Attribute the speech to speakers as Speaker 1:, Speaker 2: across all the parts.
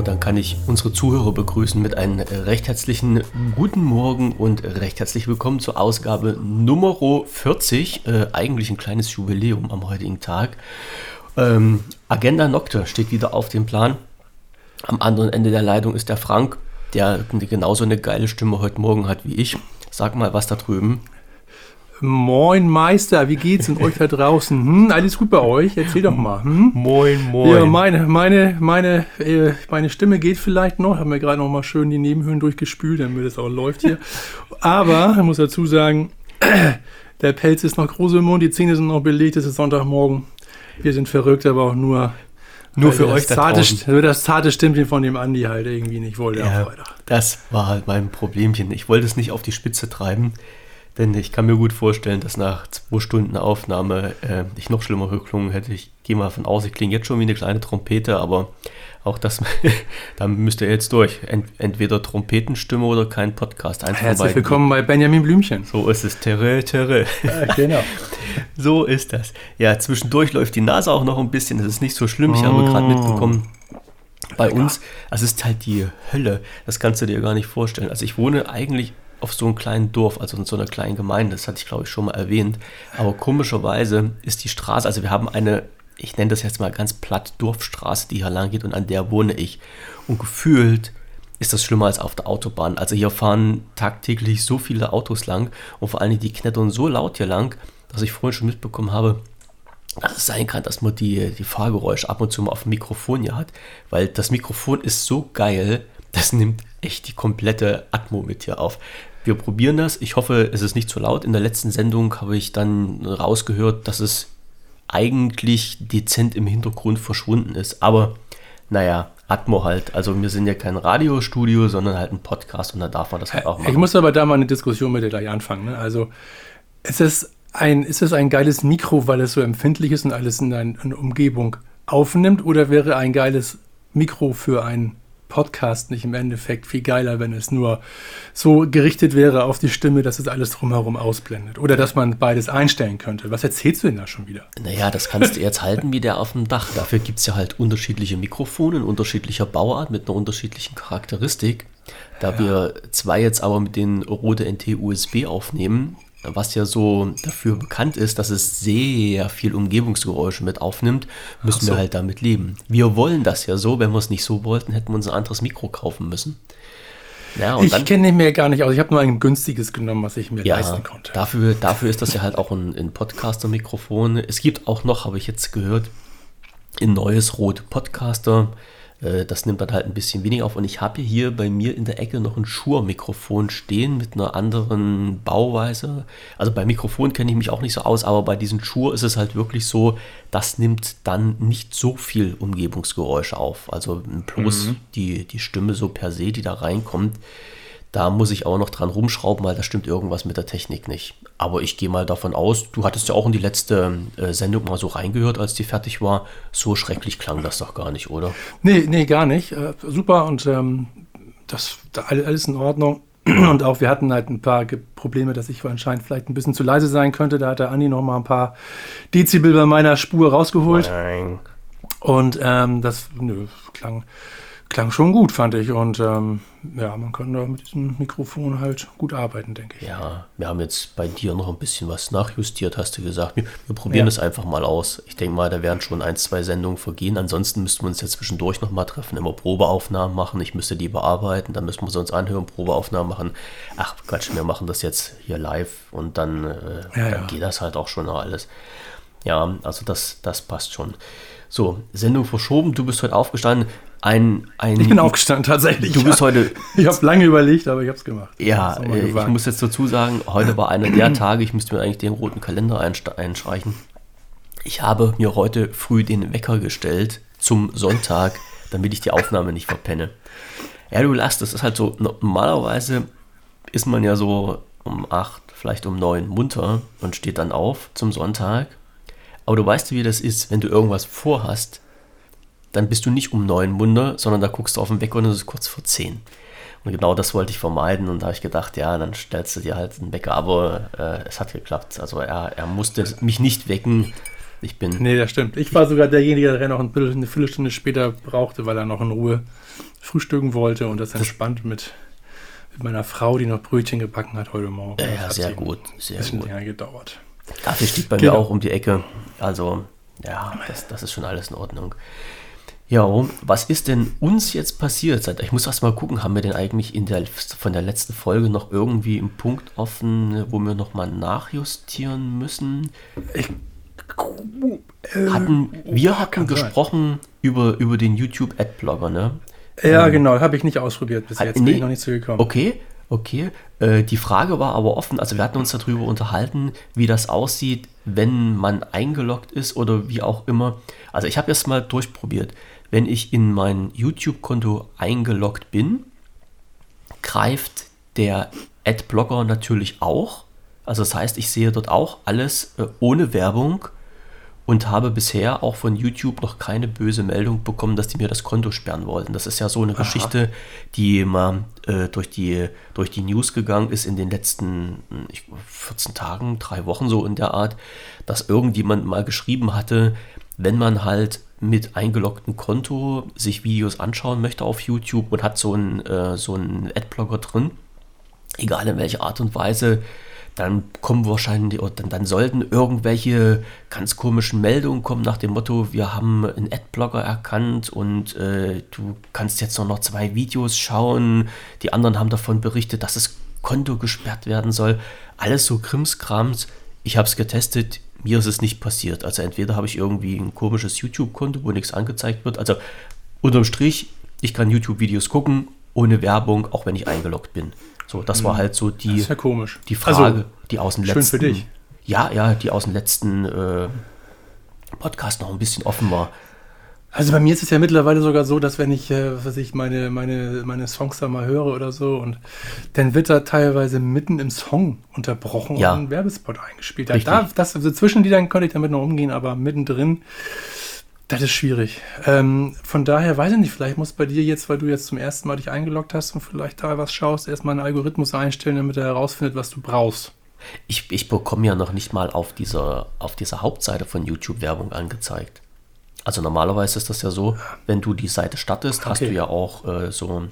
Speaker 1: Und dann kann ich unsere Zuhörer begrüßen mit einem recht herzlichen guten Morgen und recht herzlich willkommen zur Ausgabe Nummer 40. Äh, eigentlich ein kleines Jubiläum am heutigen Tag. Ähm, Agenda Nocte steht wieder auf dem Plan. Am anderen Ende der Leitung ist der Frank, der genauso eine geile Stimme heute Morgen hat wie ich. Sag mal was da drüben.
Speaker 2: Moin Meister, wie geht's und euch da draußen? Hm, alles gut bei euch? Erzähl doch mal.
Speaker 1: Hm? Moin, moin.
Speaker 2: Ja, meine, meine, meine, äh, meine Stimme geht vielleicht noch. Haben wir gerade noch mal schön die Nebenhöhen durchgespült, damit es auch läuft hier. Aber ich muss dazu sagen, der Pelz ist noch groß im Mund, die Zähne sind noch belegt. Es ist Sonntagmorgen. Wir sind verrückt, aber auch nur
Speaker 1: nur für euch
Speaker 2: das zarte, das zarte Stimmchen von dem Andi halt irgendwie nicht wollte
Speaker 1: ja, Das war halt mein Problemchen. Ich wollte es nicht auf die Spitze treiben. Denn ich kann mir gut vorstellen, dass nach zwei Stunden Aufnahme äh, ich noch schlimmer geklungen hätte. Ich gehe mal von aus, ich klinge jetzt schon wie eine kleine Trompete, aber auch das, da müsst ihr jetzt durch. Ent, entweder Trompetenstimme oder kein Podcast.
Speaker 2: Eins Herzlich willkommen bei Benjamin Blümchen.
Speaker 1: So ist es. Terre, terre.
Speaker 2: Ja, genau.
Speaker 1: so ist das. Ja, zwischendurch läuft die Nase auch noch ein bisschen. Das ist nicht so schlimm. Ich habe gerade mitbekommen, bei uns, es ist halt die Hölle. Das kannst du dir gar nicht vorstellen. Also ich wohne eigentlich auf so einem kleinen Dorf, also in so einer kleinen Gemeinde, das hatte ich glaube ich schon mal erwähnt. Aber komischerweise ist die Straße, also wir haben eine, ich nenne das jetzt mal ganz platt, Dorfstraße, die hier lang geht und an der wohne ich. Und gefühlt ist das schlimmer als auf der Autobahn. Also hier fahren tagtäglich so viele Autos lang und vor allem die knettern so laut hier lang, dass ich vorhin schon mitbekommen habe, dass es sein kann, dass man die, die Fahrgeräusche ab und zu mal auf dem Mikrofon hier hat, weil das Mikrofon ist so geil, das nimmt echt die komplette Atmo mit hier auf. Wir probieren das. Ich hoffe, es ist nicht zu laut. In der letzten Sendung habe ich dann rausgehört, dass es eigentlich dezent im Hintergrund verschwunden ist. Aber naja, Atmo halt. Also wir sind ja kein Radiostudio, sondern halt ein Podcast und da darf man das halt auch machen.
Speaker 2: Ich muss aber da mal eine Diskussion mit dir gleich anfangen. Ne? Also ist es, ein, ist es ein geiles Mikro, weil es so empfindlich ist und alles in einer Umgebung aufnimmt? Oder wäre ein geiles Mikro für ein Podcast nicht im Endeffekt viel geiler, wenn es nur so gerichtet wäre auf die Stimme, dass es alles drumherum ausblendet. Oder dass man beides einstellen könnte. Was erzählst du denn da schon wieder?
Speaker 1: Naja, das kannst du jetzt halten wie der auf dem Dach. Dafür gibt es ja halt unterschiedliche Mikrofone in unterschiedlicher Bauart mit einer unterschiedlichen Charakteristik. Da ja. wir zwei jetzt aber mit den Rode NT USB aufnehmen, was ja so dafür bekannt ist, dass es sehr viel Umgebungsgeräusche mit aufnimmt, müssen so. wir halt damit leben. Wir wollen das ja so. Wenn wir es nicht so wollten, hätten wir uns ein anderes Mikro kaufen müssen.
Speaker 2: Ja, ich kenne mir gar nicht aus. Ich habe nur ein günstiges genommen, was ich mir
Speaker 1: ja,
Speaker 2: leisten konnte.
Speaker 1: Dafür, dafür ist das ja halt auch ein, ein Podcaster-Mikrofon. Es gibt auch noch, habe ich jetzt gehört, ein neues Rode Podcaster. Äh, das nimmt dann halt ein bisschen weniger auf. Und ich habe hier bei mir in der Ecke noch ein Shure-Mikrofon stehen mit einer anderen Bauweise. Also bei Mikrofon kenne ich mich auch nicht so aus, aber bei diesen Shure ist es halt wirklich so, das nimmt dann nicht so viel Umgebungsgeräusche auf. Also bloß mhm. die, die Stimme so per se, die da reinkommt. Da muss ich auch noch dran rumschrauben, weil da stimmt irgendwas mit der Technik nicht. Aber ich gehe mal davon aus, du hattest ja auch in die letzte äh, Sendung mal so reingehört, als die fertig war. So schrecklich klang das doch gar nicht, oder?
Speaker 2: Nee, nee, gar nicht. Äh, super und ähm, das da alles in Ordnung. Und auch wir hatten halt ein paar Probleme, dass ich anscheinend vielleicht ein bisschen zu leise sein könnte. Da hat der Andi noch mal ein paar Dezibel bei meiner Spur rausgeholt. Nein. Und ähm, das nö, klang klang schon gut, fand ich. Und ähm, ja, man kann da mit diesem Mikrofon halt gut arbeiten, denke ich.
Speaker 1: Ja, wir haben jetzt bei dir noch ein bisschen was nachjustiert, hast du gesagt. Wir, wir probieren es ja. einfach mal aus. Ich denke mal, da werden schon ein, zwei Sendungen vergehen. Ansonsten müssten wir uns jetzt zwischendurch nochmal treffen, immer Probeaufnahmen machen. Ich müsste die bearbeiten, dann müssen wir sie uns anhören, Probeaufnahmen machen. Ach Quatsch, wir machen das jetzt hier live und dann, äh, ja, dann ja. geht das halt auch schon alles. Ja, also das, das passt schon. So, Sendung verschoben, du bist heute aufgestanden ein, ein
Speaker 2: Ich bin aufgestanden, tatsächlich.
Speaker 1: Du bist heute.
Speaker 2: Ich habe lange überlegt, aber ich habe es gemacht.
Speaker 1: Ja, äh, ich muss jetzt dazu sagen, heute war einer der Tage, ich müsste mir eigentlich den roten Kalender einstreichen. Ich habe mir heute früh den Wecker gestellt zum Sonntag, damit ich die Aufnahme nicht verpenne. Ja, du lachst, das ist halt so, normalerweise ist man ja so um 8, vielleicht um 9 munter und steht dann auf zum Sonntag. Aber du weißt, wie das ist, wenn du irgendwas vorhast, dann bist du nicht um neun munter, sondern da guckst du auf den Wecker und es ist kurz vor zehn. Und genau das wollte ich vermeiden und da habe ich gedacht, ja, dann stellst du dir halt einen Wecker, aber äh, es hat geklappt. Also er, er musste mich nicht wecken, Ich bin.
Speaker 2: Nee, das stimmt. Ich war sogar derjenige, der noch eine Viertelstunde später brauchte, weil er noch in Ruhe frühstücken wollte und das entspannt mit, mit meiner Frau, die noch Brötchen gebacken hat heute Morgen.
Speaker 1: Ja,
Speaker 2: Das hat
Speaker 1: sehr gut,
Speaker 2: Ein
Speaker 1: sehr
Speaker 2: bisschen
Speaker 1: gut.
Speaker 2: länger gedauert.
Speaker 1: Kaffee steht bei
Speaker 2: Genau.
Speaker 1: mir auch um die Ecke. Also, ja, das, das ist schon alles in Ordnung. Ja, was ist denn uns jetzt passiert? Seit- Ich muss erst mal gucken, haben wir denn eigentlich in der, von der letzten Folge noch irgendwie einen Punkt offen, wo wir nochmal nachjustieren müssen? Hatten, wir hatten
Speaker 2: sein.
Speaker 1: gesprochen über, über den YouTube Adblogger, ne?
Speaker 2: Ja, genau, habe ich nicht ausprobiert bis
Speaker 1: Hat-
Speaker 2: jetzt. Bin
Speaker 1: nee.
Speaker 2: ich noch nicht so gekommen.
Speaker 1: Okay, okay. Äh, die Frage war aber offen. Also wir hatten uns darüber unterhalten, wie das aussieht, wenn man eingeloggt ist oder wie auch immer. Also ich habe jetzt mal durchprobiert. Wenn ich in mein YouTube-Konto eingeloggt bin, greift der Adblocker natürlich auch. Also das heißt, ich sehe dort auch alles äh, ohne Werbung und habe bisher auch von YouTube noch keine böse Meldung bekommen, dass die mir das Konto sperren wollten. Das ist ja so eine Geschichte, die mal äh, durch, die, durch die News gegangen ist in den letzten hm, ich, 14 Tagen, drei Wochen so in der Art, dass irgendjemand mal geschrieben hatte, wenn man halt mit eingeloggtem Konto sich Videos anschauen möchte auf YouTube und hat so einen, äh, so einen Adblocker drin, egal in welcher Art und Weise, dann kommen wahrscheinlich, dann, dann sollten irgendwelche ganz komischen Meldungen kommen nach dem Motto, wir haben einen Adblocker erkannt und äh, du kannst jetzt nur noch zwei Videos schauen. Die anderen haben davon berichtet, dass das Konto gesperrt werden soll. Alles so Krimskrams. Ich habe es getestet, mir ist es nicht passiert. Also entweder habe ich irgendwie ein komisches YouTube-Konto, wo nichts angezeigt wird. Also unterm Strich, ich kann YouTube-Videos gucken, ohne Werbung, auch wenn ich eingeloggt bin. So, das war halt so die,
Speaker 2: ja
Speaker 1: die Frage,
Speaker 2: Also,
Speaker 1: die aus dem
Speaker 2: schön
Speaker 1: letzten.
Speaker 2: für dich.
Speaker 1: Ja, ja, die aus dem letzten äh, Podcast noch ein bisschen offen war.
Speaker 2: Also bei mir ist es ja mittlerweile sogar so, dass wenn ich, äh, was ich, meine, meine, meine Songs da mal höre oder so und dann wird da teilweise mitten im Song unterbrochen
Speaker 1: Ja.
Speaker 2: und ein Werbespot eingespielt. Da,
Speaker 1: Richtig.
Speaker 2: da, das, also zwischen die dann könnte ich damit noch umgehen, aber mittendrin, das ist schwierig. Ähm, von daher weiß ich nicht, vielleicht muss bei dir jetzt, weil du jetzt zum ersten Mal dich eingeloggt hast und vielleicht da was schaust, erstmal einen Algorithmus einstellen, damit er herausfindet, was du brauchst.
Speaker 1: Ich, ich bekomme ja noch nicht mal auf dieser, auf dieser Hauptseite von YouTube Werbung angezeigt. Also normalerweise ist das ja so, wenn du die Seite startest, hast
Speaker 2: Okay.
Speaker 1: du ja auch äh, so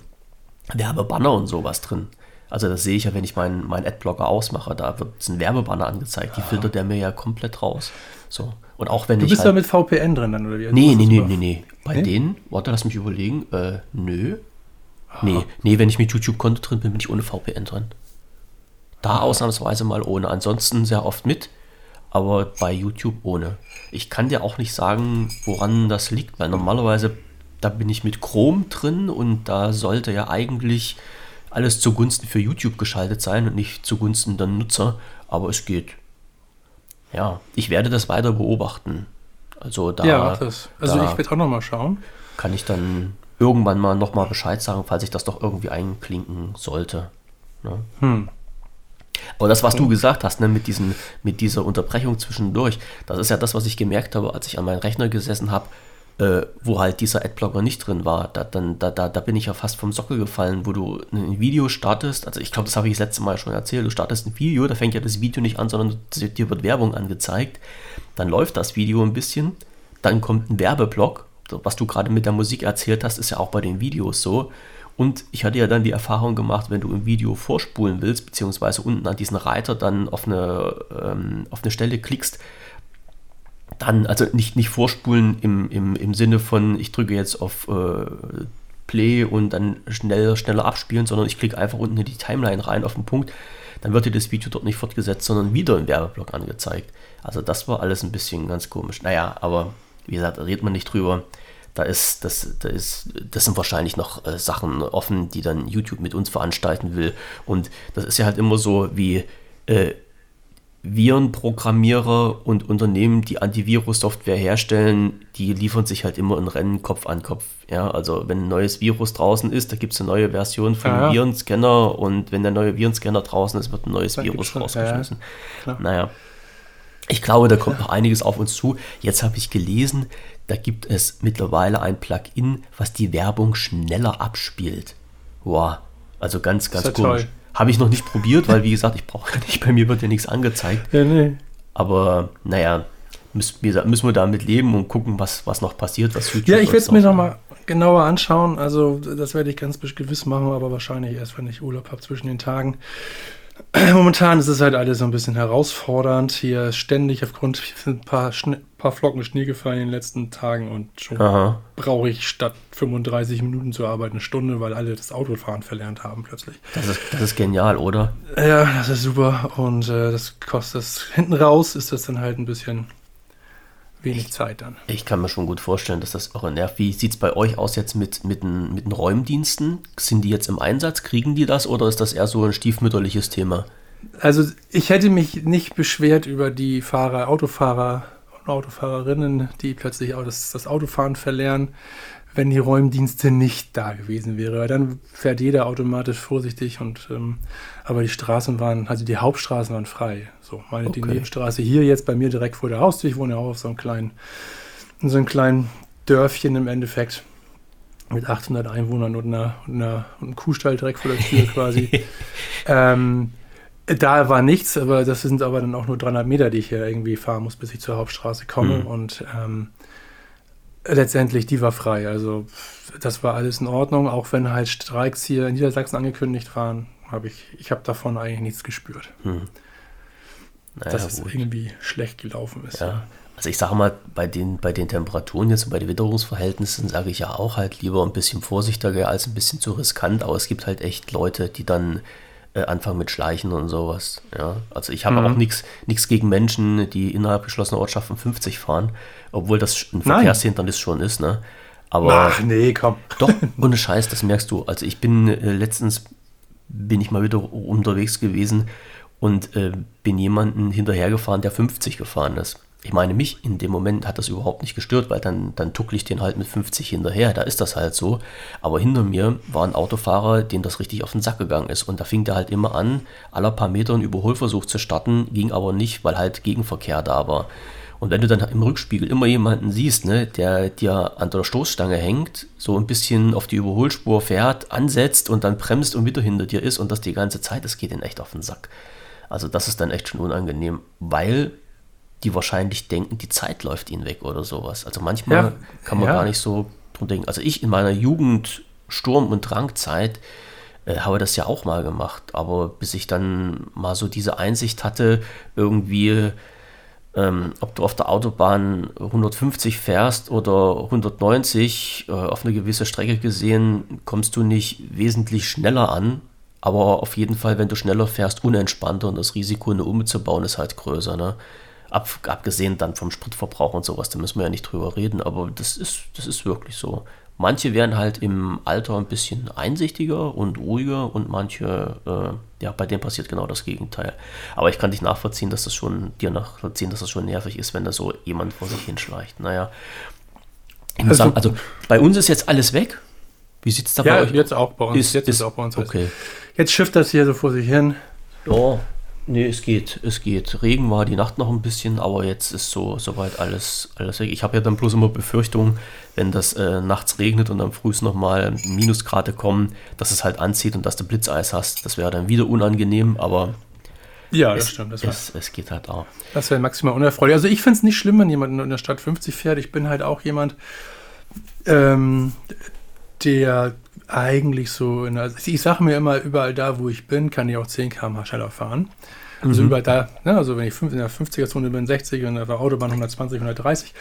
Speaker 1: Werbebanner und sowas drin. Also das sehe ich ja, wenn ich meinen mein Adblocker ausmache, da wird ein Werbebanner angezeigt. Die filtert der mir ja komplett raus. So. Und auch wenn
Speaker 2: Du bist
Speaker 1: halt,
Speaker 2: da mit VPN drin dann, oder wie?
Speaker 1: Nee, nee,
Speaker 2: hast
Speaker 1: nee, nee, nee. Bei
Speaker 2: Nee?
Speaker 1: denen, warte, lass mich überlegen. Äh, nö. Nee, nee, wenn ich mit YouTube-Konto drin bin, bin ich ohne VPN drin. Da ausnahmsweise mal ohne. Ansonsten sehr oft mit, aber bei YouTube ohne. Ich kann dir auch nicht sagen, woran das liegt, weil normalerweise, da bin ich mit Chrome drin und da sollte ja eigentlich alles zugunsten für YouTube geschaltet sein und nicht zugunsten der Nutzer, aber es geht. Ja, ich werde das weiter beobachten. Also da,
Speaker 2: Ja, das. Also
Speaker 1: da
Speaker 2: ich werde auch noch mal schauen.
Speaker 1: kann ich dann irgendwann mal nochmal Bescheid sagen, falls ich das doch irgendwie einklinken sollte. Ne?
Speaker 2: Hm.
Speaker 1: Aber das, was du gesagt hast, ne, mit, diesen, mit dieser Unterbrechung zwischendurch, das ist ja das, was ich gemerkt habe, als ich an meinem Rechner gesessen habe, äh, wo halt dieser Adblocker nicht drin war. Da, dann, da, da, da bin ich ja fast vom Sockel gefallen, wo du ein Video startest. Also ich glaube, das habe ich das letzte Mal schon erzählt. Du startest ein Video, da fängt ja das Video nicht an, sondern dir wird Werbung angezeigt. Dann läuft das Video ein bisschen, dann kommt ein Werbeblock. Was du gerade mit der Musik erzählt hast, ist ja auch bei den Videos so. Und ich hatte ja dann die Erfahrung gemacht, wenn du im Video vorspulen willst, beziehungsweise unten an diesen Reiter dann auf eine, ähm, auf eine Stelle klickst, dann, also nicht, nicht vorspulen im, im, im Sinne von, ich drücke jetzt auf äh, Play und dann schneller, schneller abspielen, sondern ich klicke einfach unten in die Timeline rein auf den Punkt, dann wird dir das Video dort nicht fortgesetzt, sondern wieder im Werbeblock angezeigt. Also das war alles ein bisschen ganz komisch. Naja, aber wie gesagt, da redet man nicht drüber. Da ist, das, da ist, das sind wahrscheinlich noch äh, Sachen offen, die dann YouTube mit uns veranstalten will. Und das ist ja halt immer so wie äh, Virenprogrammierer und Unternehmen, die Antivirus-Software herstellen, die liefern sich halt immer ein Rennen Kopf an Kopf. Ja, also wenn ein neues Virus draußen ist, da gibt es eine neue Version von
Speaker 2: Ja, ja.
Speaker 1: Virenscanner und wenn der neue Virenscanner draußen ist, wird ein neues
Speaker 2: Dann
Speaker 1: Virus
Speaker 2: ja, ja.
Speaker 1: rausgeschmissen.
Speaker 2: Klar.
Speaker 1: naja. Ich glaube, da kommt noch einiges auf uns zu. Jetzt habe ich gelesen, da gibt es mittlerweile ein Plugin, was die Werbung schneller abspielt. Wow, also ganz, ganz komisch.
Speaker 2: toll.
Speaker 1: Habe ich noch nicht probiert, weil wie gesagt, ich brauche nicht, bei mir wird ja nichts angezeigt.
Speaker 2: Ja, nee.
Speaker 1: Aber naja, müssen wir, müssen wir damit leben und gucken, was, was noch passiert, was
Speaker 2: Ja, ich werde es mir nochmal genauer anschauen. Also das werde ich ganz gewiss machen, aber wahrscheinlich erst, wenn ich Urlaub habe zwischen den Tagen. Momentan ist es halt alles so ein bisschen herausfordernd. Hier ständig aufgrund ein paar, paar Flocken Schnee gefallen in den letzten Tagen und schon brauche ich statt 35 Minuten zu arbeiten eine Stunde, weil alle das Autofahren verlernt haben plötzlich.
Speaker 1: Das ist, das ist genial, oder?
Speaker 2: Ja, das ist super und äh, das kostet das hinten raus ist das dann halt ein bisschen wenig
Speaker 1: ich,
Speaker 2: Zeit dann.
Speaker 1: Ich kann mir schon gut vorstellen, dass das auch nervt. Wie sieht es bei euch aus jetzt mit, mit, den, mit den Räumdiensten? Sind die jetzt im Einsatz? Kriegen die das oder ist das eher so ein stiefmütterliches Thema?
Speaker 2: Also ich hätte mich nicht beschwert über die Fahrer, Autofahrer Autofahrerinnen, die plötzlich auch das, das Autofahren verlernen, wenn die Räumdienste nicht da gewesen wäre. Weil dann fährt jeder automatisch vorsichtig und ähm, aber die Straßen waren, also die Hauptstraßen waren frei. So, meine okay. die Nebenstraße hier jetzt bei mir direkt vor der Haustür. Ich wohne ja auch auf so einem kleinen, in so einem kleinen Dörfchen im Endeffekt mit 800 Einwohnern und, einer, und, einer, und einem Kuhstall direkt vor der Tür quasi. ähm, da war nichts, aber das sind aber dann auch nur 300 Meter, die ich hier irgendwie fahren muss, bis ich zur Hauptstraße komme. Mhm. Und ähm, letztendlich, die war frei. Also das war alles in Ordnung, auch wenn halt Streiks hier in Niedersachsen angekündigt waren habe ich, ich habe davon eigentlich nichts gespürt. Hm. Naja, dass es gut. irgendwie schlecht gelaufen ist.
Speaker 1: Ja. Also ich sage mal, bei den, bei den Temperaturen jetzt und bei den Witterungsverhältnissen sage ich ja auch halt lieber ein bisschen vorsichtiger als ein bisschen zu riskant, aber es gibt halt echt Leute, die dann äh, anfangen mit Schleichen und sowas. Ja. Also ich habe mhm. auch nichts gegen Menschen, die innerhalb geschlossener Ortschaften 50 fahren, obwohl das ein Verkehrshindernis schon ist, ne? Aber
Speaker 2: Ach nee, komm.
Speaker 1: Doch, ohne Scheiß, das merkst du. Also ich bin äh, letztens bin ich mal wieder unterwegs gewesen und äh, bin jemanden hinterhergefahren, der 50 gefahren ist. Ich meine, mich in dem Moment hat das überhaupt nicht gestört, weil dann, dann tuckle ich den halt mit 50 hinterher. Da ist das halt so. Aber hinter mir war ein Autofahrer, dem das richtig auf den Sack gegangen ist. Und da fing der halt immer an, aller paar Meter einen Überholversuch zu starten, ging aber nicht, weil halt Gegenverkehr da war. Und wenn du dann im Rückspiegel immer jemanden siehst, ne, der dir an der Stoßstange hängt, so ein bisschen auf die Überholspur fährt, ansetzt und dann bremst und wieder hinter dir ist und das die ganze Zeit, das geht ihnen echt auf den Sack. Also das ist dann echt schon unangenehm, weil die wahrscheinlich denken, die Zeit läuft ihnen weg oder sowas. Also manchmal ja, kann man ja. gar nicht so drum denken. Also ich in meiner Jugend, Sturm- und Drangzeit, äh, habe das ja auch mal gemacht. Aber bis ich dann mal so diese Einsicht hatte, irgendwie ähm, ob du auf der Autobahn 150 fährst oder 190, äh, auf eine gewisse Strecke gesehen, kommst du nicht wesentlich schneller an. Aber auf jeden Fall, wenn du schneller fährst, unentspannter und das Risiko, eine umzubauen, ist halt größer. Ne? Ab, abgesehen dann vom Spritverbrauch und sowas, da müssen wir ja nicht drüber reden, aber das ist, das ist wirklich so. Manche werden halt im Alter ein bisschen einsichtiger und ruhiger und manche, äh, ja, bei denen passiert genau das Gegenteil. Aber ich kann dich nachvollziehen, dass das schon, dir nachvollziehen, dass das schon nervig ist, wenn da so jemand vor sich hinschleicht. Naja. Ich muss also, sagen, also bei uns ist jetzt alles weg. Wie sieht es da
Speaker 2: ja,
Speaker 1: bei euch?
Speaker 2: jetzt auch bei uns.
Speaker 1: Ist,
Speaker 2: jetzt
Speaker 1: ist, ist auch bei uns.
Speaker 2: Okay. Jetzt schifft das hier so vor sich hin.
Speaker 1: Ja, Nee, es geht, es geht. Regen war die Nacht noch ein bisschen, aber jetzt ist so soweit alles, alles weg. Ich habe ja dann bloß immer Befürchtung, wenn das äh, nachts regnet und am frühs nochmal Minusgrade kommen, dass es halt anzieht und dass du Blitzeis hast. Das wäre dann wieder unangenehm, aber
Speaker 2: ja, das es, stimmt.
Speaker 1: Das es, es, geht halt auch.
Speaker 2: Das wäre maximal unerfreulich. Also ich finde es nicht schlimm, wenn jemand in der Stadt 50 fährt. Ich bin halt auch jemand, ähm, der eigentlich so, in, also ich sage mir immer, überall da, wo ich bin, kann ich auch 10 km/h schneller fahren. Also mhm. überall da, ne, also wenn ich in der 50er-Zone bin, 60 und auf der Autobahn 120, 130.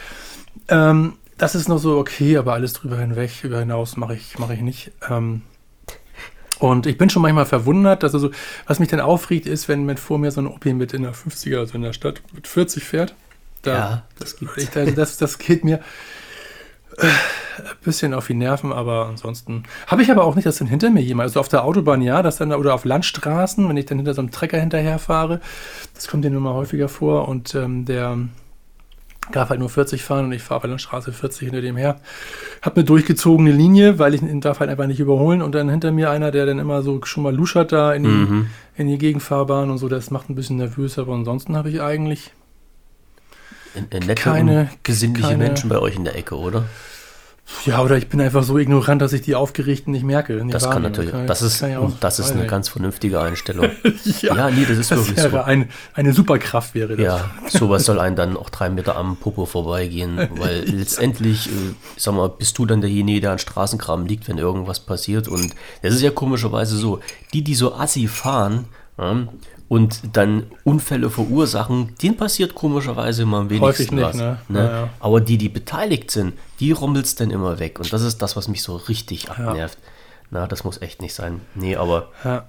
Speaker 2: Ähm, das ist noch so okay, aber alles drüber hinweg, über hinaus mache ich, mach ich nicht. Ähm, und ich bin schon manchmal verwundert, dass also, was mich dann aufregt, ist, wenn, wenn vor mir so ein Opi mit in der 50er, also in der Stadt, mit 40 fährt. Da, ja, das, ich, das, das geht mir ein bisschen auf die Nerven, aber ansonsten habe ich aber auch nicht, dass dann hinter mir jemand, also auf der Autobahn ja, dass dann oder auf Landstraßen, wenn ich dann hinter so einem Trecker hinterherfahre, das kommt dir nur mal häufiger vor und ähm, der darf halt nur 40 fahren und ich fahre bei der Straße 40 hinter dem her. Hab eine durchgezogene Linie, weil ich darf halt einfach nicht überholen und dann hinter mir einer, der dann immer so schon mal luschert da in die, mhm. in die Gegenfahrbahn und so, das macht ein bisschen nervös, aber ansonsten habe ich eigentlich
Speaker 1: nette keine,
Speaker 2: besinnliche
Speaker 1: keine, Menschen bei euch in der Ecke, oder?
Speaker 2: Ja, oder ich bin einfach so ignorant, dass ich die Aufgeregten nicht merke.
Speaker 1: Das kann natürlich,
Speaker 2: Kann-
Speaker 1: das ist,
Speaker 2: ja auch
Speaker 1: das ist
Speaker 2: sein.
Speaker 1: eine ganz vernünftige Einstellung.
Speaker 2: ja,
Speaker 1: ja, nee, das ist
Speaker 2: das
Speaker 1: wirklich so.
Speaker 2: ein, eine Superkraft wäre das.
Speaker 1: Ja, sowas soll einen dann auch drei Meter am Popo vorbeigehen, weil letztendlich, äh, ich sag mal, bist du dann derjenige, der an Straßenkram liegt, wenn irgendwas passiert. Und das ist ja komischerweise so, die, die so assi fahren ja, und dann Unfälle verursachen, denen passiert komischerweise immer am wenigsten
Speaker 2: Häufig nicht,
Speaker 1: was.
Speaker 2: ne?
Speaker 1: ne?
Speaker 2: Ja, ja.
Speaker 1: Aber die, die beteiligt sind, die rummelt's dann immer weg. Und das ist das, was mich so richtig abnervt. Na, das muss echt nicht sein. Nee, aber
Speaker 2: Ja,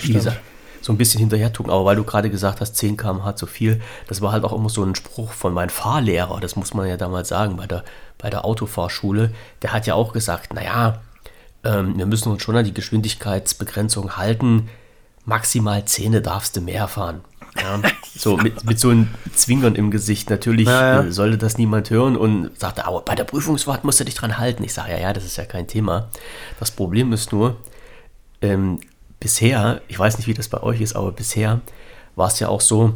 Speaker 1: wie gesagt, so ein bisschen hinterher tun. Aber weil du gerade gesagt hast, 10 km/h zu viel, das war halt auch immer so ein Spruch von meinem Fahrlehrer, das muss man ja damals sagen, bei der, bei der Autofahrschule. Der hat ja auch gesagt, naja, ähm, wir müssen uns schon an die Geschwindigkeitsbegrenzung halten. Maximal 10 darfst du mehr fahren. Ja, so mit, mit so einem Zwingern im Gesicht. Natürlich
Speaker 2: Ja, ja.
Speaker 1: äh, sollte das niemand hören und sagte, aber bei der Prüfungsfahrt musst du dich dran halten. Ich sage, ja, ja, das ist ja kein Thema. Das Problem ist nur, ähm, bisher, ich weiß nicht, wie das bei euch ist, aber bisher war es ja auch so,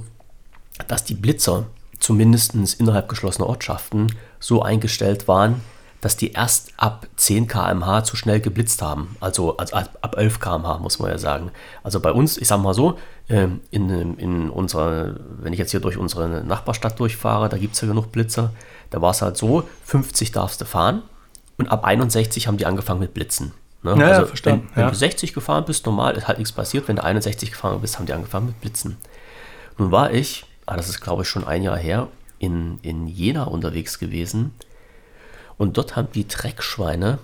Speaker 1: dass die Blitzer zumindest innerhalb geschlossener Ortschaften so eingestellt waren, dass die erst ab 10 km/h zu schnell geblitzt haben. Also, also ab ab 11 km/h muss man ja sagen. Also bei uns, ich sag mal so, ähm, in, in unserer, wenn ich jetzt hier durch unsere Nachbarstadt durchfahre, da gibt es ja genug Blitzer, da war es halt so, 50 darfst du fahren und ab 61 haben die angefangen mit Blitzen. Ne?
Speaker 2: Ja, ja,
Speaker 1: also
Speaker 2: verstanden,
Speaker 1: Wenn, wenn
Speaker 2: ja.
Speaker 1: du 60 gefahren bist, normal, ist halt nichts passiert. Wenn du 61 gefahren bist, haben die angefangen mit Blitzen. Nun war ich, ah, das ist glaube ich schon ein Jahr her, in, in Jena unterwegs gewesen. Und dort haben die Dreckschweine,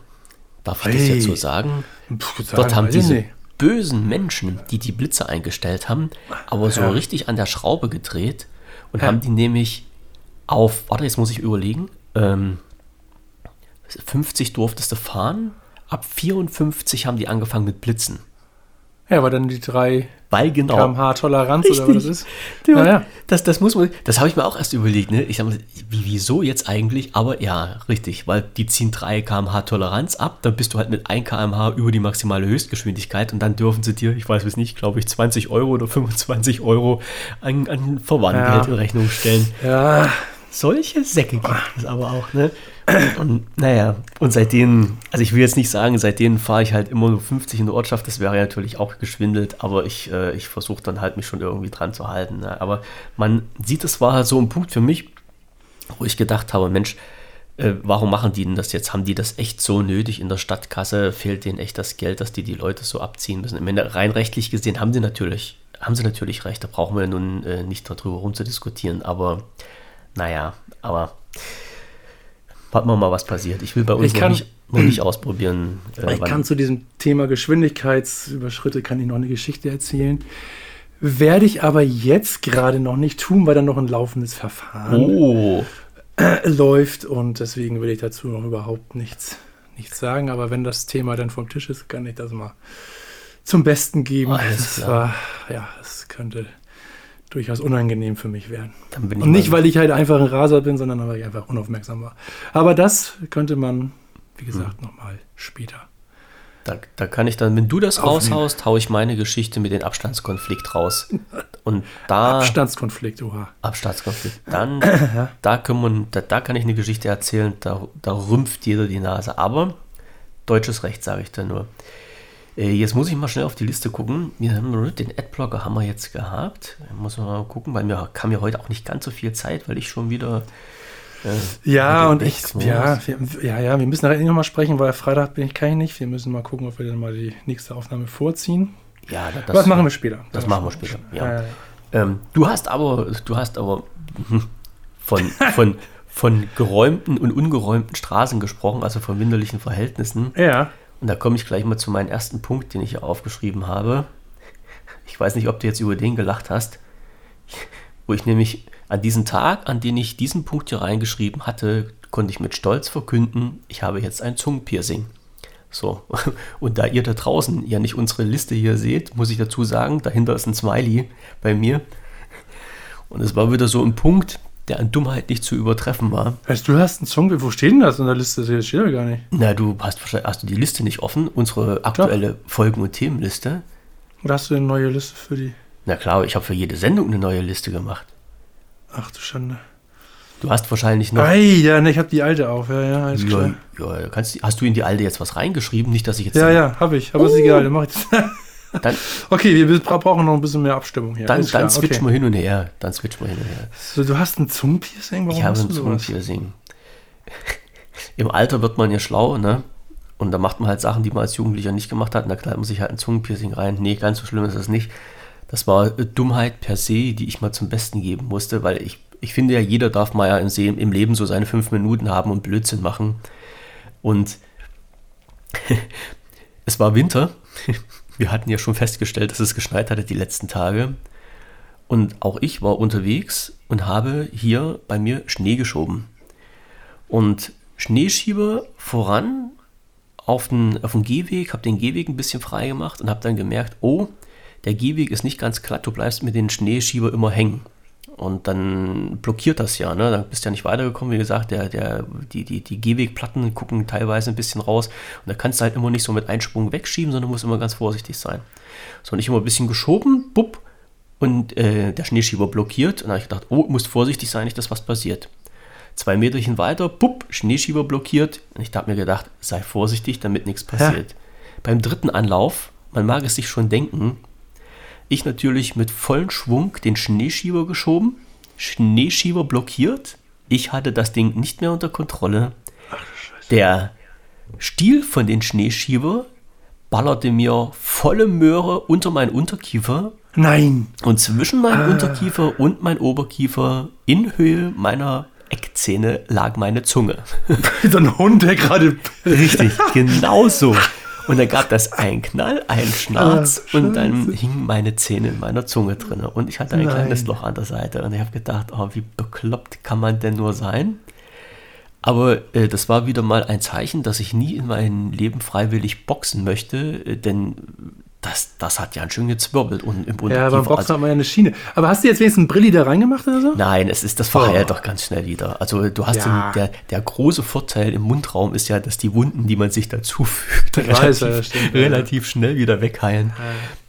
Speaker 1: darf ich das
Speaker 2: Hey.
Speaker 1: jetzt so sagen,
Speaker 2: Puh, sagen,
Speaker 1: dort haben diese
Speaker 2: nicht.
Speaker 1: bösen Menschen, die die Blitze eingestellt haben, aber so
Speaker 2: Ja.
Speaker 1: richtig an der Schraube gedreht und haben die nämlich auf, warte, jetzt muss ich überlegen, ähm, 50 durftest du fahren, ab 54 haben die angefangen mit Blitzen.
Speaker 2: Ja, aber dann die drei
Speaker 1: Weil genau.
Speaker 2: kmh Toleranz oder was das ist.
Speaker 1: Ja,
Speaker 2: Ja, ja.
Speaker 1: Das, das muss man, das habe ich mir auch erst überlegt, ne? Ich sag mal, wie, wieso jetzt eigentlich? Aber ja, richtig, weil die ziehen 3 km/h Toleranz ab, dann bist du halt mit 1 km/h über die maximale Höchstgeschwindigkeit und dann dürfen sie dir, ich weiß es nicht, glaube ich, 20 Euro oder 25 Euro an, an Verwandtgeld
Speaker 2: Ja.
Speaker 1: in Rechnung stellen.
Speaker 2: Ja,
Speaker 1: Solche Säcke gibt es aber auch, ne? Und naja, und seitdem, also ich will jetzt nicht sagen, seitdem fahre ich halt immer nur 50 in der Ortschaft, das wäre ja natürlich auch geschwindelt, aber ich, äh, ich versuche dann halt mich schon irgendwie dran zu halten. Ne? Aber man sieht, es war halt so ein Punkt für mich, wo ich gedacht habe, Mensch, äh, warum machen die denn das jetzt? Haben die das echt so nötig in der Stadtkasse? Fehlt denen echt das Geld, dass die die Leute so abziehen müssen? Ich meine, rein rechtlich gesehen haben die natürlich, haben sie natürlich recht, da brauchen wir nun äh, nicht darüber rumzudiskutieren, aber naja, aber warten wir mal, was passiert. Ich will bei uns
Speaker 2: Ich
Speaker 1: noch,
Speaker 2: kann-
Speaker 1: nicht, noch nicht ausprobieren. äh,
Speaker 2: ich
Speaker 1: wann-
Speaker 2: kann zu diesem Thema Geschwindigkeitsüberschritte kann ich noch eine Geschichte erzählen. Werde ich aber jetzt gerade noch nicht tun, weil dann noch ein laufendes Verfahren
Speaker 1: oh,
Speaker 2: läuft und deswegen will ich dazu noch überhaupt nichts, nichts sagen. Aber wenn das Thema dann vom Tisch ist, kann ich das mal zum Besten geben.
Speaker 1: Alles
Speaker 2: das
Speaker 1: klar.
Speaker 2: war, ja, es könnte durchaus unangenehm für mich werden. Und nicht, weil ich halt einfach ein Raser bin, sondern weil ich einfach unaufmerksam war. Aber das könnte man, wie gesagt,
Speaker 1: Hm.
Speaker 2: nochmal später.
Speaker 1: Da, da kann ich dann, wenn du das
Speaker 2: Aufnehmen.
Speaker 1: raushaust, haue ich meine Geschichte mit dem Abstandskonflikt raus. Und da.
Speaker 2: Abstandskonflikt, oha.
Speaker 1: Abstandskonflikt. Dann, da, können wir, da, da kann ich eine Geschichte erzählen, da, da rümpft jeder die Nase. Aber deutsches Recht, sage ich da nur. Äh, Jetzt muss ich mal schnell auf die Liste gucken. Wir haben, den Adblocker haben wir jetzt gehabt. Muss man mal gucken, weil mir kam ja heute auch nicht ganz so viel Zeit, weil ich schon wieder. äh,
Speaker 2: Ja, und ich, ja, wir, ja, ja, wir müssen nachher nochmal sprechen, weil Freitag bin ich, kann ich nicht. Wir müssen mal gucken, ob wir dann mal die nächste Aufnahme vorziehen.
Speaker 1: Ja, das,
Speaker 2: das machen wir später.
Speaker 1: Das machen wir später. Ja.
Speaker 2: Ja.
Speaker 1: Ähm, du hast aber, du hast aber von, von, von geräumten und ungeräumten Straßen gesprochen, also von winterlichen Verhältnissen.
Speaker 2: ja.
Speaker 1: Und da komme ich gleich mal zu meinem ersten Punkt, den ich hier aufgeschrieben habe. Ich weiß nicht, ob du jetzt über den gelacht hast, wo ich nämlich an diesem Tag, an den ich diesen Punkt hier reingeschrieben hatte, konnte ich mit Stolz verkünden, ich habe jetzt ein Zungenpiercing. So, und da ihr da draußen ja nicht unsere Liste hier seht, muss ich dazu sagen, dahinter ist ein Smiley bei mir. Und es war wieder so ein Punkt, der an Dummheit nicht zu übertreffen war.
Speaker 2: Weißt du, du hast einen Song, wo steht denn das in der Liste? Das steht ja gar nicht.
Speaker 1: Na, du hast wahrscheinlich hast du die Liste nicht offen, unsere aktuelle Folgen- und Themenliste.
Speaker 2: Oder hast du eine neue Liste für die?
Speaker 1: Na klar, ich habe für jede Sendung eine neue Liste gemacht.
Speaker 2: Ach du Schande.
Speaker 1: Du hast wahrscheinlich noch.
Speaker 2: Ei, ja, ne, ich habe die alte auf. Ja, ja, alles
Speaker 1: ja,
Speaker 2: klar.
Speaker 1: ja, kannst, hast du in die alte jetzt was reingeschrieben? Nicht, dass ich jetzt.
Speaker 2: Ja, ja, habe ich. Aber ist egal, dann mach ich das.
Speaker 1: Dann,
Speaker 2: Okay, wir bra- brauchen noch ein bisschen mehr Abstimmung hier.
Speaker 1: dann,
Speaker 2: Alles
Speaker 1: dann
Speaker 2: klar,
Speaker 1: switchen
Speaker 2: okay.
Speaker 1: wir hin und her. Dann switchen wir hin und her.
Speaker 2: So, du hast ein Zungenpiercing? Warum
Speaker 1: Ich habe ein? Zungenpiercing. Im Alter wird man ja schlau, ne? Und da macht man halt Sachen, die man als Jugendlicher nicht gemacht hat. Und da knallt man sich halt ein Zungenpiercing rein. Nee, ganz so schlimm ist das nicht. Das war äh, Dummheit per se, die ich mal zum Besten geben musste, weil ich, ich finde ja, jeder darf mal ja im, im Leben so seine fünf Minuten haben und Blödsinn machen. Und es war Winter. Wir hatten ja schon festgestellt, dass es geschneit hatte die letzten Tage. Und auch ich war unterwegs und habe hier bei mir Schnee geschoben. Und Schneeschieber voran auf den, auf den Gehweg, habe den Gehweg ein bisschen frei gemacht und habe dann gemerkt, oh, der Gehweg ist nicht ganz glatt, du bleibst mit den Schneeschieber immer hängen. Und dann blockiert das ja, ne? Dann bist du ja nicht weitergekommen. Wie gesagt, der, der, die, die, die Gehwegplatten gucken teilweise ein bisschen raus. Und da kannst du halt immer nicht so mit Einsprung wegschieben, sondern musst immer ganz vorsichtig sein. So, und ich immer ein bisschen geschoben, bupp, und äh, der Schneeschieber blockiert. Und da habe ich gedacht, oh, muss vorsichtig sein, nicht, dass was passiert. Zwei Meterchen weiter, bupp, Schneeschieber blockiert. Und ich habe mir gedacht, sei vorsichtig, damit nichts passiert. Beim dritten Anlauf, man mag es sich schon denken, ich natürlich mit vollem Schwung den Schneeschieber geschoben, Schneeschieber blockiert. Ich hatte das Ding nicht mehr unter Kontrolle. Der Stiel von den Schneeschieber ballerte mir volle Möhre unter meinen Unterkiefer
Speaker 2: Nein.
Speaker 1: und zwischen meinem Unterkiefer und mein Oberkiefer in Höhe meiner Eckzähne lag meine Zunge.
Speaker 2: So ein Hund, der gerade.
Speaker 1: Richtig, genau so. Und dann gab das einen Knall, einen Schnarz
Speaker 2: Ah,
Speaker 1: und dann hingen meine Zähne in meiner Zunge drin. Und ich hatte ein
Speaker 2: Nein.
Speaker 1: kleines Loch an der Seite. Und ich habe gedacht, oh, wie bekloppt kann man denn nur sein? Aber äh, das war wieder mal ein Zeichen, dass ich nie in meinem Leben freiwillig boxen möchte, äh, denn das, das hat ja schön gezwirbelt und im
Speaker 2: Ja, beim. Boxen
Speaker 1: Also,
Speaker 2: hat man ja eine Schiene. Aber hast du jetzt wenigstens einen Brilli da reingemacht oder so?
Speaker 1: Nein, es ist, das verheilt
Speaker 2: Oh.
Speaker 1: doch ganz schnell wieder. Also du hast
Speaker 2: Ja.
Speaker 1: den, der, der große Vorteil im Mundraum ist ja, dass die Wunden, die man sich dazu fügt,
Speaker 2: Ich weiß, ja,
Speaker 1: relativ,
Speaker 2: das stimmt, ja.
Speaker 1: relativ schnell wieder wegheilen.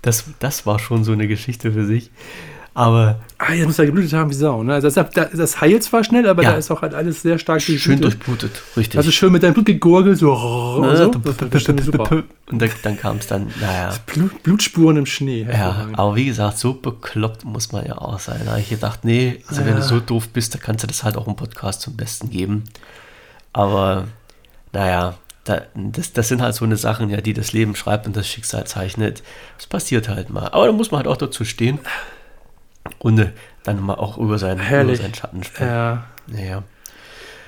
Speaker 1: Das, das war schon so eine Geschichte für sich. Aber
Speaker 2: Ah, jetzt muss er geblutet haben wie Sau. Ne? Also das, das, das heilt zwar schnell, aber
Speaker 1: Ja.
Speaker 2: da ist auch halt alles sehr stark
Speaker 1: schön
Speaker 2: durchblutet.
Speaker 1: durchblutet, richtig.
Speaker 2: Also schön mit deinem Blut gegurgelt, so. Und,
Speaker 1: Ne,
Speaker 2: so.
Speaker 1: Und dann, dann kam es dann, naja.
Speaker 2: Blut, Blutspuren im Schnee.
Speaker 1: Ja, aber wie gesagt, so bekloppt muss man ja auch sein. Da habe ich gedacht, nee, also wenn du
Speaker 2: Ja.
Speaker 1: so doof bist, dann kannst du das halt auch im Podcast zum Besten geben. Aber naja, da, das, das sind halt so eine Sachen, ja, die das Leben schreibt und das Schicksal zeichnet. Das passiert halt mal. Aber da muss man halt auch dazu stehen und dann mal auch über seinen, über seinen Schatten springen.
Speaker 2: Ja.
Speaker 1: Naja.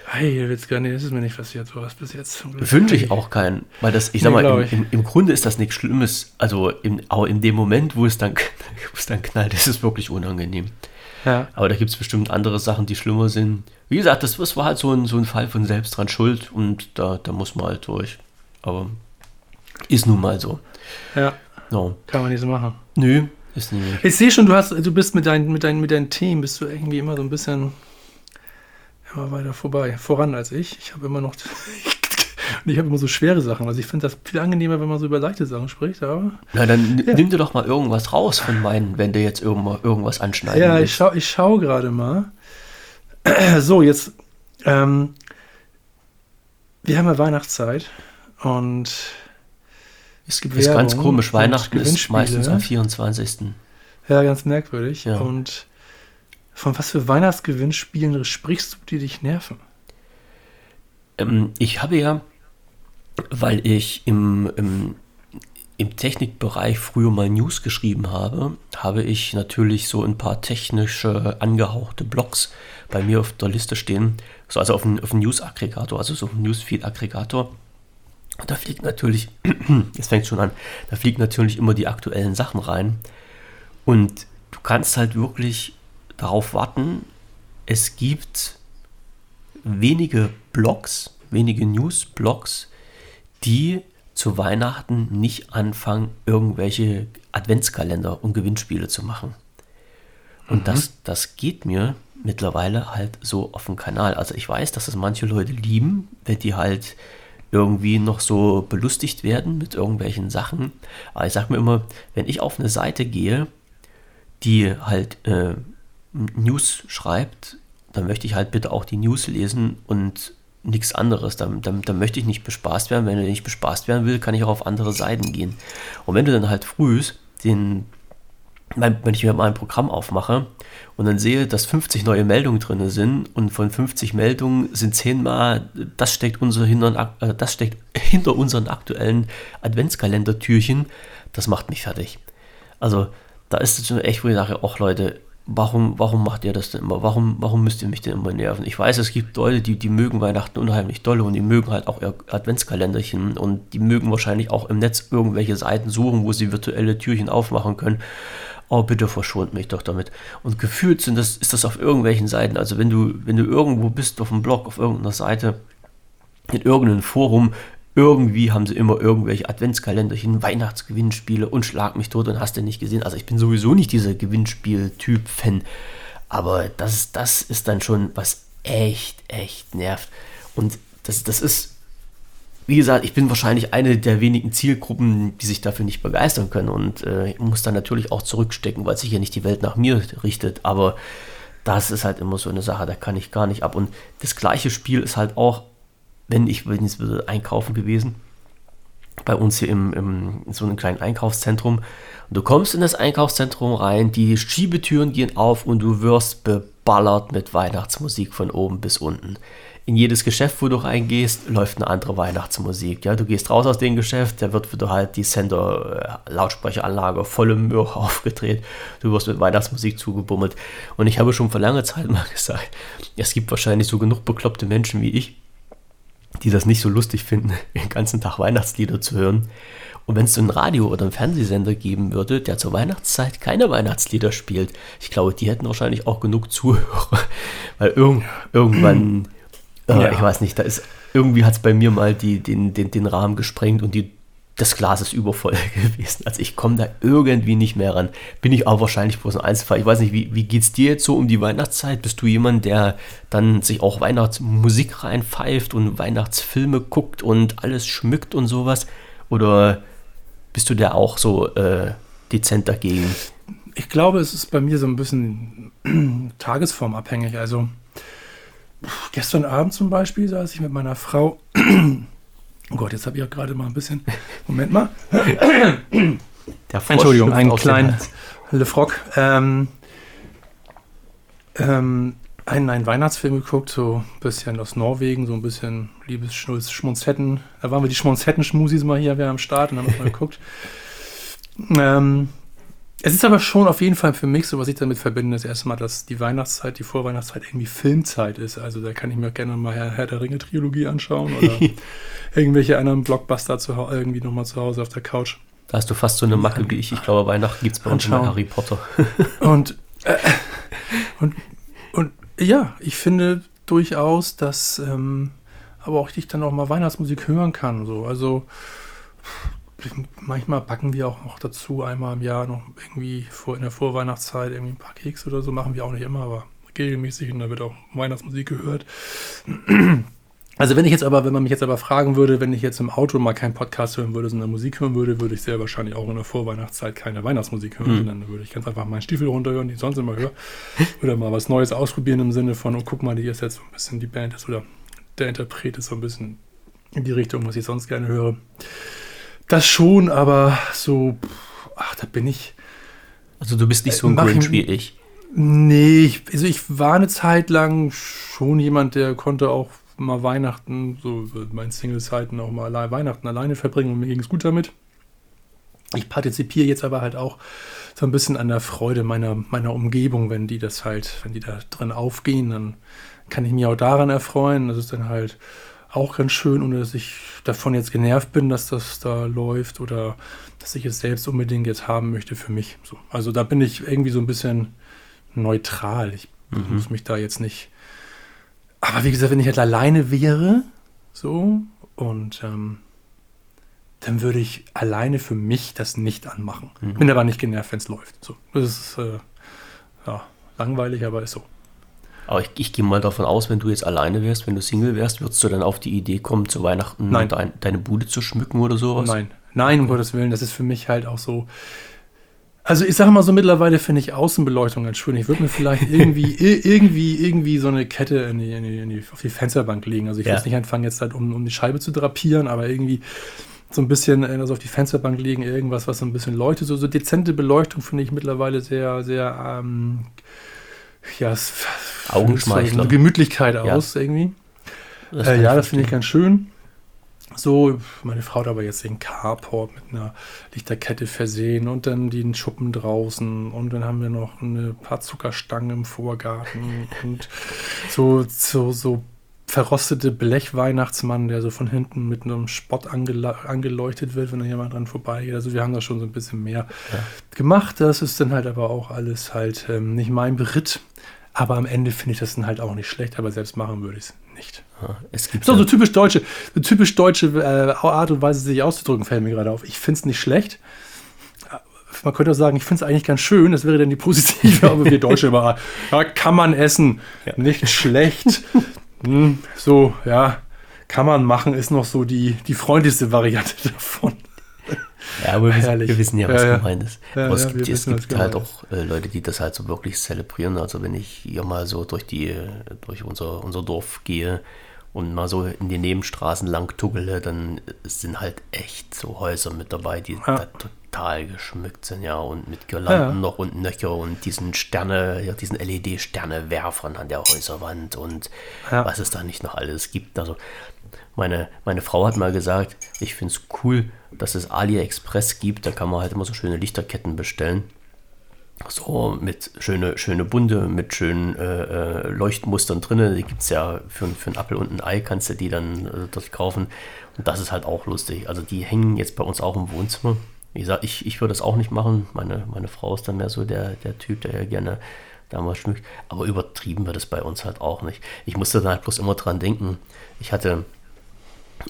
Speaker 2: Hey, jetzt gar nicht, das ist mir nicht passiert, sowas bis jetzt.
Speaker 1: Wünsche ich auch keinen, weil das, ich sag
Speaker 2: Nee,
Speaker 1: mal, im, im, im Grunde ist das nichts Schlimmes. Also im, auch in dem Moment, wo es dann, wo es dann knallt, ist es wirklich unangenehm.
Speaker 2: Ja.
Speaker 1: Aber da gibt es bestimmt andere Sachen, die schlimmer sind. Wie gesagt, das, das war halt so ein, so ein Fall von selbst dran schuld und da, da muss man halt durch. Aber ist nun mal so.
Speaker 2: ja,
Speaker 1: No.
Speaker 2: kann man nicht so machen.
Speaker 1: Nö, ist nie.
Speaker 2: Ich sehe schon, du hast, du bist mit deinen, mit deinen, mit deinen Themen, bist du irgendwie immer so ein bisschen immer weiter vorbei, voran als ich. Ich habe immer noch, und ich habe immer so schwere Sachen. Also ich finde das viel angenehmer, wenn man so über leichte Sachen spricht, aber.
Speaker 1: Na, dann
Speaker 2: Ja.
Speaker 1: nimm dir doch mal irgendwas raus von meinen, wenn du jetzt irgendwo, irgendwas anschneiden
Speaker 2: Ja, ich schaue ich schau gerade mal. So, jetzt, ähm, wir haben ja Weihnachtszeit und
Speaker 1: Es gibt ist ganz komisch. Weihnachten ist meistens am 24.
Speaker 2: ja, ganz merkwürdig.
Speaker 1: Ja.
Speaker 2: Und von was für Weihnachtsgewinnspielen sprichst du, die dich nerven?
Speaker 1: Ähm, ich habe ja, weil ich im, im, im Technikbereich früher mal News geschrieben habe, habe ich natürlich so ein paar technische angehauchte Blogs bei mir auf der Liste stehen. So, also auf dem News-Aggregator, also so ein Newsfeed-Aggregator. Und da fliegt natürlich, jetzt fängt schon an, da fliegt natürlich immer die aktuellen Sachen rein. Und du kannst halt wirklich darauf warten, es gibt wenige Blogs, wenige News-Blogs, die zu Weihnachten nicht anfangen, irgendwelche Adventskalender und Gewinnspiele zu machen. Und das, das geht mir mittlerweile halt so auf dem Kanal. Also ich weiß, dass es manche Leute lieben, wenn die halt irgendwie noch so belustigt werden mit irgendwelchen Sachen. Aber ich sage mir immer, wenn ich auf eine Seite gehe, die halt äh, News schreibt dann möchte ich halt bitte auch die News lesen und nichts anderes. Dann, dann, dann möchte ich nicht bespaßt werden. Wenn ich nicht bespaßt werden will, kann ich auch auf andere Seiten gehen. Und wenn du dann halt frühst den, wenn ich mir mal ein Programm aufmache und dann sehe, dass 50 neue Meldungen drin sind und von 50 Meldungen sind 10 mal, das steckt, unser hinter, äh, das steckt hinter unseren aktuellen Adventskalendertürchen, das macht mich fertig. Also da ist es schon echt, wo ich sage, ach Leute, warum, warum macht ihr das denn immer? Warum, warum müsst ihr mich denn immer nerven? Ich weiß, es gibt Leute, die, die mögen Weihnachten unheimlich dolle und die mögen halt auch ihr Adventskalenderchen und die mögen wahrscheinlich auch im Netz irgendwelche Seiten suchen, wo sie virtuelle Türchen aufmachen können. Oh, bitte verschont mich doch damit. Und gefühlt sind das, ist das auf irgendwelchen Seiten. Also wenn du, wenn du irgendwo bist auf einem Blog, auf irgendeiner Seite, in irgendeinem Forum, irgendwie haben sie immer irgendwelche Adventskalenderchen, Weihnachtsgewinnspiele und schlag mich tot und hast du nicht gesehen. Also ich bin sowieso nicht dieser Gewinnspiel-Typ-Fan. Aber das, das ist dann schon was echt, echt nervt. Und das, das ist, wie gesagt, ich bin wahrscheinlich eine der wenigen Zielgruppen, die sich dafür nicht begeistern können. Und äh, ich muss dann natürlich auch zurückstecken, weil sich ja nicht die Welt nach mir richtet. Aber das ist halt immer so eine Sache, da kann ich gar nicht ab. Und das gleiche Spiel ist halt auch wenn ich bin jetzt einkaufen gewesen, bei uns hier im, im, in so einem kleinen Einkaufszentrum. Und du kommst in das Einkaufszentrum rein, die Schiebetüren gehen auf und du wirst beballert mit Weihnachtsmusik von oben bis unten. In jedes Geschäft, wo du reingehst, läuft eine andere Weihnachtsmusik. Ja, du gehst raus aus dem Geschäft, da wird wieder halt die Sender-Lautsprecheranlage volle Möhre aufgedreht. Du wirst mit Weihnachtsmusik zugebummelt. Und ich habe schon vor langer Zeit mal gesagt, es gibt wahrscheinlich so genug bekloppte Menschen wie ich, die das nicht so lustig finden, den ganzen Tag Weihnachtslieder zu hören. Und wenn es so ein Radio- oder einen Fernsehsender geben würde, der zur Weihnachtszeit keine Weihnachtslieder spielt, ich glaube, die hätten wahrscheinlich auch genug Zuhörer. Weil irg irgendwann, ja. ich weiß nicht, da ist, irgendwie hat es bei mir mal die, den, den, den Rahmen gesprengt und die das Glas ist übervoll gewesen. Also ich komme da irgendwie nicht mehr ran. Bin ich auch wahrscheinlich bloß ein Einzelfall. Ich weiß nicht, wie, wie geht es dir jetzt so um die Weihnachtszeit? Bist du jemand, der dann sich auch Weihnachtsmusik reinpfeift und Weihnachtsfilme guckt und alles schmückt und sowas? Oder bist du der auch so äh, dezent dagegen?
Speaker 2: Ich glaube, es ist bei mir so ein bisschen tagesformabhängig. Also gestern Abend zum Beispiel saß ich mit meiner Frau Oh Gott, jetzt habe ich ja gerade mal ein bisschen. Moment mal. Entschuldigung, einen kleinen Lefrock. Ähm, ähm, einen, einen Weihnachtsfilm geguckt, so ein bisschen aus Norwegen, so ein bisschen liebes Schmunzetten. Da waren wir die Schmunzetten-Schmusis mal hier, wir am Start und haben mal geguckt. Ähm, es ist aber schon auf jeden Fall für mich so, was ich damit verbinde, ist erstmal, dass die Weihnachtszeit, die Vorweihnachtszeit irgendwie Filmzeit ist. Also da kann ich mir gerne mal Herr, Herr der Ringe Trilogie anschauen oder irgendwelche anderen Blockbuster zu, irgendwie nochmal zu Hause auf der Couch.
Speaker 1: Da hast du fast so eine Macke wie ich. Ich glaube, Weihnachten gibt es bei uns immer Harry Potter.
Speaker 2: und, äh, und, und ja, ich finde durchaus, dass ähm, aber auch ich dann auch mal Weihnachtsmusik hören kann. So. Also manchmal backen wir auch noch dazu einmal im Jahr noch irgendwie vor, in der Vorweihnachtszeit irgendwie ein paar Kekse oder so. Machen wir auch nicht immer, aber regelmäßig und da wird auch Weihnachtsmusik gehört. Also wenn ich jetzt aber, wenn man mich jetzt aber fragen würde, wenn ich jetzt im Auto mal keinen Podcast hören würde, sondern Musik hören würde, würde ich sehr wahrscheinlich auch in der Vorweihnachtszeit keine Weihnachtsmusik hören. Mhm. Dann würde ich ganz einfach meinen Stiefel runterhören, die ich sonst immer höre. Oder mal was Neues ausprobieren im Sinne von, oh guck mal, die ist jetzt so ein bisschen die Band ist oder der Interpret ist so ein bisschen in die Richtung, was ich sonst gerne höre. Das schon, aber so, ach, da bin ich.
Speaker 1: Also du bist nicht so ein Grinch wie ich.
Speaker 2: Nee, ich, also ich war eine Zeit lang schon jemand, der konnte auch mal Weihnachten, so meinen Single-Zeiten auch mal allein, Weihnachten alleine verbringen und mir ging es gut damit. Ich partizipiere jetzt aber halt auch so ein bisschen an der Freude meiner, meiner Umgebung, wenn die das halt, wenn die da drin aufgehen, dann kann ich mich auch daran erfreuen. Das ist dann halt auch ganz schön, ohne dass ich davon jetzt genervt bin, dass das da läuft oder dass ich es selbst unbedingt jetzt haben möchte für mich. So. Also da bin ich irgendwie so ein bisschen neutral. Ich mhm. muss mich da jetzt nicht. Aber wie gesagt, wenn ich halt alleine wäre, so, und ähm, dann würde ich alleine für mich das nicht anmachen. Mhm. Bin aber nicht genervt, wenn es läuft. So. Das ist äh, ja, langweilig, aber ist so.
Speaker 1: Aber ich, ich gehe mal davon aus, wenn du jetzt alleine wärst, wenn du Single wärst, würdest du dann auf die Idee kommen, zu Weihnachten dein, deine Bude zu schmücken oder sowas?
Speaker 2: Nein, nein, um Gottes Willen, das ist für mich halt auch so. Also ich sage mal so, mittlerweile finde ich Außenbeleuchtung ganz schön. Ich würde mir vielleicht irgendwie, irgendwie, irgendwie so eine Kette in die, in die, in die, auf die Fensterbank legen. Also ich ja. will jetzt nicht anfangen, jetzt halt um, um die Scheibe zu drapieren, aber irgendwie so ein bisschen also auf die Fensterbank legen, irgendwas, was so ein bisschen leuchtet. So, so dezente Beleuchtung finde ich mittlerweile sehr, sehr, ähm, ja,
Speaker 1: Augenschmeichler.
Speaker 2: So Gemütlichkeit ja. aus irgendwie. Das äh, ja, das finde ich ganz schön. So, meine Frau hat aber jetzt den Carport mit einer Lichterkette versehen und dann den Schuppen draußen und dann haben wir noch ein paar Zuckerstangen im Vorgarten und so, so, so verrostete Blechweihnachtsmann, der so von hinten mit einem Spott angeleuchtet wird, wenn da jemand dran vorbeigeht. Also wir haben da schon so ein bisschen mehr ja. gemacht. Das ist dann halt aber auch alles halt ähm, nicht mein Beritt. Aber am Ende finde ich das dann halt auch nicht schlecht, aber selbst machen würde ich es nicht.
Speaker 1: Ja, es gibt
Speaker 2: so, so typisch deutsche, so typisch deutsche äh, Art und Weise, sich auszudrücken, fällt mir gerade auf. Ich finde es nicht schlecht. Man könnte auch sagen, ich finde es eigentlich ganz schön, das wäre dann die positive, aber wir Deutsche immer, ja, kann man essen, nicht schlecht. hm, so, ja, kann man machen, ist noch so die, die freundlichste Variante davon.
Speaker 1: Ja, aber wir, wir wissen ja, was ja, gemeint ist. Ja, aber es ja, gibt, es gibt halt auch äh, Leute, die das halt so wirklich zelebrieren. Also wenn ich hier mal so durch die, durch unser, unser Dorf gehe und mal so in die Nebenstraßen lang tuggele, dann sind halt echt so Häuser mit dabei, die total geschmückt sind, ja, und mit Girlanden noch und Nöcher und diesen Sterne, ja, diesen LED-Sternewerfern an der Häuserwand und was es da nicht noch alles gibt. Also meine, meine Frau hat mal gesagt, ich finde es cool, dass es AliExpress gibt. Da kann man halt immer so schöne Lichterketten bestellen. So mit schöne, schöne Bunte, mit schönen äh, äh Leuchtmustern drin. Die gibt es ja für, für einen Apfel und ein Ei, kannst du die dann äh, dort kaufen. Und das ist halt auch lustig. Also die hängen jetzt bei uns auch im Wohnzimmer. Wie gesagt, ich, ich würde das auch nicht machen. Meine, meine Frau ist dann mehr so der, der Typ, der ja gerne damals schmückt. Aber übertrieben wird es bei uns halt auch nicht. Ich musste dann halt bloß immer dran denken. Ich hatte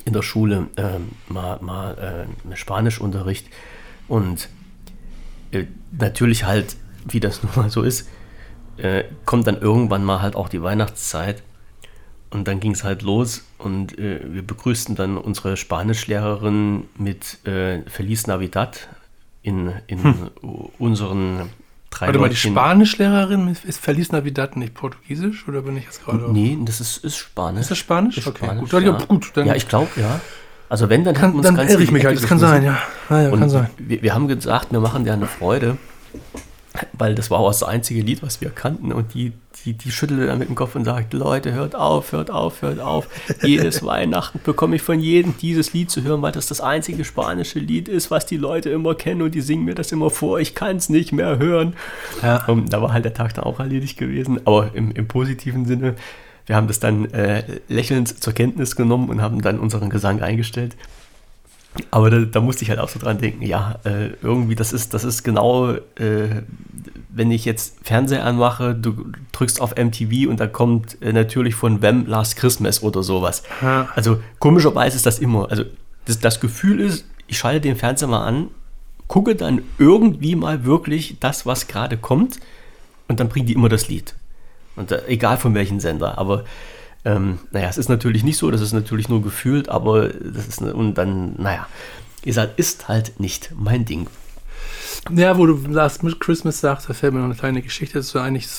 Speaker 1: in der Schule äh, mal, mal äh, Spanischunterricht und äh, natürlich halt, wie das nun mal so ist, äh, kommt dann irgendwann mal halt auch die Weihnachtszeit und dann ging es halt los und äh, wir begrüßten dann unsere Spanischlehrerin mit äh, Feliz Navidad in, in hm. unseren
Speaker 2: drei Warte mal, die Spanischlehrerin ist Feliz Navidad nicht Portugiesisch oder bin ich jetzt gerade?
Speaker 1: Nee, das ist, ist Spanisch.
Speaker 2: Ist das Spanisch?
Speaker 1: Ist
Speaker 2: okay,
Speaker 1: Spanisch,
Speaker 2: gut.
Speaker 1: Ja,
Speaker 2: gut
Speaker 1: dann ja, ich glaube, ja. Also wenn, dann
Speaker 2: kann, dann irre ich mich halt. Das kann sein, ja.
Speaker 1: Ah, ja kann sein. Wir, wir haben gesagt, wir machen dir eine Freude weil das war auch das einzige Lied, was wir kannten und die, die, die schüttelte dann mit dem Kopf und sagt, Leute, hört auf, hört auf, hört auf. Jedes Weihnachten bekomme ich von jedem dieses Lied zu hören, weil das das einzige spanische Lied ist, was die Leute immer kennen und die singen mir das immer vor, ich kann es nicht mehr hören. Ja. Und da war halt der Tag dann auch erledigt gewesen, aber im, im positiven Sinne, wir haben das dann äh, lächelnd zur Kenntnis genommen und haben dann unseren Gesang eingestellt. Aber da, da, musste ich halt auch so dran denken, ja, äh, irgendwie, das ist, das ist genau, äh, wenn ich jetzt Fernseher anmache, du drückst auf MTV und da kommt äh, natürlich von Wem Last Christmas oder sowas. Ja. Also komischerweise ist das immer. Also das, das Gefühl ist, ich schalte den Fernseher mal an, gucke dann irgendwie mal wirklich das, was gerade kommt und dann bringen die immer das Lied. Und äh, egal von welchem Sender, aber ähm, naja, es ist natürlich nicht so, das ist natürlich nur gefühlt, aber das ist, und dann, naja, ist halt, ist halt nicht mein Ding.
Speaker 2: Ja, wo du Last Christmas sagst, da fällt mir noch eine kleine Geschichte. Das war eigentlich,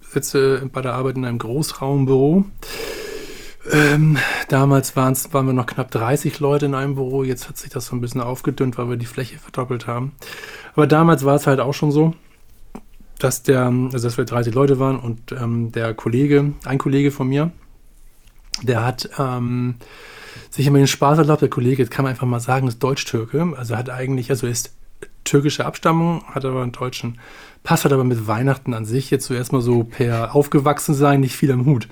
Speaker 2: sitze bei der Arbeit in einem Großraumbüro. Ähm, damals waren wir noch knapp 30 Leute in einem Büro. Jetzt hat sich das so ein bisschen aufgedünnt, weil wir die Fläche verdoppelt haben. Aber damals war es halt auch schon so, dass der, also dass wir 30 Leute waren und ähm, der Kollege, ein Kollege von mir, der hat ähm, sich immer den Spaß erlaubt, der Kollege, jetzt kann man einfach mal sagen, ist Deutsch-Türke. Also hat eigentlich, also ist türkische Abstammung, hat aber einen deutschen Pass, hat aber mit Weihnachten an sich jetzt so mal so per aufgewachsen sein, nicht viel am Hut.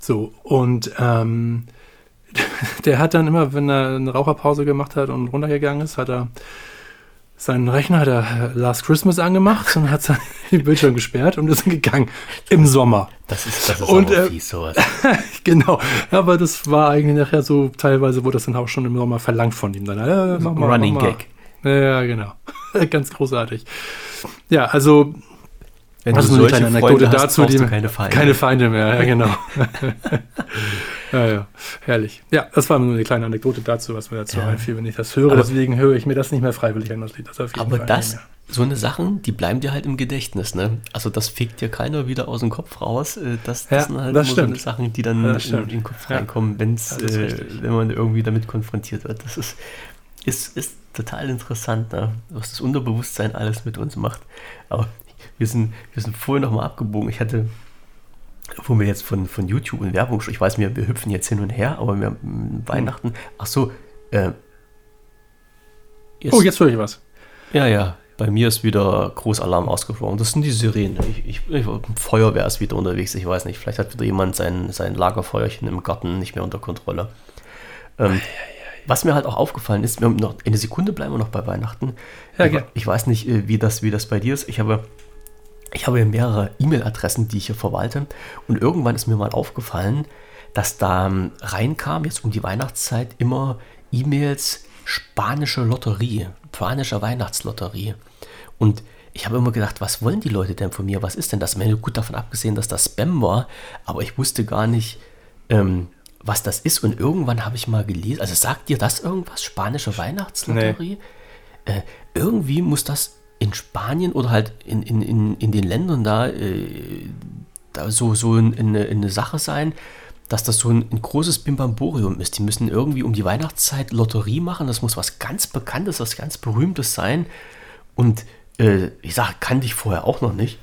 Speaker 2: So, und ähm, der hat dann immer, wenn er eine Raucherpause gemacht hat und runtergegangen ist, hat er seinen Rechner hat er Last Christmas angemacht und hat den Bildschirm gesperrt und ist gegangen im Sommer.
Speaker 1: Das ist, das ist
Speaker 2: und, äh, fies, sowas. genau, aber das war eigentlich nachher so, teilweise wurde das dann auch schon im Sommer verlangt von ihm. Dann, äh,
Speaker 1: mach mal, Running mach mal. Gag.
Speaker 2: Ja, genau. Ganz großartig. Ja, also
Speaker 1: Wenn du
Speaker 2: ist nur eine
Speaker 1: solche
Speaker 2: kleine Anekdote
Speaker 1: Freunde hast,
Speaker 2: dazu,
Speaker 1: brauchst
Speaker 2: die
Speaker 1: du keine Feinde.
Speaker 2: keine Feinde mehr, ja, genau. ja, ja, herrlich. Ja, das war nur eine kleine Anekdote dazu, was mir dazu
Speaker 1: Ja.
Speaker 2: einfiel, wenn ich das höre.
Speaker 1: Aber-
Speaker 2: Deswegen höre ich mir das nicht mehr freiwillig an, das Lied. Das
Speaker 1: Aber
Speaker 2: Fall
Speaker 1: das, so eine Sachen, die bleiben dir halt im Gedächtnis, ne? Also das fegt dir keiner wieder aus dem Kopf raus. Äh, Das, das
Speaker 2: Ja,
Speaker 1: sind halt
Speaker 2: das
Speaker 1: so eine. Sachen, die dann in, in den Kopf reinkommen, wenn's, äh, wenn man irgendwie damit konfrontiert wird. Das ist, ist, ist total interessant, ne? was das Unterbewusstsein alles mit uns macht. Aber wir sind, wir sind vorher nochmal abgebogen. Ich hatte, wo wir jetzt von, von YouTube und Werbung, ich weiß, wir, wir hüpfen jetzt hin und her, aber wir haben Weihnachten, ach so, äh,
Speaker 2: Oh, jetzt höre ich was.
Speaker 1: ja, ja. Bei mir ist wieder Großalarm ausgebrochen. Das sind die Sirenen. Ich, ich, ich, Feuerwehr ist wieder unterwegs. Ich weiß nicht. Vielleicht hat wieder jemand sein, sein Lagerfeuerchen im Garten nicht mehr unter Kontrolle. Ähm, was mir halt auch aufgefallen ist, wir haben noch eine Sekunde bleiben wir noch bei Weihnachten.
Speaker 2: Ja,
Speaker 1: ich, ich weiß nicht, äh, wie das, wie das bei dir ist. Ich habe, ich habe ja mehrere E-Mail-Adressen, die ich hier verwalte. Und irgendwann ist mir mal aufgefallen, dass da ähm, reinkam, jetzt um die Weihnachtszeit, immer E-Mails spanische Lotterie, spanische Weihnachtslotterie. Und ich habe immer gedacht, was wollen die Leute denn von mir? Was ist denn das? Ich meine, gut davon abgesehen, dass das Spam war, aber ich wusste gar nicht, ähm, was das ist. Und irgendwann habe ich mal gelesen, also sagt dir das irgendwas? Spanische Weihnachtslotterie? Äh, irgendwie muss das in Spanien oder halt in, in, in, in den Ländern da, äh, da so, so eine, eine Sache sein, dass das so ein, ein großes Bimbamborium ist. Die müssen irgendwie um die Weihnachtszeit Lotterie machen. Das muss was ganz Bekanntes, was ganz Berühmtes sein. Und äh, ich sage, kannte ich vorher auch noch nicht.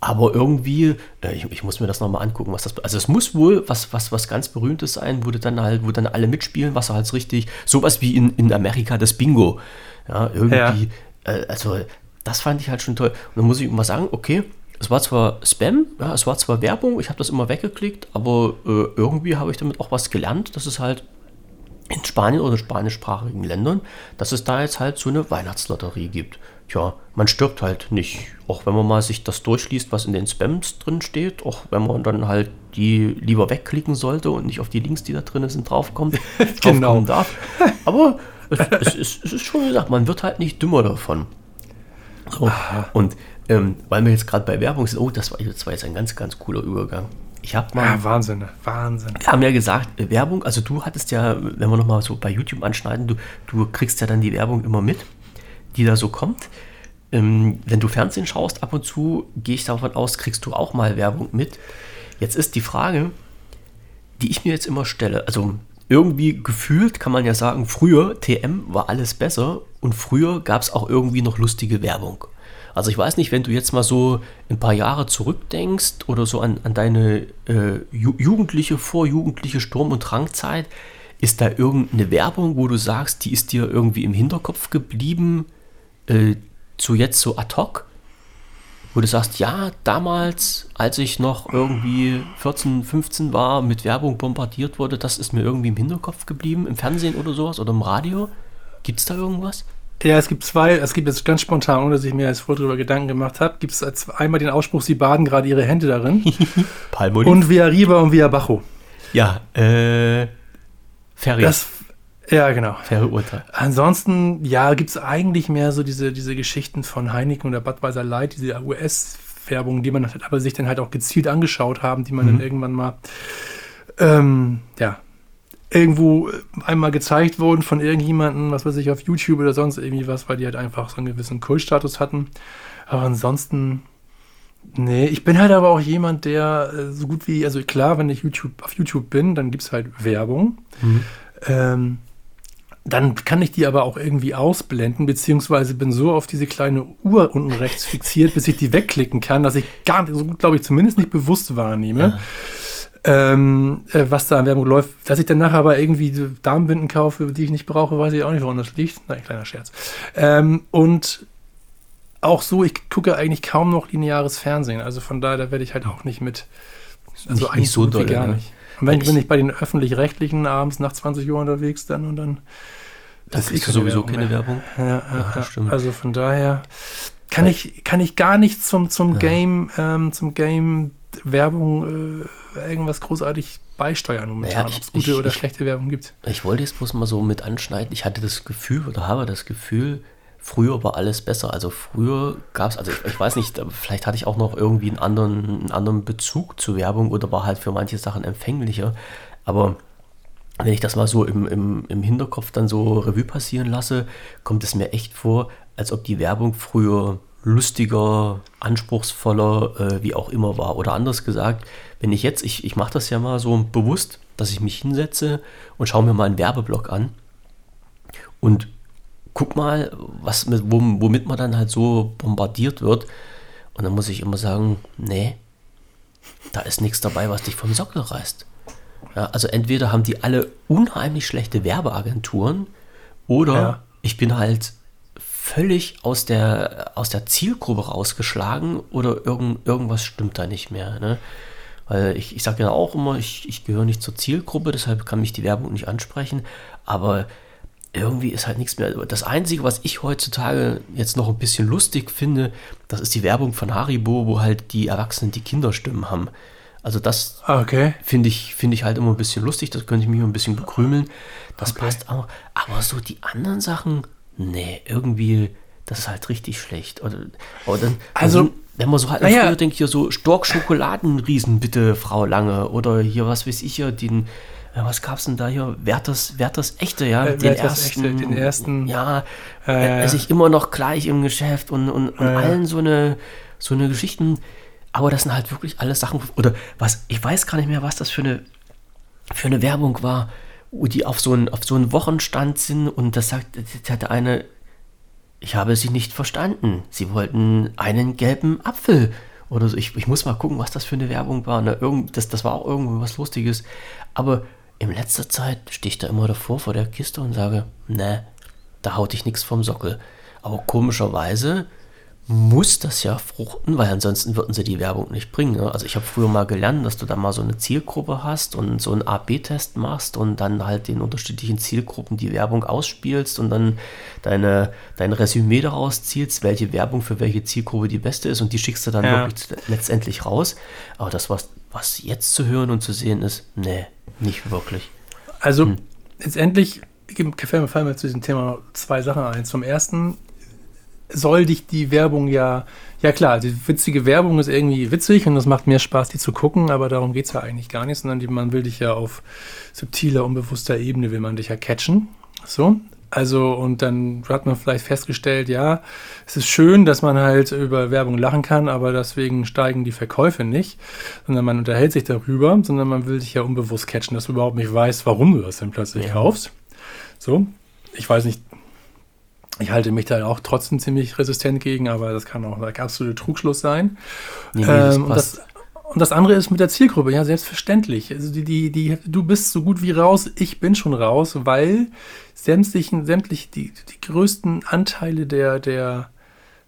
Speaker 1: Aber irgendwie, äh, ich, ich muss mir das nochmal angucken, was das. Also es muss wohl was, was, was ganz Berühmtes sein, wo dann halt, wo dann alle mitspielen, was halt richtig, sowas wie in, in Amerika das Bingo. Ja, irgendwie. Äh, also, das fand ich halt schon toll. Und dann muss ich immer sagen, okay, es war zwar Spam, ja, es war zwar Werbung, ich habe das immer weggeklickt, aber äh, irgendwie habe ich damit auch was gelernt, dass es halt in Spanien oder spanischsprachigen Ländern, dass es da jetzt halt so eine Weihnachtslotterie gibt. Tja, man stirbt halt nicht. Auch wenn man mal sich das durchliest, was in den Spams drin steht, auch wenn man dann halt die lieber wegklicken sollte und nicht auf die Links, die da drin sind, draufkommt,
Speaker 2: Genau.
Speaker 1: draufkommen darf. Aber es, ist, es ist schon gesagt, man wird halt nicht dümmer davon. So, und ähm, weil wir jetzt gerade bei Werbung sind, oh, das war, das war jetzt ein ganz, ganz cooler Übergang. Ich habe mal
Speaker 2: Ja, Wahnsinn, ne? Wahnsinn.
Speaker 1: wir haben ja gesagt, äh, Werbung, also du hattest ja, wenn wir nochmal so bei YouTube anschneiden, du, du kriegst ja dann die Werbung immer mit, die da so kommt. Ähm, wenn du Fernsehen schaust, ab und zu gehe ich davon aus, kriegst du auch mal Werbung mit. Jetzt ist die Frage, die ich mir jetzt immer stelle, also irgendwie gefühlt kann man ja sagen, früher TM war alles besser und früher gab es auch irgendwie noch lustige Werbung. Also ich weiß nicht, wenn du jetzt mal so ein paar Jahre zurückdenkst oder so an, an deine äh, ju jugendliche, vorjugendliche Sturm- und Drangzeit, ist da irgendeine Werbung, wo du sagst, die ist dir irgendwie im Hinterkopf geblieben, äh, zu jetzt so ad hoc? Wo du sagst, ja, damals, als ich noch irgendwie 14, 15 war, mit Werbung bombardiert wurde, das ist mir irgendwie im Hinterkopf geblieben, im Fernsehen oder sowas oder im Radio. Gibt es da irgendwas?
Speaker 2: Ja, es gibt zwei, es gibt jetzt ganz spontan, ohne dass ich mir jetzt vorher darüber Gedanken gemacht habe, gibt es als- einmal den Ausspruch, sie baden gerade ihre Hände darin.
Speaker 1: Palmolive?
Speaker 2: und Via Riba und Via Bajo.
Speaker 1: ja, äh, Ferry.
Speaker 2: Das, ja, genau.
Speaker 1: faire Urteil.
Speaker 2: Ansonsten, ja, gibt es eigentlich mehr so diese, diese Geschichten von Heineken oder Budweiser Light, diese US-Werbung, die man halt, aber sich dann halt auch gezielt angeschaut haben, die man dann irgendwann mal, ähm, ja, irgendwo einmal gezeigt wurden von irgendjemandem, was weiß ich, auf YouTube oder sonst irgendwie was, weil die halt einfach so einen gewissen Kultstatus hatten. Aber ansonsten, nee, ich bin halt aber auch jemand, der äh, so gut wie, also klar, wenn ich YouTube, auf YouTube bin, dann gibt es halt Werbung. Ähm, dann kann ich die aber auch irgendwie ausblenden, beziehungsweise bin so auf diese kleine Uhr unten rechts fixiert, bis ich die wegklicken kann, dass ich gar nicht, so glaube ich, zumindest nicht bewusst wahrnehme, ähm, äh, was da an Werbung läuft. Dass ich danach aber irgendwie Darmbinden kaufe, die ich nicht brauche, weiß ich auch nicht, woran das liegt. Nein, kleiner Scherz. Ähm, und auch so, ich gucke eigentlich kaum noch lineares Fernsehen. Also von daher, da werde ich halt auch nicht mit. Also
Speaker 1: Nicht- nicht so
Speaker 2: gut
Speaker 1: dolle,
Speaker 2: gar
Speaker 1: ne?
Speaker 2: nicht. Und wenn,
Speaker 1: Ich-
Speaker 2: wenn ich bei den öffentlich-rechtlichen abends nach 20 Uhr unterwegs dann und dann.
Speaker 1: Da
Speaker 2: ist
Speaker 1: sowieso keine. Werbung.
Speaker 2: Ja, ja,
Speaker 1: Ja.
Speaker 2: Also von daher kann ich, kann ich gar nicht zum, zum. Game, ähm, zum Game Werbung äh, irgendwas großartig beisteuern momentan,
Speaker 1: Naja,
Speaker 2: ob es gute
Speaker 1: ich-
Speaker 2: oder
Speaker 1: ich-
Speaker 2: schlechte Werbung gibt.
Speaker 1: Ich wollte jetzt bloß mal so mit anschneiden. Ich hatte das Gefühl oder habe das Gefühl, früher war alles besser. Also früher gab es, also ich, ich, weiß nicht, vielleicht hatte ich auch noch irgendwie einen anderen, einen anderen Bezug zu Werbung oder war halt für manche Sachen empfänglicher. Aber wenn ich das mal so im, im, im Hinterkopf dann so Revue passieren lasse, kommt es mir echt vor, als ob die Werbung früher lustiger, anspruchsvoller, äh, wie auch immer war. Oder anders gesagt, wenn ich jetzt, ich, ich mache das ja mal so bewusst, dass ich mich hinsetze und schaue mir mal einen Werbeblock an und guck mal, was mit, womit man dann halt so bombardiert wird. Und dann muss ich immer sagen, nee, da ist nichts dabei, was dich vom Sockel reißt. Ja, also entweder haben die alle unheimlich schlechte Werbeagenturen oder ja. ich bin halt völlig aus der, aus der Zielgruppe rausgeschlagen oder irgend, irgendwas stimmt da nicht mehr. Ne? Weil ich, ich sage ja auch immer, ich, ich gehöre nicht zur Zielgruppe, deshalb kann mich die Werbung nicht ansprechen. Aber irgendwie ist halt nichts mehr. Das Einzige, was ich heutzutage jetzt noch ein bisschen lustig finde, das ist die Werbung von Haribo, wo halt die Erwachsenen die Kinderstimmen haben. Also das
Speaker 2: ah, okay.
Speaker 1: finde ich, find ich halt immer ein bisschen lustig, das könnte ich mich ein bisschen bekrümeln. Das okay. passt auch. Aber so die anderen Sachen, nee, irgendwie, das ist halt richtig schlecht. Oder, oder dann,
Speaker 2: also,
Speaker 1: also, wenn man so halt naja. früher denkt, hier so Stork Schokoladenriesen, bitte, Frau Lange. Oder hier, was weiß ich hier, den, ja, was gab's denn da hier? Werthers, Werthers Echte, ja,
Speaker 2: äh, den ersten, Echte, den ersten.
Speaker 1: Ja, äh, also ich immer noch gleich im Geschäft und, und, und äh, allen so eine, so eine Geschichten. Aber das sind halt wirklich alles Sachen, oder was, ich weiß gar nicht mehr, was das für eine, für eine Werbung war die auf so einen, auf so einen Wochenstand sind und das sagt, das hatte eine, ich habe sie nicht verstanden. Sie wollten einen gelben Apfel oder so. Ich, ich muss mal gucken, was das für eine Werbung war. Ne? Irgend, das, das war auch irgendwo was Lustiges. Aber in letzter Zeit stehe ich da immer davor vor der Kiste und sage, ne, da haut ich nichts vom Sockel. Aber komischerweise muss das ja fruchten, weil ansonsten würden sie die Werbung nicht bringen. Ne? Also ich habe früher mal gelernt, dass du da mal so eine Zielgruppe hast und so einen A-B-Test machst und dann halt den unterschiedlichen Zielgruppen die Werbung ausspielst und dann deine, dein Resümee daraus zielst, welche Werbung für welche Zielgruppe die beste ist und die schickst du dann ja. wirklich letztendlich raus. Aber das, was, was jetzt zu hören und zu sehen ist, nee, nicht wirklich.
Speaker 2: Also hm. letztendlich fallen mir zu diesem Thema zwei Sachen ein. Zum ersten, soll dich die Werbung ja, ja klar, die witzige Werbung ist irgendwie witzig und das macht mehr Spaß, die zu gucken, aber darum geht es ja eigentlich gar nicht, sondern die, man will dich ja auf subtiler, unbewusster Ebene, will man dich ja catchen. So, also, und dann hat man vielleicht festgestellt, ja, es ist schön, dass man halt über Werbung lachen kann, aber deswegen steigen die Verkäufe nicht, sondern man unterhält sich darüber, sondern man will dich ja unbewusst catchen, dass du überhaupt nicht weißt, warum du das denn plötzlich ja. kaufst. So, ich weiß nicht, ich halte mich da auch trotzdem ziemlich resistent gegen, aber das kann auch ein absoluter Trugschluss sein. Nee, nee, das ähm, und, das, und, das, andere ist mit der Zielgruppe, ja, selbstverständlich. Also die, die, die, du bist so gut wie raus, ich bin schon raus, weil sämtlichen, sämtlich die, die größten Anteile der, der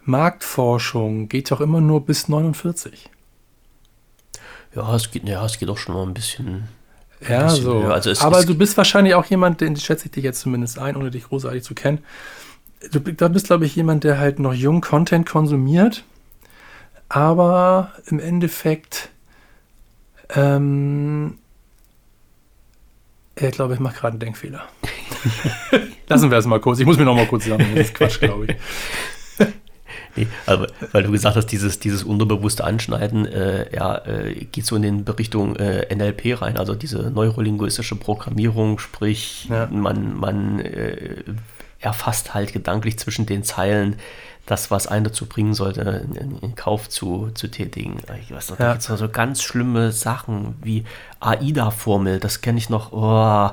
Speaker 2: Marktforschung geht doch immer nur bis 49.
Speaker 1: Ja, es geht, ja, es geht auch schon mal ein bisschen.
Speaker 2: Ja, bisschen so. Also es, aber es, du bist wahrscheinlich auch jemand, den schätze ich dich jetzt zumindest ein, ohne dich großartig zu kennen du da bist, glaube ich, jemand, der halt noch jung Content konsumiert, aber im Endeffekt, ähm, ich glaube, ich mache gerade einen Denkfehler. Lassen wir es mal kurz. Ich muss mir noch mal kurz sagen, das ist Quatsch, glaube ich.
Speaker 1: Nee, aber weil du gesagt hast, dieses, dieses unterbewusste Anschneiden äh, ja, äh, geht so in den Richtung äh, NLP rein, also diese neurolinguistische Programmierung, sprich, ja. man, man äh, erfasst halt gedanklich zwischen den Zeilen das, was einen dazu bringen sollte, in, in Kauf zu, zu tätigen. Ich weiß noch, ja. da gibt es so ganz schlimme Sachen wie AIDA-Formel, das kenne ich noch oh,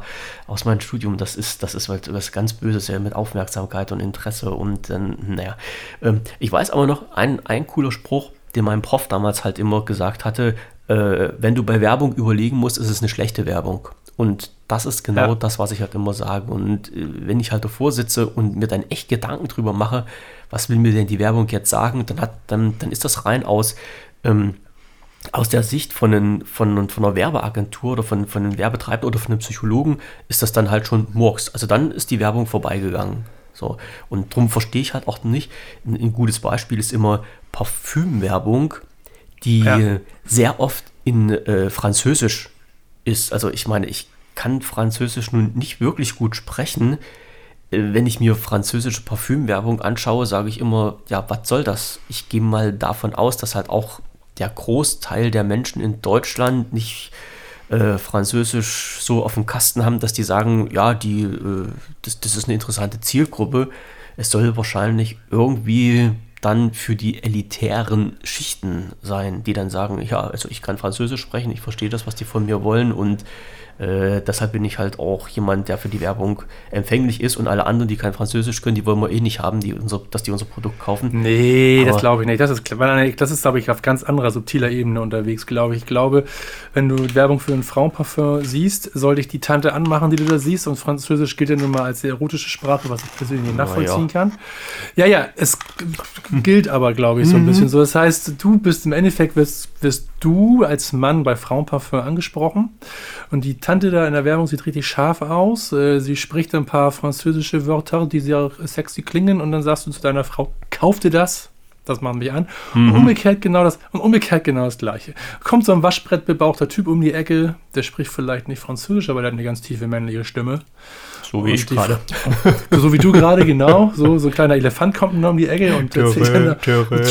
Speaker 1: aus meinem Studium. Das ist, das ist halt was ganz Böses ja, mit Aufmerksamkeit und Interesse und dann, naja. Ähm, ich weiß aber noch, ein, ein cooler Spruch, den mein Prof damals halt immer gesagt hatte, äh, wenn du bei Werbung überlegen musst, ist es eine schlechte Werbung. Und das ist genau ja. das, was ich halt immer sage. Und äh, wenn ich halt davor sitze und mir dann echt Gedanken drüber mache, was will mir denn die Werbung jetzt sagen, dann, hat, dann, dann ist das rein aus, ähm, aus der Sicht von, einen, von, von einer Werbeagentur oder von, von einem Werbetreibenden oder von einem Psychologen, ist das dann halt schon Murks. Also dann ist die Werbung vorbeigegangen. So. Und darum verstehe ich halt auch nicht, ein, ein gutes Beispiel ist immer Parfümwerbung, die ja. sehr oft in äh, Französisch ist. Also ich meine, ich kann Französisch nun nicht wirklich gut sprechen, wenn ich mir französische Parfümwerbung anschaue, sage ich immer, ja, was soll das? Ich gehe mal davon aus, dass halt auch der Großteil der Menschen in Deutschland nicht äh, Französisch so auf dem Kasten haben, dass die sagen, ja, die, äh, das, das ist eine interessante Zielgruppe. Es soll wahrscheinlich irgendwie dann für die elitären Schichten sein, die dann sagen, ja, also ich kann Französisch sprechen, ich verstehe das, was die von mir wollen und äh, deshalb bin ich halt auch jemand, der für die Werbung empfänglich ist und alle anderen, die kein Französisch können, die wollen wir eh nicht haben, die unser, dass die unser Produkt kaufen.
Speaker 2: Nee, Aber das glaube ich nicht. Das ist, das ist, glaube ich, auf ganz anderer subtiler Ebene unterwegs, glaube ich. Ich glaube, wenn du Werbung für ein Frauenparfum siehst, sollte ich die Tante anmachen, die du da siehst. Und Französisch gilt ja nun mal als erotische Sprache, was ich persönlich nicht nachvollziehen ja. kann. Ja, ja, es gilt aber, glaube ich, so ein mhm. bisschen so. Das heißt, du bist im Endeffekt, wirst, wirst du als Mann bei Frauenparfum angesprochen und die Tante da in der Werbung sieht richtig scharf aus. Äh, sie spricht ein paar französische Wörter, die sehr sexy klingen. Und dann sagst du zu deiner Frau, kauf dir das. Das machen wir an. Mhm. Und umgekehrt genau das, und umgekehrt genau das Gleiche. Kommt so ein Waschbrett bebauchter Typ um die Ecke, der spricht vielleicht nicht Französisch, aber der hat eine ganz tiefe männliche Stimme.
Speaker 1: So wie und ich gerade.
Speaker 2: So wie du gerade, genau. So, so ein kleiner Elefant kommt um die Ecke und,
Speaker 1: Töre, Töre.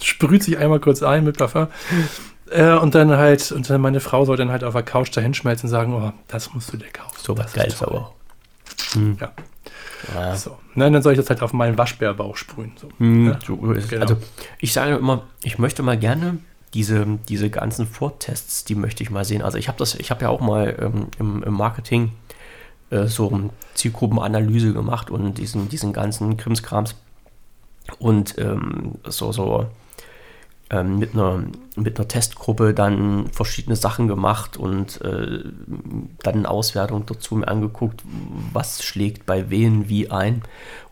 Speaker 2: sprüht sich einmal kurz ein mit Parfum. Äh, und dann halt, und dann meine Frau soll dann halt auf der Couch da hinschmelzen und sagen, oh, das musst du dir kaufen.
Speaker 1: So was Geiles aber.
Speaker 2: Hm. Ja. ja. So. Nein, dann soll ich das halt auf meinen Waschbärbauch sprühen. So.
Speaker 1: Hm, ja. so genau. Also ich sage immer, ich möchte mal gerne diese, diese ganzen Vortests, die möchte ich mal sehen. Also ich habe das, ich habe ja auch mal ähm, im, im, Marketing äh, so Zielgruppenanalyse gemacht und diesen, diesen ganzen Krimskrams und ähm, so, so ähm, mit, einer, mit einer Testgruppe dann verschiedene Sachen gemacht und äh, dann eine Auswertung dazu mir angeguckt, was schlägt bei wen wie ein.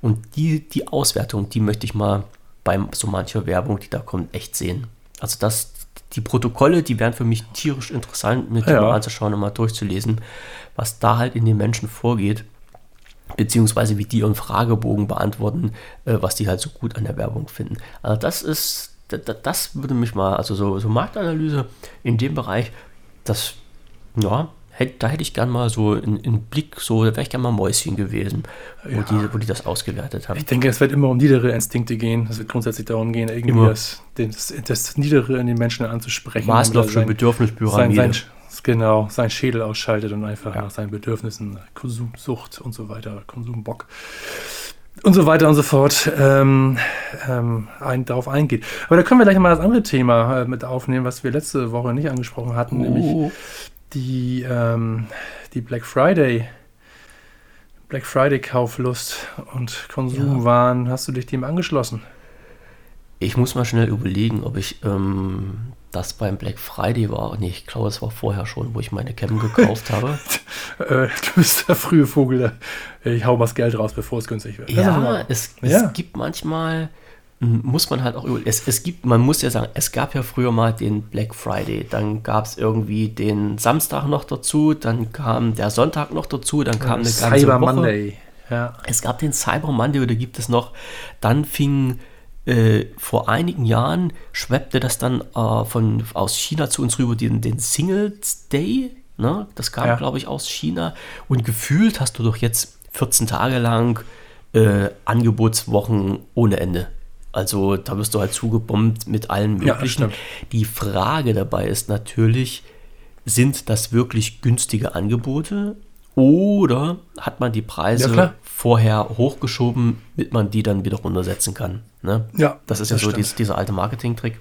Speaker 1: Und die, die Auswertung, die möchte ich mal bei so mancher Werbung, die da kommt, echt sehen. Also das, die Protokolle, die wären für mich tierisch interessant, mit ja. anzuschauen und mal durchzulesen, was da halt in den Menschen vorgeht beziehungsweise wie die ihren Fragebogen beantworten, äh, was die halt so gut an der Werbung finden. Also das ist das würde mich mal, also so, so Marktanalyse in dem Bereich, das, ja, hätte, da hätte ich gern mal so einen Blick, so, da wäre ich gern mal Mäuschen gewesen, wo, ja. die, wo die das ausgewertet haben.
Speaker 2: Ich denke, es wird immer um niedere Instinkte gehen. Es wird grundsätzlich darum gehen, irgendwie das, das, das, Niedere in den Menschen anzusprechen.
Speaker 1: Maßlose Bedürfnispyramide.
Speaker 2: Sein, sein, genau, sein Schädel ausschaltet und einfach ja. nach seinen Bedürfnissen, Konsumsucht und so weiter, Konsumbock und so weiter und so fort ähm, ähm, ein, darauf eingeht. Aber da können wir gleich mal das andere Thema äh, mit aufnehmen, was wir letzte Woche nicht angesprochen hatten, oh. nämlich die, ähm, die Black Friday. Black Friday Kauflust und Konsumwahn. Ja. Hast du dich dem angeschlossen?
Speaker 1: Ich muss mal schnell überlegen, ob ich ähm, das beim Black Friday war. Nee, ich glaube, es war vorher schon, wo ich meine Cam gekauft habe.
Speaker 2: äh, du bist der frühe Vogel. Ich hau mal das Geld raus, bevor es günstig wird.
Speaker 1: Ja, es, es ja. gibt manchmal, muss man halt auch es, es gibt, man muss ja sagen, es gab ja früher mal den Black Friday, dann gab es irgendwie den Samstag noch dazu, dann kam der Sonntag noch dazu, dann kam eine ganze
Speaker 2: Cyber
Speaker 1: Woche.
Speaker 2: Monday.
Speaker 1: Ja. Es gab den Cyber Monday oder gibt es noch, dann fing äh, vor einigen Jahren schweppte das dann äh, von, aus China zu uns rüber, den, den Singles Day. Ne? Das kam, ja. glaube ich, aus China. Und gefühlt hast du doch jetzt 14 Tage lang äh, Angebotswochen ohne Ende. Also da wirst du halt zugebombt mit allen möglichen. Ja, Die Frage dabei ist natürlich, sind das wirklich günstige Angebote oder hat man die Preise ja, vorher hochgeschoben, damit man die dann wieder runtersetzen kann? Ne?
Speaker 2: Ja.
Speaker 1: Das ist ja so dies, dieser alte Marketing-Trick.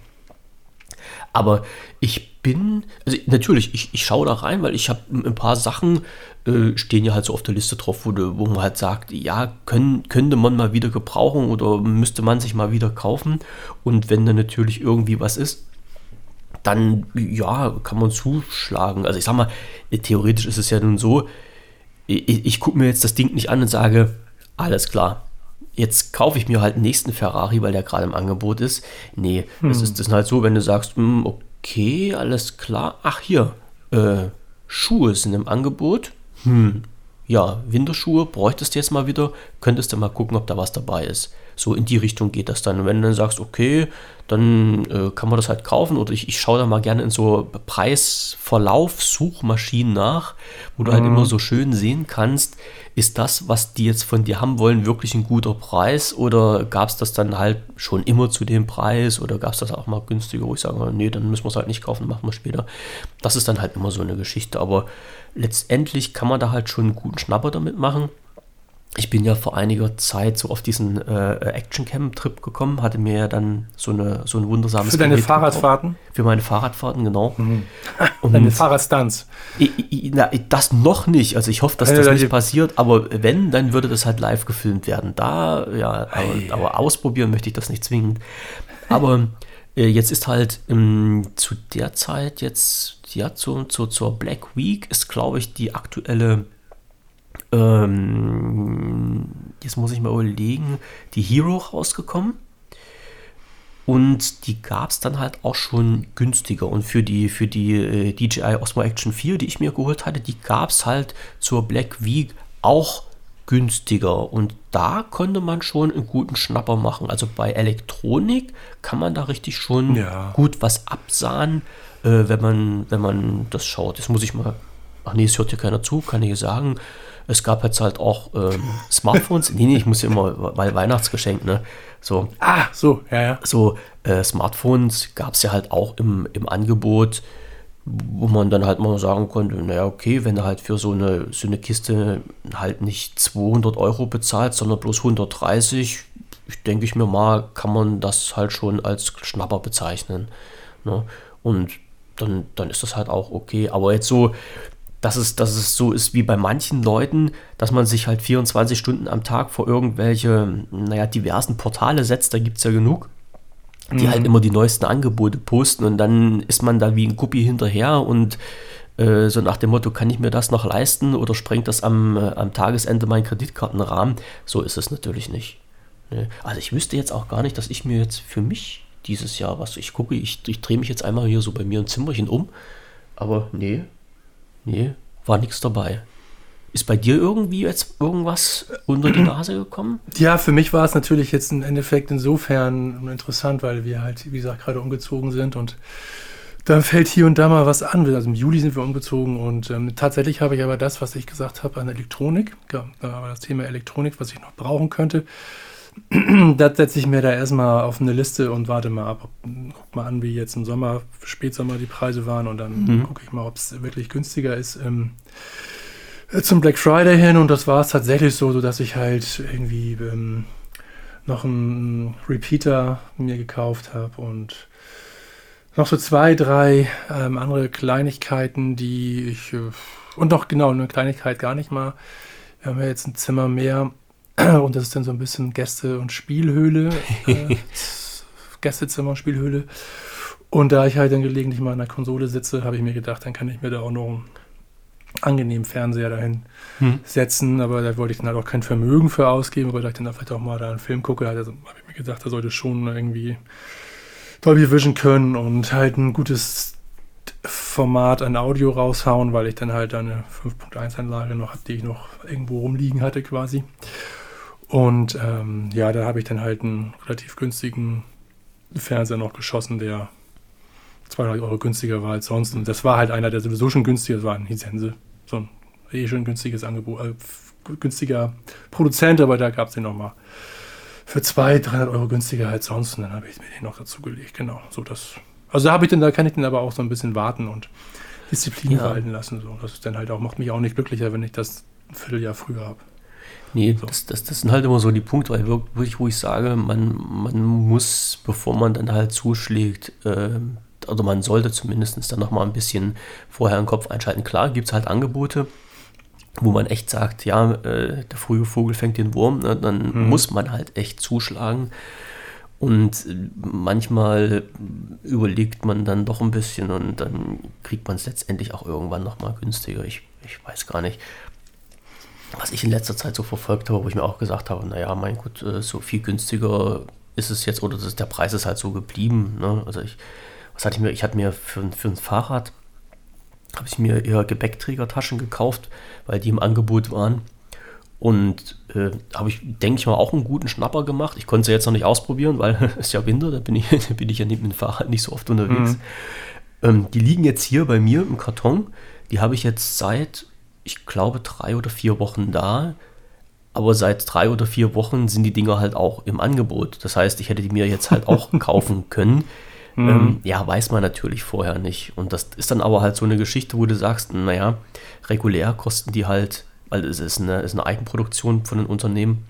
Speaker 1: Aber ich bin, also natürlich, ich, ich schaue da rein, weil ich habe ein paar Sachen, äh, stehen ja halt so auf der Liste drauf, wo, wo man halt sagt, ja, können, könnte man mal wieder gebrauchen oder müsste man sich mal wieder kaufen. Und wenn da natürlich irgendwie was ist, dann ja, kann man zuschlagen. Also ich sag mal, theoretisch ist es ja nun so, ich, ich gucke mir jetzt das Ding nicht an und sage, alles klar, jetzt kaufe ich mir halt den nächsten Ferrari, weil der gerade im Angebot ist. Nee, hm. das, ist, das halt so, wenn du sagst, hm, okay, alles klar, ach hier, äh, Schuhe sind im Angebot. Hm, ja, Winterschuhe bräuchtest du jetzt mal wieder, könntest du mal gucken, ob da was dabei ist. So in die Richtung geht das dann. Und wenn du dann sagst, okay, dann äh, kann man das halt kaufen oder ich, ich schaue da mal gerne in so Preisverlauf-Suchmaschinen nach, wo du halt
Speaker 2: Mhm.
Speaker 1: immer so schön sehen kannst, ist das, was die jetzt von dir haben wollen, wirklich ein guter Preis oder gab es das dann halt schon immer zu dem Preis oder gab es das auch mal günstiger, wo ich sage, nee, dann müssen wir es halt nicht kaufen, machen wir später. Das ist dann halt immer so eine Geschichte, aber letztendlich kann man da halt schon einen guten Schnapper damit machen. Ich bin ja vor einiger Zeit so auf diesen äh, Action-Cam-Trip gekommen, hatte mir ja dann so, eine, so ein wundersames
Speaker 2: Für deine
Speaker 1: Gerät.
Speaker 2: Fahrradfahrten?
Speaker 1: Für meine Fahrradfahrten, genau. Und
Speaker 2: Deine Fahrradstunts.
Speaker 1: Das noch nicht. Also ich hoffe, dass das nicht passiert, aber wenn, dann würde das halt live gefilmt werden. Da, ja, aber, aber ausprobieren möchte ich das nicht zwingend. Aber äh, jetzt ist halt ähm, zu der Zeit jetzt, ja, zu, zu, zur Black Week ist, glaube ich, die aktuelle, ähm, jetzt muss ich mal überlegen, die Hero rausgekommen. Und die gab es dann halt auch schon günstiger. Und für die, für die äh, DJI Osmo Action 4, die ich mir geholt hatte, die gab es halt zur Black Week auch günstiger. Und da konnte man schon einen guten Schnapper machen. Also bei Elektronik kann man da richtig schon
Speaker 2: Ja.
Speaker 1: gut was absahen, äh, wenn, man, wenn man das schaut. Jetzt muss ich mal. Ach nee, es hört hier keiner zu, kann ich sagen. Es gab jetzt halt auch ähm, Smartphones. nee, nee, ich muss ja immer, weil Weihnachtsgeschenk, ne? So,
Speaker 2: Ah, so, ja, ja.
Speaker 1: so äh, Smartphones gab es ja halt auch im, im Angebot, wo man dann halt mal sagen konnte, naja, okay, wenn du halt für so eine, so eine Kiste halt nicht 200 Euro bezahlt, sondern bloß 130, ich denke ich mir mal, kann man das halt schon als Schnapper bezeichnen. Ne? Und dann, dann ist das halt auch okay. Aber jetzt so, dass es, dass es so ist wie bei manchen Leuten, dass man sich halt 24 Stunden am Tag vor irgendwelche, naja, diversen Portale setzt, da gibt es ja genug, die halt immer die neuesten Angebote posten und dann ist man da wie ein Guppi hinterher und äh, so nach dem Motto, kann ich mir das noch leisten oder sprengt das am, äh, am Tagesende meinen Kreditkartenrahmen? So ist es natürlich nicht. Ne? Also ich wüsste jetzt auch gar nicht, dass ich mir jetzt für mich dieses Jahr was, ich gucke, ich, ich drehe mich jetzt einmal hier so bei mir im Zimmerchen um, aber nee, Nee, war nichts dabei. Ist bei dir irgendwie jetzt irgendwas unter die Nase gekommen?
Speaker 2: Ja, für mich war es natürlich jetzt im Endeffekt insofern interessant, weil wir halt, wie gesagt, gerade umgezogen sind und dann fällt hier und da mal was an. Also im Juli sind wir umgezogen und ähm, tatsächlich habe ich aber das, was ich gesagt habe an Elektronik, da war das Thema Elektronik, was ich noch brauchen könnte. das setze ich mir da erstmal auf eine Liste und warte mal ab. Guck mal an, wie jetzt im Sommer, Spätsommer die Preise waren und dann
Speaker 1: Mhm.
Speaker 2: gucke ich mal, ob es wirklich günstiger ist. Ähm, äh, zum Black Friday hin und das war es tatsächlich so, so dass ich halt irgendwie ähm, noch einen Repeater mir gekauft habe und noch so zwei, drei ähm, andere Kleinigkeiten, die ich äh, und noch genau eine Kleinigkeit gar nicht mal. Wir haben ja jetzt ein Zimmer mehr und das ist dann so ein bisschen Gäste- und Spielhöhle. Äh, Gästezimmer und Spielhöhle. Und da ich halt dann gelegentlich mal an der Konsole sitze, habe ich mir gedacht, dann kann ich mir da auch noch einen angenehmen Fernseher dahin
Speaker 1: Hm.
Speaker 2: setzen. Aber da wollte ich dann halt auch kein Vermögen für ausgeben, aber da ich dann vielleicht auch mal da einen Film gucke, also, habe ich mir gedacht, da sollte schon irgendwie Dolby Vision können und halt ein gutes Format an Audio raushauen, weil ich dann halt eine 5.1 Anlage noch habe, die ich noch irgendwo rumliegen hatte quasi. Und ähm, ja, da habe ich dann halt einen relativ günstigen Fernseher noch geschossen, der 200 Euro günstiger war als sonst. Und das war halt einer, der sowieso schon günstiger war, ein Hisense. So ein eh schon günstiges Angebot, äh, günstiger Produzent, aber da gab es den nochmal für 200, 300 Euro günstiger als sonst. Und dann habe ich mir den noch dazu gelegt. Genau, so das. Also da habe ich den, da kann ich den aber auch so ein bisschen warten und Disziplin
Speaker 1: Ja.
Speaker 2: verhalten lassen. So. Das ist dann halt auch, macht mich auch nicht glücklicher, wenn ich das ein Vierteljahr früher habe.
Speaker 1: Nee,
Speaker 2: So.
Speaker 1: das, das, das sind halt immer so die Punkte, weil wir- wirklich, wo ich sage, man, man muss, bevor man dann halt zuschlägt, ähm, also man sollte zumindest dann nochmal ein bisschen vorher den Kopf einschalten. Klar, gibt es halt Angebote, wo man echt sagt, ja, äh, der frühe Vogel fängt den Wurm, ne, dann
Speaker 2: Mhm.
Speaker 1: muss man halt echt zuschlagen. Und äh, manchmal überlegt man dann doch ein bisschen und dann kriegt man es letztendlich auch irgendwann nochmal günstiger. Ich, ich weiß gar nicht was ich in letzter Zeit so verfolgt habe, wo ich mir auch gesagt habe, naja, mein Gott, äh, so viel günstiger ist es jetzt, oder das, der Preis ist halt so geblieben. Ne? Also ich, was hatte ich mir, ich hatte mir für, für ein Fahrrad, habe ich mir eher Gepäckträgertaschen gekauft, weil die im Angebot waren. Und äh, habe ich, denke ich mal, auch einen guten Schnapper gemacht. Ich konnte sie jetzt noch nicht ausprobieren, weil es ist ja Winter, da bin ich, da bin ich ja mit dem Fahrrad nicht so oft unterwegs. Mhm. Ähm, die liegen jetzt hier bei mir im Karton. Die habe ich jetzt seit, ich glaube, drei oder vier Wochen da. Aber seit drei oder vier Wochen sind die Dinger halt auch im Angebot. Das heißt, ich hätte die mir jetzt halt auch kaufen können. Mhm. Ähm, ja, weiß man natürlich vorher nicht. Und das ist dann aber halt so eine Geschichte, wo du sagst, naja, regulär kosten die halt weil es ist eine, ist eine Eigenproduktion von einem Unternehmen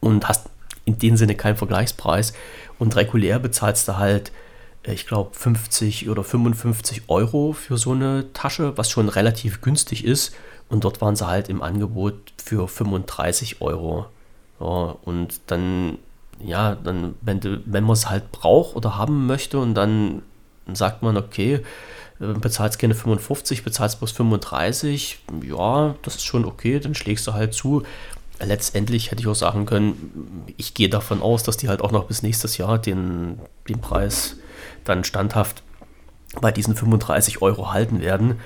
Speaker 1: und hast in dem Sinne keinen Vergleichspreis. Und regulär bezahlst du halt, ich glaube, 50 oder 55 Euro für so eine Tasche, was schon relativ günstig ist. Und dort waren sie halt im Angebot für 35 Euro. Ja, und dann, ja, dann, wenn, wenn man es halt braucht oder haben möchte und dann sagt man, okay, äh, bezahlst keine 55, bezahlst bloß 35, ja, das ist schon okay, dann schlägst du halt zu. Letztendlich hätte ich auch sagen können, ich gehe davon aus, dass die halt auch noch bis nächstes Jahr den, den Preis dann standhaft bei diesen 35 Euro halten werden.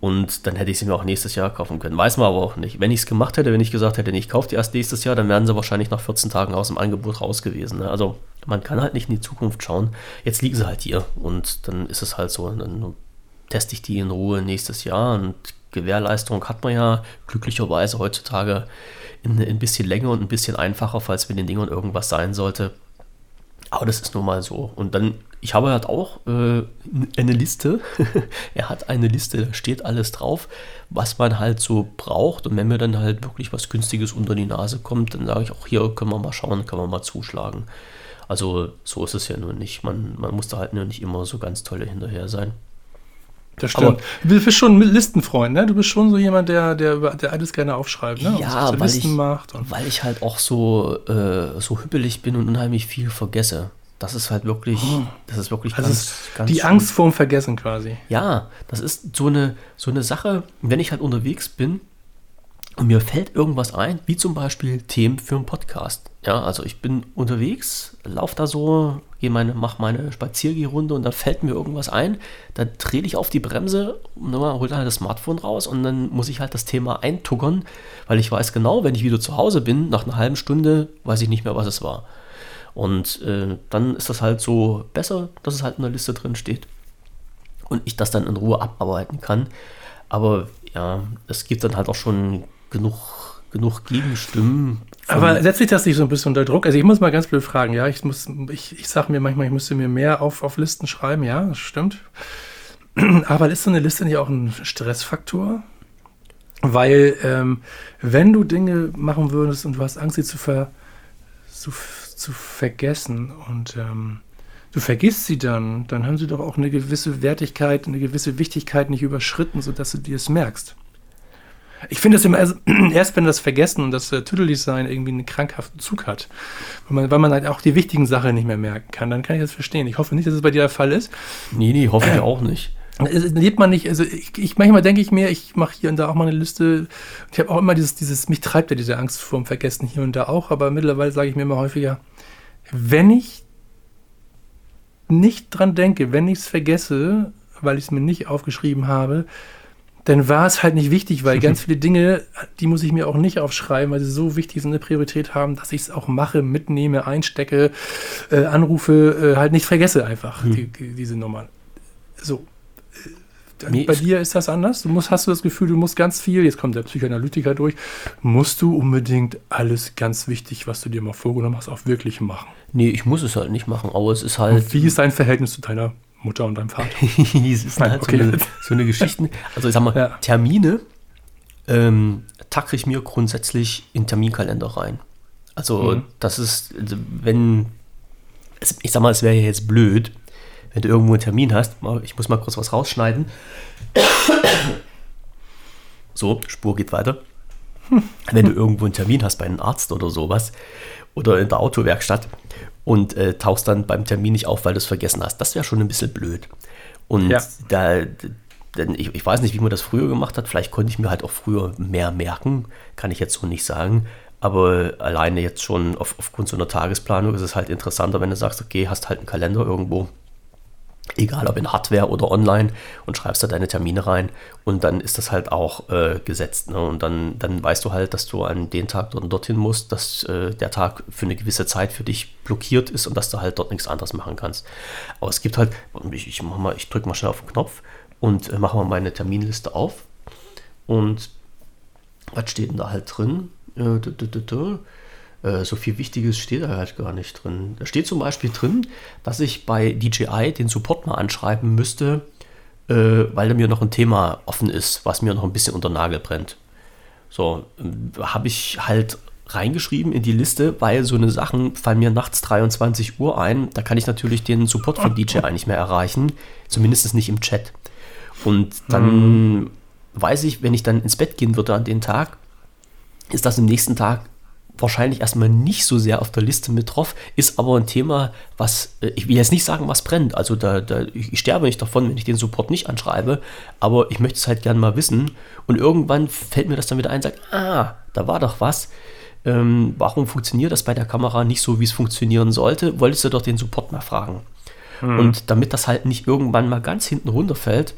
Speaker 1: Und dann hätte ich sie mir auch nächstes Jahr kaufen können. Weiß man aber auch nicht. Wenn ich es gemacht hätte, wenn ich gesagt hätte, ich kaufe die erst nächstes Jahr, dann wären sie wahrscheinlich nach 14 Tagen aus dem Angebot raus gewesen. Ne? Also man kann halt nicht in die Zukunft schauen. Jetzt liegen sie halt hier und dann ist es halt so. Dann teste ich die in Ruhe nächstes Jahr und Gewährleistung hat man ja glücklicherweise heutzutage in, ein bisschen länger und ein bisschen einfacher, falls mit den Dingern irgendwas sein sollte. Aber das ist nun mal so. Und dann, ich habe halt auch äh, eine Liste. er hat eine Liste, da steht alles drauf, was man halt so braucht. Und wenn mir dann halt wirklich was Günstiges unter die Nase kommt, dann sage ich auch, hier können wir mal schauen, können wir mal zuschlagen. Also so ist es ja nur nicht. Man, man muss da halt nur nicht immer so ganz tolle hinterher sein.
Speaker 2: Das stimmt. Aber, du bist schon ein Listenfreund, ne? Du bist schon so jemand, der, der, der alles gerne aufschreibt, ne?
Speaker 1: Ja, so weil, ich, weil ich halt auch so, äh, so hüppelig bin und unheimlich viel vergesse. Das ist halt wirklich, oh. das ist wirklich
Speaker 2: also ganz, ganz Die schön. Angst vorm Vergessen quasi.
Speaker 1: Ja, das ist so eine, so eine Sache, wenn ich halt unterwegs bin, und mir fällt irgendwas ein, wie zum Beispiel Themen für einen Podcast. Ja, also ich bin unterwegs, laufe da so, gehe meine, mache meine Spaziergehrunde und dann fällt mir irgendwas ein. Dann trete ich auf die Bremse und dann hole halt das Smartphone raus und dann muss ich halt das Thema eintuckern, weil ich weiß genau, wenn ich wieder zu Hause bin, nach einer halben Stunde, weiß ich nicht mehr, was es war. Und äh, dann ist das halt so besser, dass es halt in der Liste drin steht und ich das dann in Ruhe abarbeiten kann. Aber ja, es gibt dann halt auch schon genug, genug Gegenstimmen.
Speaker 2: Aber setzt sich das nicht so ein bisschen unter Druck? Also ich muss mal ganz blöd fragen, ja, ich muss, ich, ich sage mir manchmal, ich müsste mir mehr auf, auf Listen schreiben, ja, das stimmt. Aber ist so eine Liste nicht auch ein Stressfaktor? Weil ähm, wenn du Dinge machen würdest und du hast Angst, sie zu, ver, zu, zu vergessen und ähm, du vergisst sie dann, dann haben sie doch auch eine gewisse Wertigkeit, eine gewisse Wichtigkeit nicht überschritten, sodass du dir es merkst. Ich finde es immer erst, erst, wenn das Vergessen und das äh, Tüdellichsein irgendwie einen krankhaften Zug hat, weil man, weil man halt auch die wichtigen Sachen nicht mehr merken kann, dann kann ich das verstehen. Ich hoffe nicht, dass es bei dir der Fall ist.
Speaker 1: Nee, nee, hoffe ich auch nicht.
Speaker 2: Lebt man nicht, also ich, ich manchmal denke ich mir, ich mache hier und da auch mal eine Liste. Ich habe auch immer dieses, dieses, mich treibt ja diese Angst vor dem Vergessen hier und da auch, aber mittlerweile sage ich mir immer häufiger, wenn ich nicht dran denke, wenn ich es vergesse, weil ich es mir nicht aufgeschrieben habe, dann war es halt nicht wichtig, weil ganz viele Dinge, die muss ich mir auch nicht aufschreiben, weil sie so wichtig sind, eine Priorität haben, dass ich es auch mache, mitnehme, einstecke, äh, anrufe, äh, halt nicht vergesse einfach hm. die, die, diese Nummern. So. Äh, bei dir ist das anders? Du musst, hast du das Gefühl, du musst ganz viel, jetzt kommt der Psychoanalytiker durch, musst du unbedingt alles ganz wichtig, was du dir mal vorgenommen hast, auch wirklich machen?
Speaker 1: Nee, ich muss es halt nicht machen, aber es ist halt.
Speaker 2: Und wie ist dein Verhältnis zu deiner Mutter und deinem Vater.
Speaker 1: es ist halt okay. so, eine, so eine Geschichte. Also ich sag mal, ja. Termine ähm, tacke ich mir grundsätzlich in Terminkalender rein. Also mhm. das ist, also wenn, ich sag mal, es wäre ja jetzt blöd, wenn du irgendwo einen Termin hast, ich muss mal kurz was rausschneiden. So, Spur geht weiter. Wenn du irgendwo einen Termin hast bei einem Arzt oder sowas oder in der Autowerkstatt und äh, tauchst dann beim Termin nicht auf, weil du es vergessen hast. Das wäre schon ein bisschen blöd. Und ja. da, denn ich, ich, weiß nicht, wie man das früher gemacht hat. Vielleicht konnte ich mir halt auch früher mehr merken, kann ich jetzt so nicht sagen. Aber alleine jetzt schon auf, aufgrund so einer Tagesplanung ist es halt interessanter, wenn du sagst, okay, hast halt einen Kalender irgendwo Egal ob in Hardware oder online und schreibst da deine Termine rein und dann ist das halt auch äh, gesetzt. Ne? Und dann, dann weißt du halt, dass du an den Tag dort dorthin musst, dass äh, der Tag für eine gewisse Zeit für dich blockiert ist und dass du halt dort nichts anderes machen kannst. Aber es gibt halt, ich, ich, ich drücke mal schnell auf den Knopf und äh, mache mal meine Terminliste auf. Und was steht denn da halt drin? Äh, äh, so viel Wichtiges steht da halt gar nicht drin. Da steht zum Beispiel drin, dass ich bei DJI den Support mal anschreiben müsste, äh, weil da mir noch ein Thema offen ist, was mir noch ein bisschen unter Nagel brennt. So, äh, habe ich halt reingeschrieben in die Liste, weil so eine Sachen fallen mir nachts 23 Uhr ein. Da kann ich natürlich den Support von DJI nicht mehr erreichen, zumindest nicht im Chat. Und dann mhm. weiß ich, wenn ich dann ins Bett gehen würde an den Tag, ist das im nächsten Tag wahrscheinlich erstmal nicht so sehr auf der Liste mit drauf, ist aber ein Thema, was, äh, ich will jetzt nicht sagen, was brennt. Also da, da, ich sterbe nicht davon, wenn ich den Support nicht anschreibe, aber ich möchte es halt gern mal wissen. Und irgendwann fällt mir das dann wieder ein, sagt, ah, da war doch was. Ähm, warum funktioniert das bei der Kamera nicht so, wie es funktionieren sollte? Wolltest du doch den Support mal fragen. Mhm. Und damit das halt nicht irgendwann mal ganz hinten runterfällt,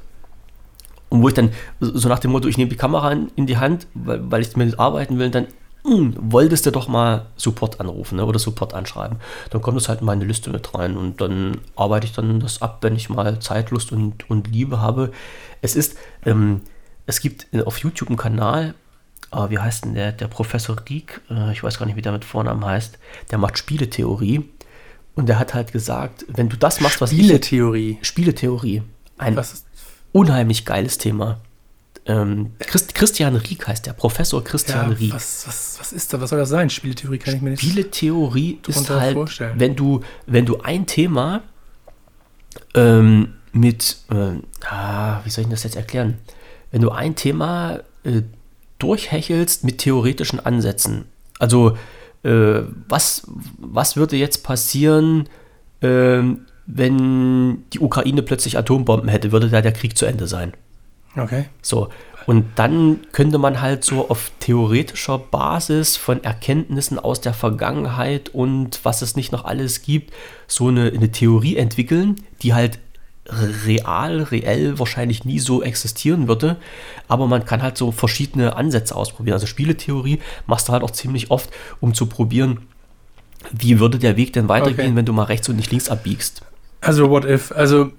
Speaker 1: und wo ich dann so nach dem Motto, ich nehme die Kamera in die Hand, weil, weil ich mit arbeiten will, dann wolltest du doch mal Support anrufen ne, oder Support anschreiben. Dann kommt das halt in meine Liste mit rein und dann arbeite ich dann das ab, wenn ich mal Zeit, Lust und, und Liebe habe. Es ist, ähm, es gibt auf YouTube einen Kanal, äh, wie heißt denn der, der Professor Rieck, äh, ich weiß gar nicht, wie der mit Vornamen heißt, der macht Spieletheorie und der hat halt gesagt, wenn du das machst, was
Speaker 2: Spieletheorie.
Speaker 1: ich... Spieletheorie. Ein unheimlich geiles Thema. Ähm, Christ, Christian Rieck heißt der, Professor Christian ja, Rieck.
Speaker 2: Was, was, was ist da, was soll das sein? Spieletheorie kann ich mir nicht
Speaker 1: Spieletheorie ist halt, vorstellen. wenn du, wenn du ein Thema ähm, mit, äh, ah, wie soll ich das jetzt erklären? Wenn du ein Thema äh, durchhechelst mit theoretischen Ansätzen. Also, äh, was, was würde jetzt passieren, ähm, wenn die Ukraine plötzlich Atombomben hätte? Würde da der Krieg zu Ende sein?
Speaker 2: Okay.
Speaker 1: So. Und dann könnte man halt so auf theoretischer Basis von Erkenntnissen aus der Vergangenheit und was es nicht noch alles gibt, so eine, eine Theorie entwickeln, die halt real, reell wahrscheinlich nie so existieren würde. Aber man kann halt so verschiedene Ansätze ausprobieren. Also Spieletheorie machst du halt auch ziemlich oft, um zu probieren, wie würde der Weg denn weitergehen, okay. wenn du mal rechts und nicht links abbiegst.
Speaker 2: Also what if? Also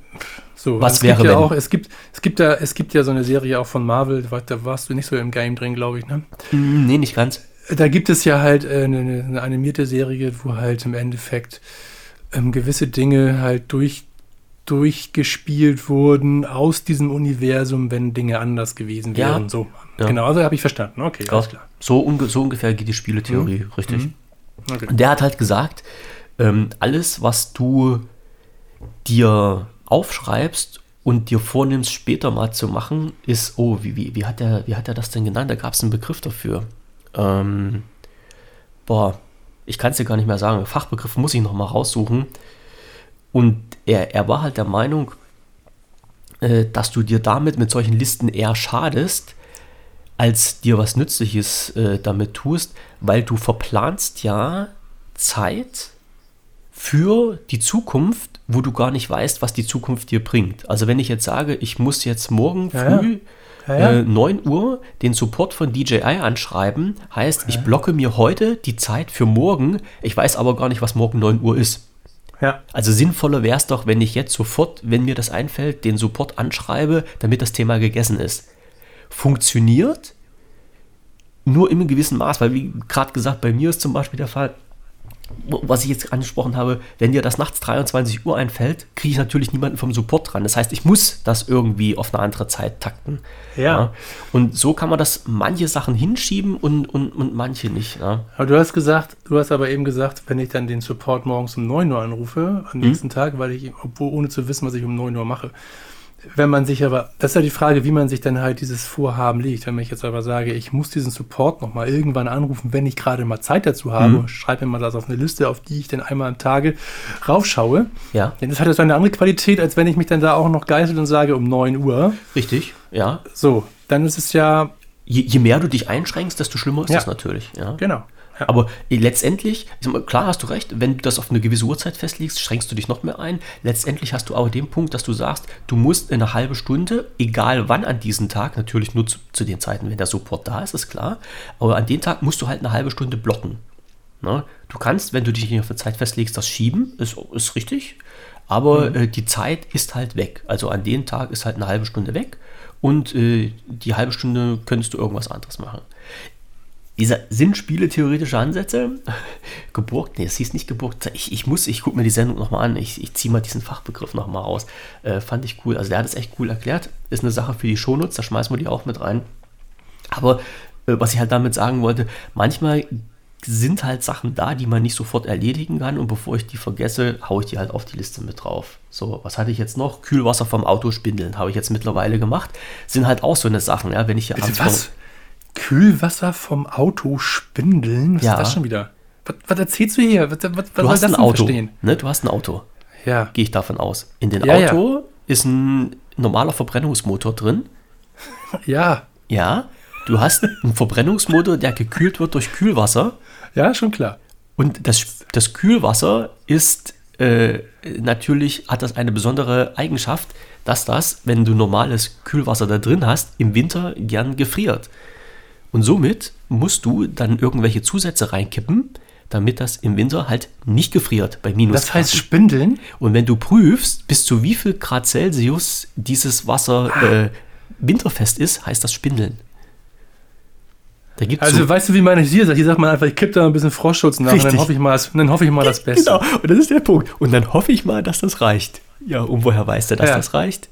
Speaker 1: so, Was wäre
Speaker 2: ja auch, es gibt, es gibt ja, es gibt ja so eine Serie auch von Marvel, da warst du nicht so im Game drin, glaube ich, ne?
Speaker 1: Mm, nee, nicht ganz.
Speaker 2: Da gibt es ja halt äh, eine, eine animierte Serie, wo halt im Endeffekt ähm, gewisse Dinge halt durch, durchgespielt wurden aus diesem Universum, wenn Dinge anders gewesen wären. Ja. So. Ja. Genau, also habe ich verstanden. Okay,
Speaker 1: ja. alles klar. So, unge so, ungefähr geht die Spieletheorie, mhm. richtig. Mhm. Okay. Der hat halt gesagt, ähm, alles, was du dir aufschreibst und dir vornimmst, später mal zu machen, ist, oh, wie, wie, wie, hat, er, wie hat er das denn genannt? Da gab es einen Begriff dafür. Ähm, boah, ich kann es dir gar nicht mehr sagen. Fachbegriff muss ich noch mal raussuchen. Und er, er war halt der Meinung, äh, dass du dir damit mit solchen Listen eher schadest, als dir was Nützliches äh, damit tust, weil du verplanst ja Zeit für die Zukunft, wo du gar nicht weißt, was die Zukunft dir bringt. Also wenn ich jetzt sage, ich muss jetzt morgen früh ja. Ja, äh, 9 Uhr den Support von DJI anschreiben, heißt, ich blocke mir heute die Zeit für morgen, ich weiß aber gar nicht, was morgen 9 Uhr ist.
Speaker 2: Ja.
Speaker 1: Also sinnvoller wäre es doch, wenn ich jetzt sofort, wenn mir das einfällt, den Support anschreibe, damit das Thema gegessen ist. Funktioniert nur in einem gewissen Maß, weil wie gerade gesagt, bei mir ist zum Beispiel der Fall, was ich jetzt angesprochen habe, wenn dir das nachts 23 Uhr einfällt, kriege ich natürlich niemanden vom Support dran. Das heißt, ich muss das irgendwie auf eine andere Zeit takten.
Speaker 2: Ja. ja.
Speaker 1: Und so kann man das manche Sachen hinschieben und, und, und manche nicht. Ja.
Speaker 2: Aber du hast gesagt, du hast aber eben gesagt, wenn ich dann den Support morgens um 9 Uhr anrufe, am hm? nächsten Tag, weil ich, obwohl ohne zu wissen, was ich um 9 Uhr mache, wenn man sich aber, das ist ja die Frage, wie man sich dann halt dieses Vorhaben legt. Wenn ich jetzt aber sage, ich muss diesen Support nochmal irgendwann anrufen, wenn ich gerade mal Zeit dazu habe, mhm. schreibe mir mal das auf eine Liste, auf die ich dann einmal am Tage raufschaue.
Speaker 1: Ja.
Speaker 2: Denn das hat ja so eine andere Qualität, als wenn ich mich dann da auch noch geißel und sage um 9 Uhr.
Speaker 1: Richtig, ja.
Speaker 2: So, dann ist es ja.
Speaker 1: Je, je mehr du dich einschränkst, desto schlimmer ist ja. das natürlich. Ja.
Speaker 2: Genau. Ja.
Speaker 1: Aber äh, letztendlich, mal, klar hast du recht, wenn du das auf eine gewisse Uhrzeit festlegst, schränkst du dich noch mehr ein. Letztendlich hast du aber den Punkt, dass du sagst, du musst in eine halbe Stunde, egal wann an diesem Tag, natürlich nur zu, zu den Zeiten, wenn der Support da ist, ist klar, aber an dem Tag musst du halt eine halbe Stunde blocken. Ne? Du kannst, wenn du dich nicht auf eine Zeit festlegst, das schieben, ist, ist richtig, aber äh, die Zeit ist halt weg. Also an dem Tag ist halt eine halbe Stunde weg und äh, die halbe Stunde könntest du irgendwas anderes machen. Dieser sind Spiele theoretische Ansätze? Geburgt? Nee, es hieß nicht geburgt. Ich, ich muss, ich gucke mir die Sendung nochmal an. Ich, ich ziehe mal diesen Fachbegriff nochmal raus. Äh, fand ich cool. Also der hat es echt cool erklärt. Ist eine Sache für die Shownotes, da schmeißen wir die auch mit rein. Aber äh, was ich halt damit sagen wollte, manchmal sind halt Sachen da, die man nicht sofort erledigen kann und bevor ich die vergesse, haue ich die halt auf die Liste mit drauf. So, was hatte ich jetzt noch? Kühlwasser vom Auto spindeln, habe ich jetzt mittlerweile gemacht. Sind halt auch so eine Sachen, ja, wenn ich hier
Speaker 2: Bitte
Speaker 1: abends
Speaker 2: was? Kühlwasser vom Auto spindeln? Was
Speaker 1: Ja.
Speaker 2: ist das schon wieder? Was, was erzählst du hier? Was, was,
Speaker 1: Du
Speaker 2: soll
Speaker 1: hast
Speaker 2: das
Speaker 1: ein Auto, ne? Du hast ein Auto,
Speaker 2: Ja.
Speaker 1: gehe ich davon aus. In den
Speaker 2: Ja, ja.
Speaker 1: Auto ist ein normaler Verbrennungsmotor drin.
Speaker 2: Ja.
Speaker 1: Ja, du hast einen Verbrennungsmotor, der gekühlt wird durch Kühlwasser.
Speaker 2: Ja, schon klar.
Speaker 1: Und das, das Kühlwasser ist äh, natürlich, hat das eine besondere Eigenschaft, dass das, wenn du normales Kühlwasser da drin hast, im Winter gern gefriert. Und somit musst du dann irgendwelche Zusätze reinkippen, damit das im Winter halt nicht gefriert bei minus.
Speaker 2: Das heißt spindeln?
Speaker 1: Und wenn du prüfst, bis zu wie viel Grad Celsius dieses Wasser äh, winterfest ist, heißt das Spindeln. Da gibt's
Speaker 2: Also
Speaker 1: so,
Speaker 2: weißt du, wie man es hier sagt? Hier sagt man einfach, ich kipp da ein bisschen Frostschutz nach und dann hoffe ich mal, das- dann hoffe ich mal das Beste.
Speaker 1: Genau, und das ist der Punkt. Und dann hoffe ich mal, dass das reicht. Ja, und woher weiß der, dass
Speaker 2: Ja.
Speaker 1: das reicht?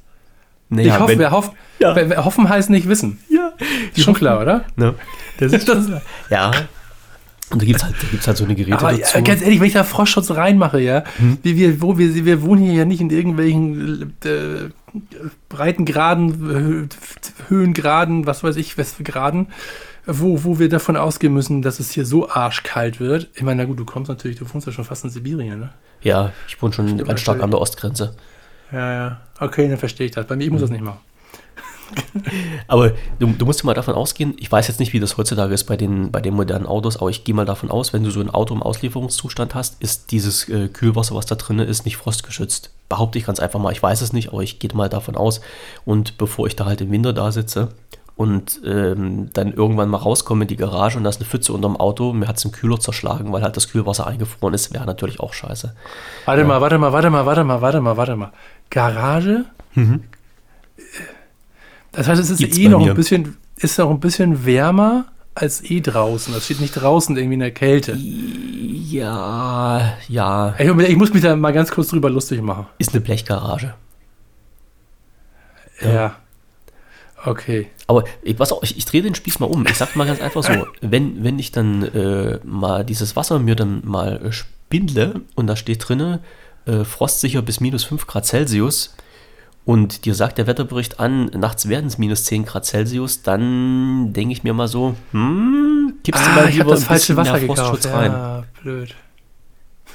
Speaker 2: Ich
Speaker 1: Naja,
Speaker 2: hoffe,
Speaker 1: wenn-
Speaker 2: wer hofft,
Speaker 1: Ja.
Speaker 2: wer, wer hoffen heißt nicht wissen.
Speaker 1: Ja,
Speaker 2: Ist schon klar, oder?
Speaker 1: Ne? Das ist
Speaker 2: Das-
Speaker 1: ja. Und da gibt es halt, da gibt's halt so eine Geräte
Speaker 2: Aber
Speaker 1: dazu.
Speaker 2: ja, ganz ehrlich, wenn ich da Frostschutz reinmache, ja,
Speaker 1: Hm.
Speaker 2: wie wir, wo wir, wir wohnen hier ja nicht in irgendwelchen äh, Breitengraden, Hö- Höhengraden, was weiß ich, was für Graden, wo, wo wir davon ausgehen müssen, dass es hier so arschkalt wird. Ich meine, na gut, du kommst natürlich, du wohnst ja schon fast in Sibirien, ne?
Speaker 1: ja, ich wohne schon ganz stark an der Ostgrenze.
Speaker 2: Ja, ja. Okay, dann verstehe ich das. Bei mir, ich muss das nicht machen.
Speaker 1: Aber du, du musst ja mal davon ausgehen, ich weiß jetzt nicht, wie das heutzutage ist bei den, bei den modernen Autos, aber ich gehe mal davon aus, wenn du so ein Auto im Auslieferungszustand hast, ist dieses äh, Kühlwasser, was da drin ist, nicht frostgeschützt. Behaupte ich ganz einfach mal. Ich weiß es nicht, aber ich gehe mal davon aus. Und bevor ich da halt im Winter da sitze und ähm, dann irgendwann mal rauskomme in die Garage und da ist eine Pfütze unterm Auto, mir hat es einen Kühler zerschlagen, weil halt das Kühlwasser eingefroren ist, wäre natürlich auch scheiße.
Speaker 2: Warte mal, warte mal, warte mal, warte mal, warte mal, warte mal. Garage? Das heißt, es ist
Speaker 1: Mhm. Gibt's
Speaker 2: eh noch
Speaker 1: mir.
Speaker 2: ein bisschen, ist noch ein bisschen wärmer als eh draußen. Das steht nicht draußen irgendwie in der Kälte.
Speaker 1: Ja, ja,
Speaker 2: Ich, ich muss mich da mal ganz kurz drüber lustig machen.
Speaker 1: ist eine Blechgarage.
Speaker 2: Ja. Okay.
Speaker 1: Aber ich, was auch, ich, ich drehe den Spieß mal um. Ich sag mal ganz einfach so, wenn, wenn ich dann äh, mal dieses Wasser mir dann mal spindle und da steht drinne, äh, frostsicher bis minus 5 Grad Celsius und dir sagt der Wetterbericht an, nachts werden es minus 10 Grad Celsius, dann denke ich mir mal so, hm, gibst du
Speaker 2: Ah,
Speaker 1: mal
Speaker 2: ich habe
Speaker 1: lieber
Speaker 2: das
Speaker 1: ein
Speaker 2: falsche Wasser
Speaker 1: mehr
Speaker 2: gekauft.
Speaker 1: Frostschutz rein.
Speaker 2: Ja, blöd.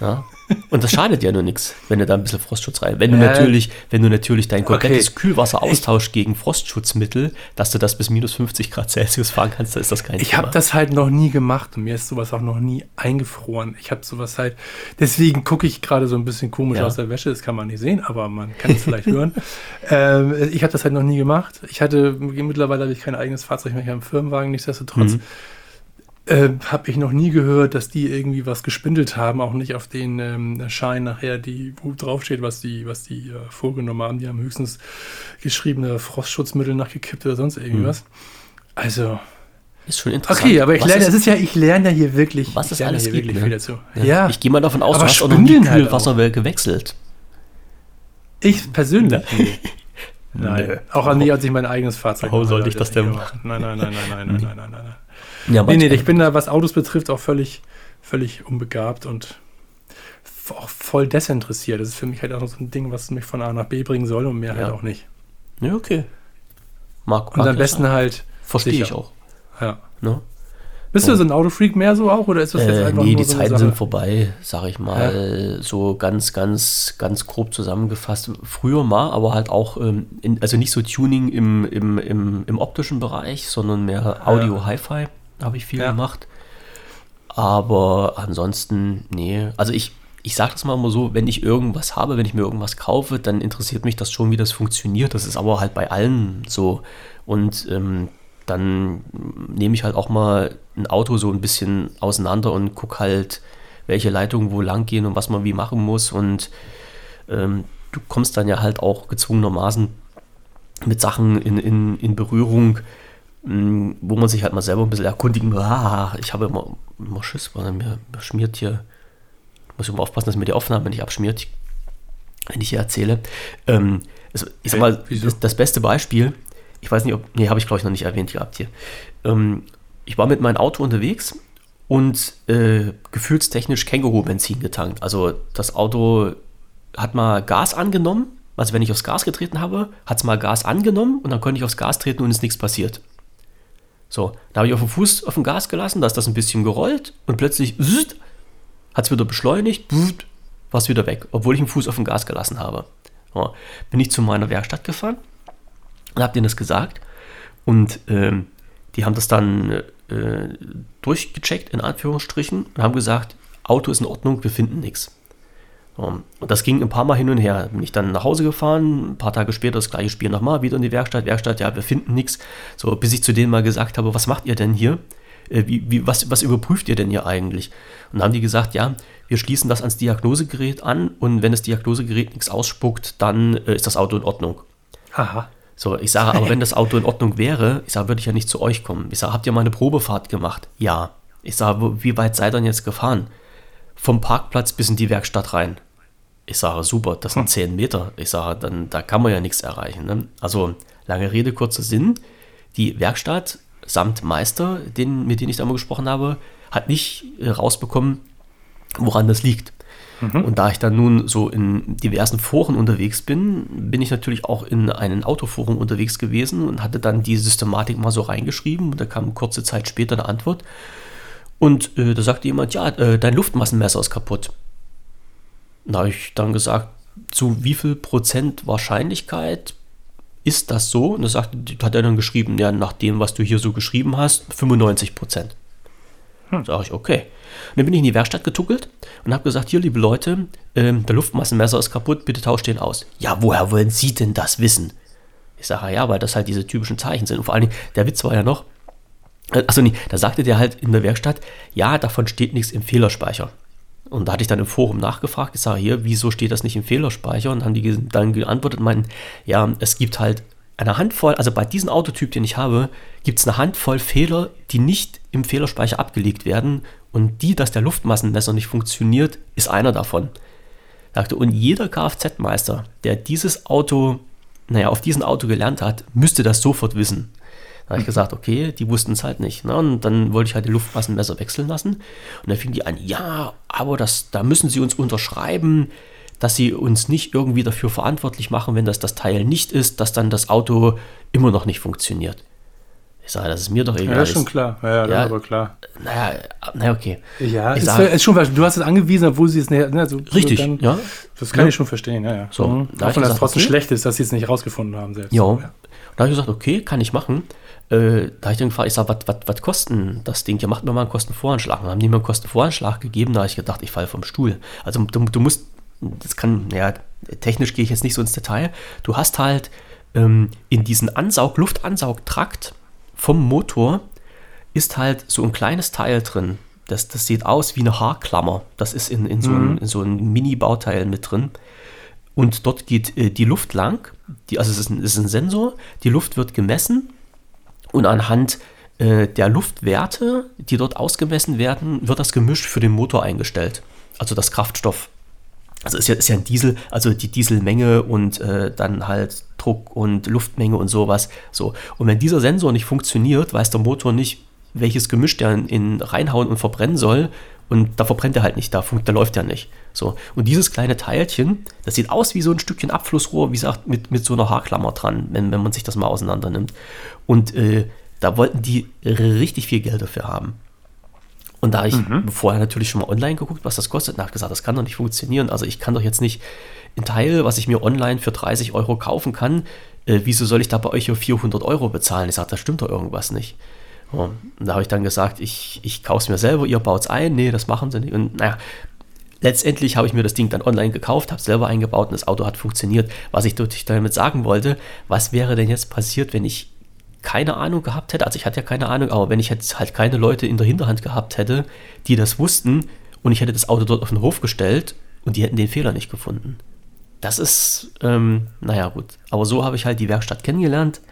Speaker 1: Ja? Und das schadet ja nur nichts, wenn du da ein bisschen Frostschutz rein. Wenn du
Speaker 2: Ja.
Speaker 1: natürlich, wenn du natürlich dein komplettes
Speaker 2: Okay.
Speaker 1: Kühlwasser austauschst gegen Frostschutzmittel, dass du das bis minus 50 Grad Celsius fahren kannst, dann ist das kein
Speaker 2: Ich
Speaker 1: Thema.
Speaker 2: habe das halt noch nie gemacht und mir ist sowas auch noch nie eingefroren. Ich habe sowas halt, deswegen gucke ich gerade so ein bisschen komisch
Speaker 1: Ja.
Speaker 2: aus der Wäsche, das kann man nicht sehen, aber man kann es vielleicht hören. Ähm, ich habe das halt noch nie gemacht. Ich hatte, mittlerweile habe ich kein eigenes Fahrzeug mehr, ich habe einen Firmenwagen, nichtsdestotrotz.
Speaker 1: Mhm.
Speaker 2: Äh, habe ich noch nie gehört, dass die irgendwie was gespindelt haben, auch nicht auf den ähm, Schein nachher, die, wo draufsteht, was die, was die äh, vorgenommen haben. Die haben höchstens geschriebene Frostschutzmittel nachgekippt oder sonst irgendwas. Also,
Speaker 1: ist schon interessant.
Speaker 2: Okay, aber ich
Speaker 1: Was
Speaker 2: lerne,
Speaker 1: ist,
Speaker 2: ist ja, ich lerne ja hier wirklich,
Speaker 1: Was
Speaker 2: lerne
Speaker 1: alles
Speaker 2: hier
Speaker 1: gibt,
Speaker 2: wirklich
Speaker 1: ne?
Speaker 2: viel dazu.
Speaker 1: ja.
Speaker 2: Ja,
Speaker 1: Ich gehe mal davon aus,
Speaker 2: Aber
Speaker 1: du hast auch noch nie
Speaker 2: Spindeln halt
Speaker 1: Kühlwasser gewechselt.
Speaker 2: ich persönlich. Nee. Nein, auch an nie, als ich mein eigenes Fahrzeug
Speaker 1: Warum sollte ich das denn
Speaker 2: gemacht. Nein, nein, nein, nein, nein, nein, nein, nein, nein.
Speaker 1: Ja,
Speaker 2: Nee, nee, ich bin da, was Autos betrifft, auch völlig, völlig unbegabt und auch voll desinteressiert. Das ist für mich halt auch so ein Ding, was mich von A nach B bringen soll und mehr halt
Speaker 1: Ja.
Speaker 2: auch nicht.
Speaker 1: Ja, okay. Mag,
Speaker 2: Und am
Speaker 1: ja
Speaker 2: besten halt,
Speaker 1: Verstehe ich auch.
Speaker 2: ja.
Speaker 1: Ne?
Speaker 2: Bist du so ein Autofreak mehr so auch oder ist das jetzt
Speaker 1: Äh,
Speaker 2: einfach
Speaker 1: nee, die
Speaker 2: so
Speaker 1: Zeiten sind vorbei, sag ich mal. So ganz, ganz, ganz grob zusammengefasst. Früher mal, aber halt auch, ähm, in, also nicht so Tuning im, im, im, im optischen Bereich, sondern mehr Audio, Hi-Fi habe ich viel
Speaker 2: Ja.
Speaker 1: gemacht. Aber ansonsten, nee. Also ich, ich sage das mal immer so, wenn ich irgendwas habe, wenn ich mir irgendwas kaufe, dann interessiert mich das schon, wie das funktioniert. Das ist aber halt bei allen so. Und ähm, dann nehme ich halt auch mal ein Auto so ein bisschen auseinander und gucke halt, welche Leitungen wo lang gehen und was man wie machen muss. Und ähm, du kommst dann ja halt auch gezwungenermaßen mit Sachen in, in, in Berührung, wo man sich halt mal selber ein bisschen erkundigen, ah, ich habe immer, immer Schiss, weil mir, mir schmiert hier, muss ich immer aufpassen, dass mir die Aufnahme nicht abschmiert, wenn ich hier erzähle. Ähm, also, ich sag mal, das, das, beste Beispiel, ich weiß nicht, ob, nee, habe ich glaube ich noch nicht erwähnt gehabt hier. Ähm, ich war mit meinem Auto unterwegs und äh, gefühlstechnisch Känguru-Benzin getankt. Also das Auto hat mal Gas angenommen, also wenn ich aufs Gas getreten habe, hat es mal Gas angenommen und dann konnte ich aufs Gas treten und ist nichts passiert. So, da habe ich auf den Fuß auf dem Gas gelassen, da ist das ein bisschen gerollt und plötzlich hat es wieder beschleunigt, war es wieder weg, obwohl ich den Fuß auf dem Gas gelassen habe. So, bin ich zu meiner Werkstatt gefahren und habe denen das gesagt und ähm, die haben das dann äh, durchgecheckt, in Anführungsstrichen, und haben gesagt, Auto ist in Ordnung, wir finden nichts. Und das ging ein paar Mal hin und her. Bin ich dann nach Hause gefahren, ein paar Tage später das gleiche Spiel nochmal, wieder in die Werkstatt. Werkstatt, ja, wir finden nichts. So, bis ich zu denen mal gesagt habe, was macht ihr denn hier? Äh, wie, wie, was, was überprüft ihr denn hier eigentlich? Und dann haben die gesagt, ja, wir schließen das ans Diagnosegerät an und wenn das Diagnosegerät nichts ausspuckt, dann äh, ist das Auto in Ordnung.
Speaker 2: Haha.
Speaker 1: So, ich sage, aber wenn das Auto in Ordnung wäre, ich sage, würde ich ja nicht zu euch kommen. Ich sage, habt ihr mal eine Probefahrt gemacht? Ja. Ich sage, wie weit seid ihr denn jetzt gefahren? Vom Parkplatz bis in die Werkstatt rein. Ich sage, super, das sind 10 hm. Meter. Ich sage, dann, da kann man ja nichts erreichen. Ne? Also, lange Rede, kurzer Sinn. Die Werkstatt samt Meister, den, mit denen ich da mal gesprochen habe, hat nicht äh, rausbekommen, woran das liegt. Mhm. Und da ich dann nun so in diversen Foren unterwegs bin, bin ich natürlich auch in einem Autoforum unterwegs gewesen und hatte dann die Systematik mal so reingeschrieben und da kam kurze Zeit später eine Antwort. Und äh, da sagte jemand, ja, äh, dein Luftmassenmesser ist kaputt. Da habe ich dann gesagt, zu wie viel Prozent Wahrscheinlichkeit ist das so? Und da sagt, hat er dann geschrieben, ja, nach dem, was du hier so geschrieben hast, 95 Prozent. Hm. Sag ich, okay. Und dann bin ich in die Werkstatt getuckelt und habe gesagt, hier, liebe Leute, ähm, der Luftmassenmesser ist kaputt, bitte tauscht den aus. Ja, woher wollen Sie denn das wissen? Ich sage, ja, weil das halt diese typischen Zeichen sind. Und vor allen Dingen, der Witz war ja noch, achso, nee, da sagte der halt in der Werkstatt, ja, davon steht nichts im Fehlerspeicher. Und da hatte ich dann im Forum nachgefragt, ich sage hier, wieso steht das nicht im Fehlerspeicher? Und haben die dann geantwortet, meinen, ja, es gibt halt eine Handvoll, also bei diesem Autotyp, den ich habe, gibt es eine Handvoll Fehler, die nicht im Fehlerspeicher abgelegt werden. Und die, dass der Luftmassenmesser nicht funktioniert, ist einer davon. Sagte, und jeder Kfz-Meister, der dieses Auto, naja, auf diesem Auto gelernt hat, müsste das sofort wissen. Da habe ich gesagt, okay, die wussten es halt nicht. Ne? Und dann wollte ich halt die Luftmassenmesser wechseln lassen. Und dann fing die an, ja, aber das, da müssen sie uns unterschreiben, dass sie uns nicht irgendwie dafür verantwortlich machen, wenn das das Teil nicht ist, dass dann das Auto immer noch nicht funktioniert. Ich sage, das ist mir doch egal.
Speaker 2: Ja, ist schon klar. Ja, ja, ja aber klar.
Speaker 1: Naja, naja, okay.
Speaker 2: Ja, ist, sag, ist, schon, du hast es angewiesen, obwohl sie es nicht. Ne, so,
Speaker 1: richtig, dann, ja.
Speaker 2: Das kann ja. ich schon verstehen, ja, ja. So, mhm. da Auch wenn das trotzdem okay. schlecht ist, dass sie es nicht rausgefunden haben selbst.
Speaker 1: Ja. ja. Da habe ich gesagt, okay, kann ich machen. Äh, da habe ich dann gefragt, ich sage, was kostet das Ding? Ja, macht mir mal einen Kostenvoranschlag. dann haben die mir einen Kostenvoranschlag gegeben, da habe ich gedacht, ich falle vom Stuhl. Also du, du, musst, das kann, ja, technisch gehe ich jetzt nicht so ins Detail. Du hast halt ähm, in diesen Ansaug, Luftansaugtrakt vom Motor ist halt so ein kleines Teil drin. Das, das sieht aus wie eine Haarklammer. Das ist in, in so, mhm. ein, so ein Mini-Bauteil mit drin. Und dort geht äh, die Luft lang. Die, also es ist, ein, es ist ein Sensor. Die Luft wird gemessen und anhand äh, der Luftwerte, die dort ausgemessen werden, wird das Gemisch für den Motor eingestellt. Also das Kraftstoff. Also ist ja, ist ja ein Diesel, also die Dieselmenge und äh, dann halt Druck und Luftmenge und sowas. So. Und wenn dieser Sensor nicht funktioniert, weiß der Motor nicht, welches Gemisch der in, in reinhauen und verbrennen soll. Und da verbrennt er halt nicht, da, da läuft er nicht. So. Und dieses kleine Teilchen, das sieht aus wie so ein Stückchen Abflussrohr, wie gesagt, mit, mit so einer Haarklammer dran, wenn, wenn man sich das mal auseinander nimmt. Und äh, da wollten die richtig viel Geld dafür haben. Und da ich mhm. vorher natürlich schon mal online geguckt, was das kostet, und habe gesagt, das kann doch nicht funktionieren. Also ich kann doch jetzt nicht ein Teil, was ich mir online für 30 Euro kaufen kann, äh, wieso soll ich da bei euch hier 400 Euro bezahlen? Ich sage, da stimmt doch irgendwas nicht. Und da habe ich dann gesagt, ich, ich kaufe es mir selber, ihr baut es ein. Nee, das machen sie nicht. Und naja, letztendlich habe ich mir das Ding dann online gekauft, habe es selber eingebaut und das Auto hat funktioniert. Was ich damit sagen wollte, was wäre denn jetzt passiert, wenn ich keine Ahnung gehabt hätte, also ich hatte ja keine Ahnung, aber wenn ich jetzt halt keine Leute in der Hinterhand gehabt hätte, die das wussten und ich hätte das Auto dort auf den Hof gestellt und die hätten den Fehler nicht gefunden. Das ist, ähm, naja gut, aber so habe ich halt die Werkstatt kennengelernt.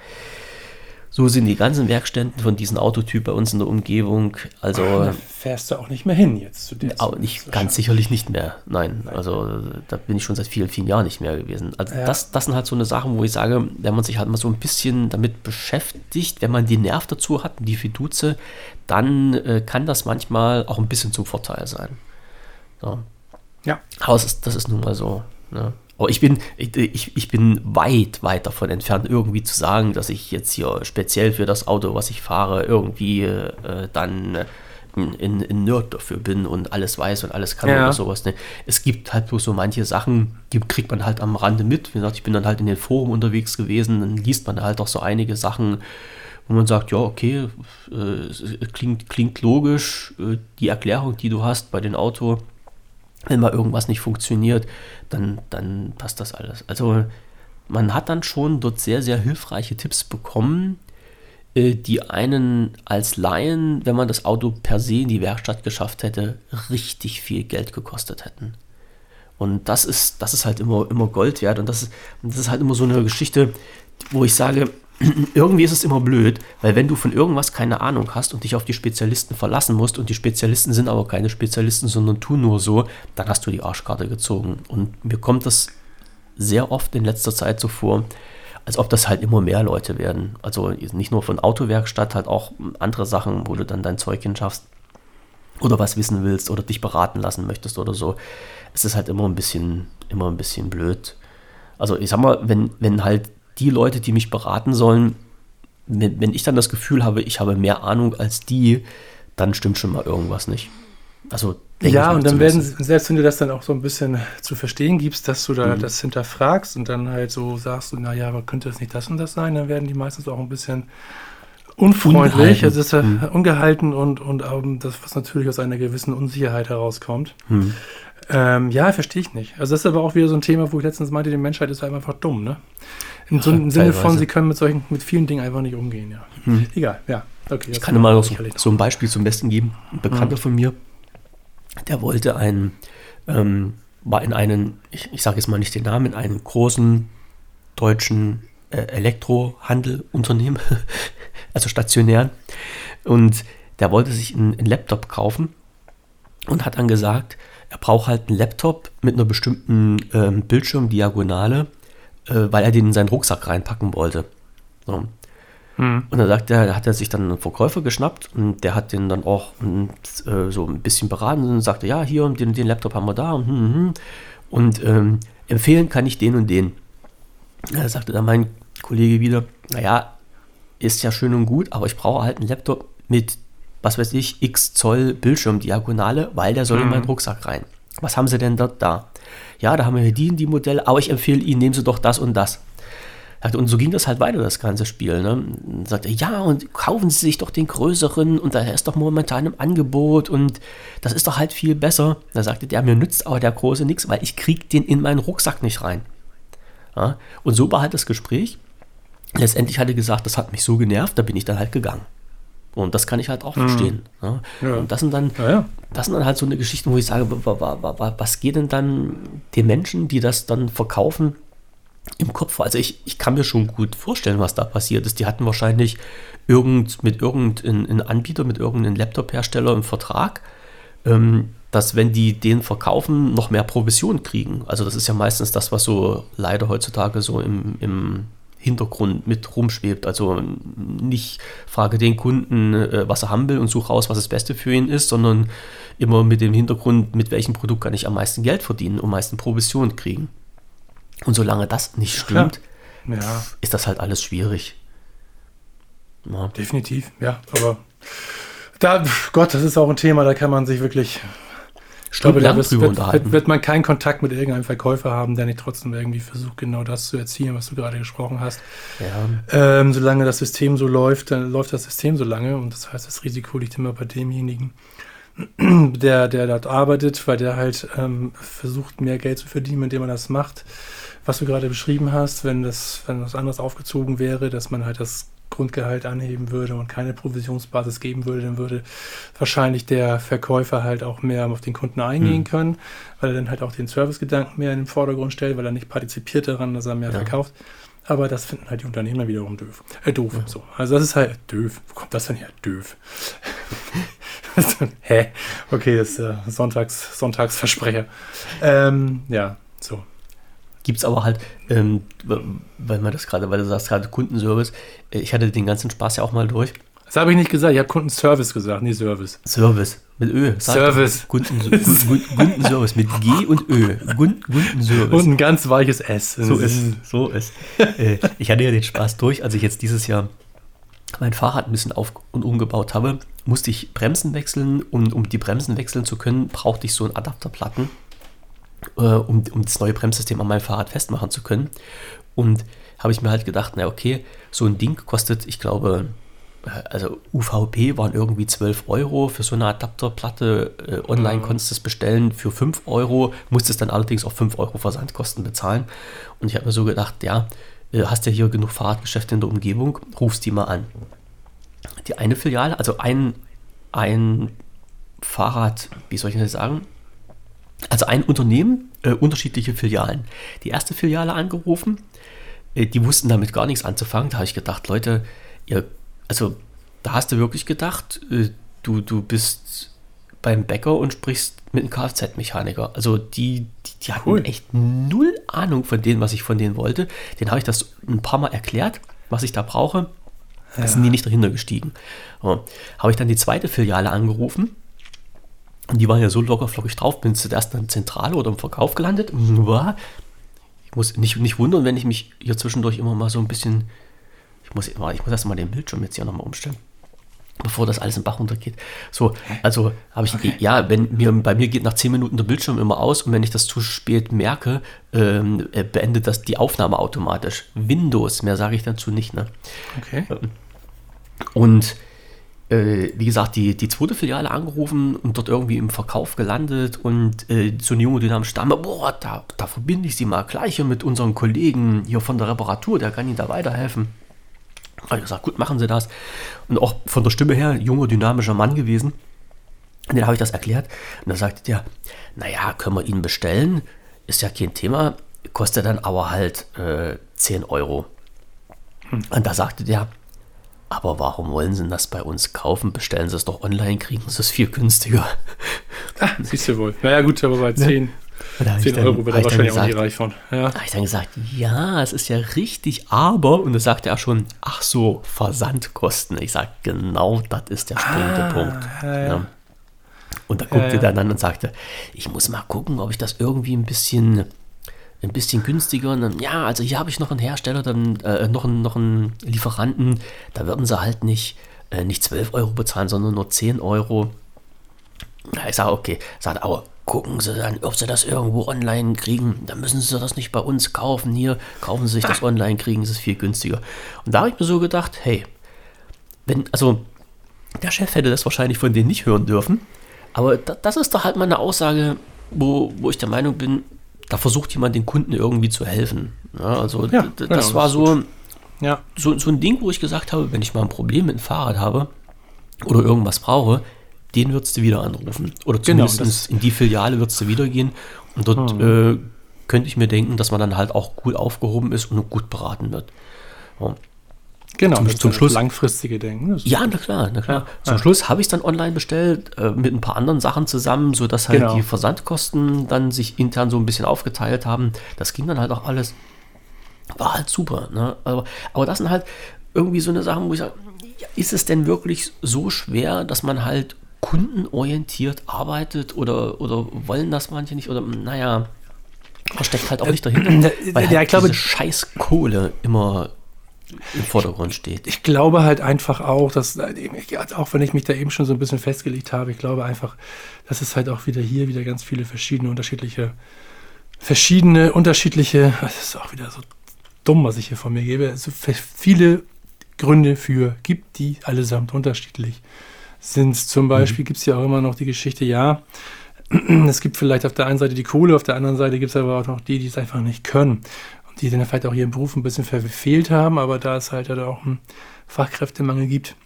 Speaker 1: So sind die ganzen Werkstätten von diesem Autotyp bei uns in der Umgebung. Also
Speaker 2: da fährst du auch nicht mehr hin jetzt
Speaker 1: zu dir. Auch nicht, ganz sicherlich nicht mehr. Nein, Nein, also da bin ich schon seit vielen, vielen Jahren nicht mehr gewesen. Also ja. das, das sind halt so eine Sachen, wo ich sage, wenn man sich halt mal so ein bisschen damit beschäftigt, wenn man die Nerv dazu hat, die Fiduze, dann äh, kann das manchmal auch ein bisschen zum Vorteil sein. So. Ja. Aber ist, das ist nun mal so. Ne? Aber ich bin, ich, ich bin weit, weit davon entfernt, irgendwie zu sagen, dass ich jetzt hier speziell für das Auto, was ich fahre, irgendwie äh, dann ein, ein Nerd dafür bin und alles weiß und alles kann ja. oder sowas. Ne? Es gibt halt bloß so manche Sachen, die kriegt man halt am Rande mit. Wie gesagt, ich bin dann halt in den Foren unterwegs gewesen, dann liest man halt auch so einige Sachen, wo man sagt, ja, okay, äh, klingt, klingt logisch, äh, die Erklärung, die du hast bei dem Auto, wenn mal irgendwas nicht funktioniert, dann, dann passt das alles. Also man hat dann schon dort sehr, sehr hilfreiche Tipps bekommen, äh, die einen als Laien, wenn man das Auto per se in die Werkstatt geschafft hätte, richtig viel Geld gekostet hätten. Und das ist, das ist halt immer, immer Gold wert. Und das ist, das ist halt immer so eine Geschichte, wo ich sage, irgendwie ist es immer blöd, weil wenn du von irgendwas keine Ahnung hast und dich auf die Spezialisten verlassen musst und die Spezialisten sind aber keine Spezialisten, sondern tun nur so, dann hast du die Arschkarte gezogen. Und mir kommt das sehr oft in letzter Zeit so vor, als ob das halt immer mehr Leute werden. Also nicht nur von Autowerkstatt, halt auch andere Sachen, wo du dann dein Zeug hinschaffst oder was wissen willst oder dich beraten lassen möchtest oder so. Es ist halt immer ein bisschen, immer ein bisschen blöd. Also ich sag mal, wenn, wenn halt die Leute, die mich beraten sollen, wenn, wenn ich dann das Gefühl habe, ich habe mehr Ahnung als die, dann stimmt schon mal irgendwas nicht. Also
Speaker 2: ja, und dann werden, selbst wenn du das dann auch so ein bisschen zu verstehen gibst, dass du da mhm. das hinterfragst und dann halt so sagst, naja, aber könnte das nicht das und das sein, dann werden die meistens auch ein bisschen unfreundlich, ungehalten. also ist ja mhm. ungehalten und, und um, das, was natürlich aus einer gewissen Unsicherheit herauskommt. Mhm. Ähm, ja, verstehe ich nicht. Also das ist aber auch wieder so ein Thema, wo ich letztens meinte, die Menschheit ist einfach dumm, ne? In so einem Sinne von, sie können mit solchen, mit vielen Dingen einfach nicht umgehen, ja. Hm. Egal, ja.
Speaker 1: Okay, ich kann dir mal noch so, so, ein Beispiel zum Besten geben. Ein Bekannter hm. von mir, der wollte einen, ähm, war in einen, ich, ich sage jetzt mal nicht den Namen, in einen großen deutschen äh, Elektrohandelunternehmen, also stationären. Und der wollte sich einen, einen Laptop kaufen und hat dann gesagt, er braucht halt einen Laptop mit einer bestimmten ähm, Bildschirmdiagonale weil er den in seinen Rucksack reinpacken wollte. So. Hm. Und dann sagt er, hat er sich dann einen Verkäufer geschnappt und der hat den dann auch und, äh, so ein bisschen beraten und sagte, ja, hier, den, den Laptop haben wir da und, hm, hm, hm. und ähm, empfehlen kann ich den und den. Da sagte dann mein Kollege wieder, naja, ist ja schön und gut, aber ich brauche halt einen Laptop mit, was weiß ich, x Zoll Bildschirmdiagonale, weil der soll in meinen Rucksack rein. Was haben sie denn dort da? Ja, da haben wir die und die Modelle, aber ich empfehle Ihnen, nehmen Sie doch das und das. Und so ging das halt weiter, das ganze Spiel. Ne? Sagte, ja, und kaufen Sie sich doch den größeren und der ist doch momentan im Angebot und das ist doch halt viel besser. Da sagte der, mir nützt aber der große nichts, weil ich krieg den in meinen Rucksack nicht rein. Ja? Und so war halt das Gespräch. Letztendlich hat er gesagt, das hat mich so genervt, da bin ich dann halt gegangen. Und das kann ich halt auch mhm. verstehen. Ne? Ja. Und das sind dann, ja, ja. das sind dann halt so eine Geschichte, wo ich sage, was geht denn dann den Menschen, die das dann verkaufen, im Kopf? Also ich, ich kann mir schon gut vorstellen, was da passiert ist. Die hatten wahrscheinlich irgend, mit irgendeinem Anbieter, mit irgendeinem Laptop-Hersteller im Vertrag, ähm, dass wenn die den verkaufen, noch mehr Provision kriegen. Also das ist ja meistens das, was so leider heutzutage so im, im Hintergrund mit rumschwebt. Also nicht frage den Kunden, äh, was er haben will und suche raus, was das Beste für ihn ist, sondern immer mit dem Hintergrund, mit welchem Produkt kann ich am meisten Geld verdienen und am meisten Provision kriegen. Und solange das nicht stimmt, ja. ist das halt alles schwierig.
Speaker 2: Ja. Definitiv, ja. Aber da, Gott, das ist auch ein Thema, da kann man sich wirklich Ich glaube, da wird, wird, wird, man keinen Kontakt mit irgendeinem Verkäufer haben, der nicht trotzdem irgendwie versucht, genau das zu erzielen, was du gerade gesprochen hast. Ja. Ähm, solange das System so läuft, dann läuft das System so lange und das heißt, das Risiko liegt immer bei demjenigen, der, der dort arbeitet, weil der halt ähm, versucht, mehr Geld zu verdienen, indem er das macht. Was du gerade beschrieben hast, wenn das, wenn das anders aufgezogen wäre, dass man halt das Grundgehalt anheben würde und keine Provisionsbasis geben würde, dann würde wahrscheinlich der Verkäufer halt auch mehr auf den Kunden eingehen mhm. können, weil er dann halt auch den Servicegedanken mehr in den Vordergrund stellt, weil er nicht partizipiert daran, dass er mehr ja. verkauft. Aber das finden halt die Unternehmer wiederum doof. Äh, doof. Ja. So. Also das ist halt doof. Wo kommt das denn her? Doof. Hä? Okay, das ist äh, Sonntags, Sonntagsversprecher. Ähm, ja, so
Speaker 1: gibt es aber halt, ähm, weil man das gerade, weil du sagst gerade Kundenservice, äh, ich hatte den ganzen Spaß ja auch mal durch.
Speaker 2: Das habe ich nicht gesagt, ich habe Kundenservice gesagt, nie Service.
Speaker 1: Service, mit Ö.
Speaker 2: Service.
Speaker 1: Kundenservice mit G und Ö.
Speaker 2: Kundenservice. Und ein ganz weiches S.
Speaker 1: So ist so ist. Äh, ich hatte ja den Spaß durch, als ich jetzt dieses Jahr mein Fahrrad ein bisschen auf und umgebaut habe, musste ich Bremsen wechseln und um die Bremsen wechseln zu können, brauchte ich so einen Adapterplatten äh, um, um das neue Bremssystem an meinem Fahrrad festmachen zu können. Und habe ich mir halt gedacht, na okay, so ein Ding kostet, ich glaube, äh, also UVP waren irgendwie 12 Euro für so eine Adapterplatte. Äh, online mhm. konntest du es bestellen für 5 Euro, musstest dann allerdings auch 5 Euro Versandkosten bezahlen. Und ich habe mir so gedacht, ja, äh, hast ja hier genug Fahrradgeschäfte in der Umgebung, rufst die mal an. Die eine Filiale, also ein, ein Fahrrad, wie soll ich das sagen? Also ein Unternehmen, äh, unterschiedliche Filialen. Die erste Filiale angerufen, äh, die wussten damit gar nichts anzufangen. Da habe ich gedacht, Leute, ihr, also da hast du wirklich gedacht, äh, du, du bist beim Bäcker und sprichst mit einem Kfz-Mechaniker. Also die, die, die hatten cool. echt null Ahnung von dem, was ich von denen wollte. Den habe ich das ein paar Mal erklärt, was ich da brauche. Da ja. sind die nicht dahinter gestiegen. Habe ich dann die zweite Filiale angerufen die waren ja so locker flockig drauf, bin zuerst in der Zentrale oder im Verkauf gelandet. Ich muss nicht, nicht wundern, wenn ich mich hier zwischendurch immer mal so ein bisschen. Ich muss, ich muss erst mal den Bildschirm jetzt hier nochmal umstellen, bevor das alles im Bach runtergeht. So, also habe ich, okay. ja, wenn mir, bei mir geht nach 10 Minuten der Bildschirm immer aus und wenn ich das zu spät merke, ähm, äh, beendet das die Aufnahme automatisch. Windows, mehr sage ich dazu nicht, ne?
Speaker 2: Okay.
Speaker 1: Und äh, wie gesagt, die, die zweite Filiale angerufen und dort irgendwie im Verkauf gelandet und äh, so eine junge dynamische Dame, boah, da, da verbinde ich sie mal gleich hier mit unseren Kollegen hier von der Reparatur, der kann Ihnen da weiterhelfen. Habe ich gesagt, gut, machen Sie das. Und auch von der Stimme her, junger, dynamischer Mann gewesen. Und dann habe ich das erklärt. Und da sagte der, naja, können wir Ihnen bestellen? Ist ja kein Thema. Kostet dann aber halt äh, 10 Euro. Hm. Und da sagte der, aber warum wollen Sie das bei uns kaufen? Bestellen Sie es doch online, kriegen Sie es viel günstiger.
Speaker 2: Ah, siehst du wohl. Naja, gut, aber bei 10, ja. 10 Euro wird er wahrscheinlich gesagt, auch nicht reich von.
Speaker 1: Ja. Da habe ich dann gesagt, ja, es ist ja richtig, aber, und da sagte er schon, ach so, Versandkosten. Ich sage, genau das ist der springende ah, Punkt. Ja, ja. Und da guckte er dann an und sagte, ich muss mal gucken, ob ich das irgendwie ein bisschen ein bisschen günstiger. Und dann, ja, also hier habe ich noch einen Hersteller, dann äh, noch, einen, noch einen Lieferanten. Da würden sie halt nicht, äh, nicht 12 Euro bezahlen, sondern nur 10 Euro. Ja, ich sage, okay, sagt, aber gucken Sie dann, ob Sie das irgendwo online kriegen. Dann müssen Sie das nicht bei uns kaufen. Hier, kaufen Sie sich das online, kriegen Sie es viel günstiger. Und da habe ich mir so gedacht, hey, wenn, also der Chef hätte das wahrscheinlich von denen nicht hören dürfen. Aber das ist doch halt mal eine Aussage, wo, wo ich der Meinung bin, da versucht jemand den Kunden irgendwie zu helfen. Ja, also ja, das genau, war so, ja. so, so ein Ding, wo ich gesagt habe, wenn ich mal ein Problem mit dem Fahrrad habe oder irgendwas brauche, den würdest du wieder anrufen. Oder genau, zumindest genau, in die Filiale würdest du wieder gehen. Und dort hm. äh, könnte ich mir denken, dass man dann halt auch gut aufgehoben ist und gut beraten wird. Ja.
Speaker 2: Genau, zum, zum Schluss langfristige Denken.
Speaker 1: Ja, na klar, na klar. Zum ja. Schluss habe ich es dann online bestellt äh, mit ein paar anderen Sachen zusammen, sodass halt genau. die Versandkosten dann sich intern so ein bisschen aufgeteilt haben. Das ging dann halt auch alles. War halt super. Ne? Aber, aber das sind halt irgendwie so eine Sachen, wo ich sage, ist es denn wirklich so schwer, dass man halt kundenorientiert arbeitet oder, oder wollen das manche nicht? Oder naja, da steckt halt auch nicht dahinter,
Speaker 2: weil halt
Speaker 1: ja, ich glaube, diese scheiß Kohle immer im Vordergrund steht.
Speaker 2: Ich glaube halt einfach auch, dass, auch wenn ich mich da eben schon so ein bisschen festgelegt habe, ich glaube einfach, dass es halt auch wieder hier wieder ganz viele verschiedene, unterschiedliche, verschiedene, unterschiedliche, das ist auch wieder so dumm, was ich hier von mir gebe, so viele Gründe für gibt, die allesamt unterschiedlich sind. Zum mhm. Beispiel mhm. gibt es ja auch immer noch die Geschichte, ja, es gibt vielleicht auf der einen Seite die Kohle, auf der anderen Seite gibt es aber auch noch die, die es einfach nicht können die dann vielleicht auch ihren Beruf ein bisschen verfehlt haben, aber da es halt, auch einen Fachkräftemangel gibt,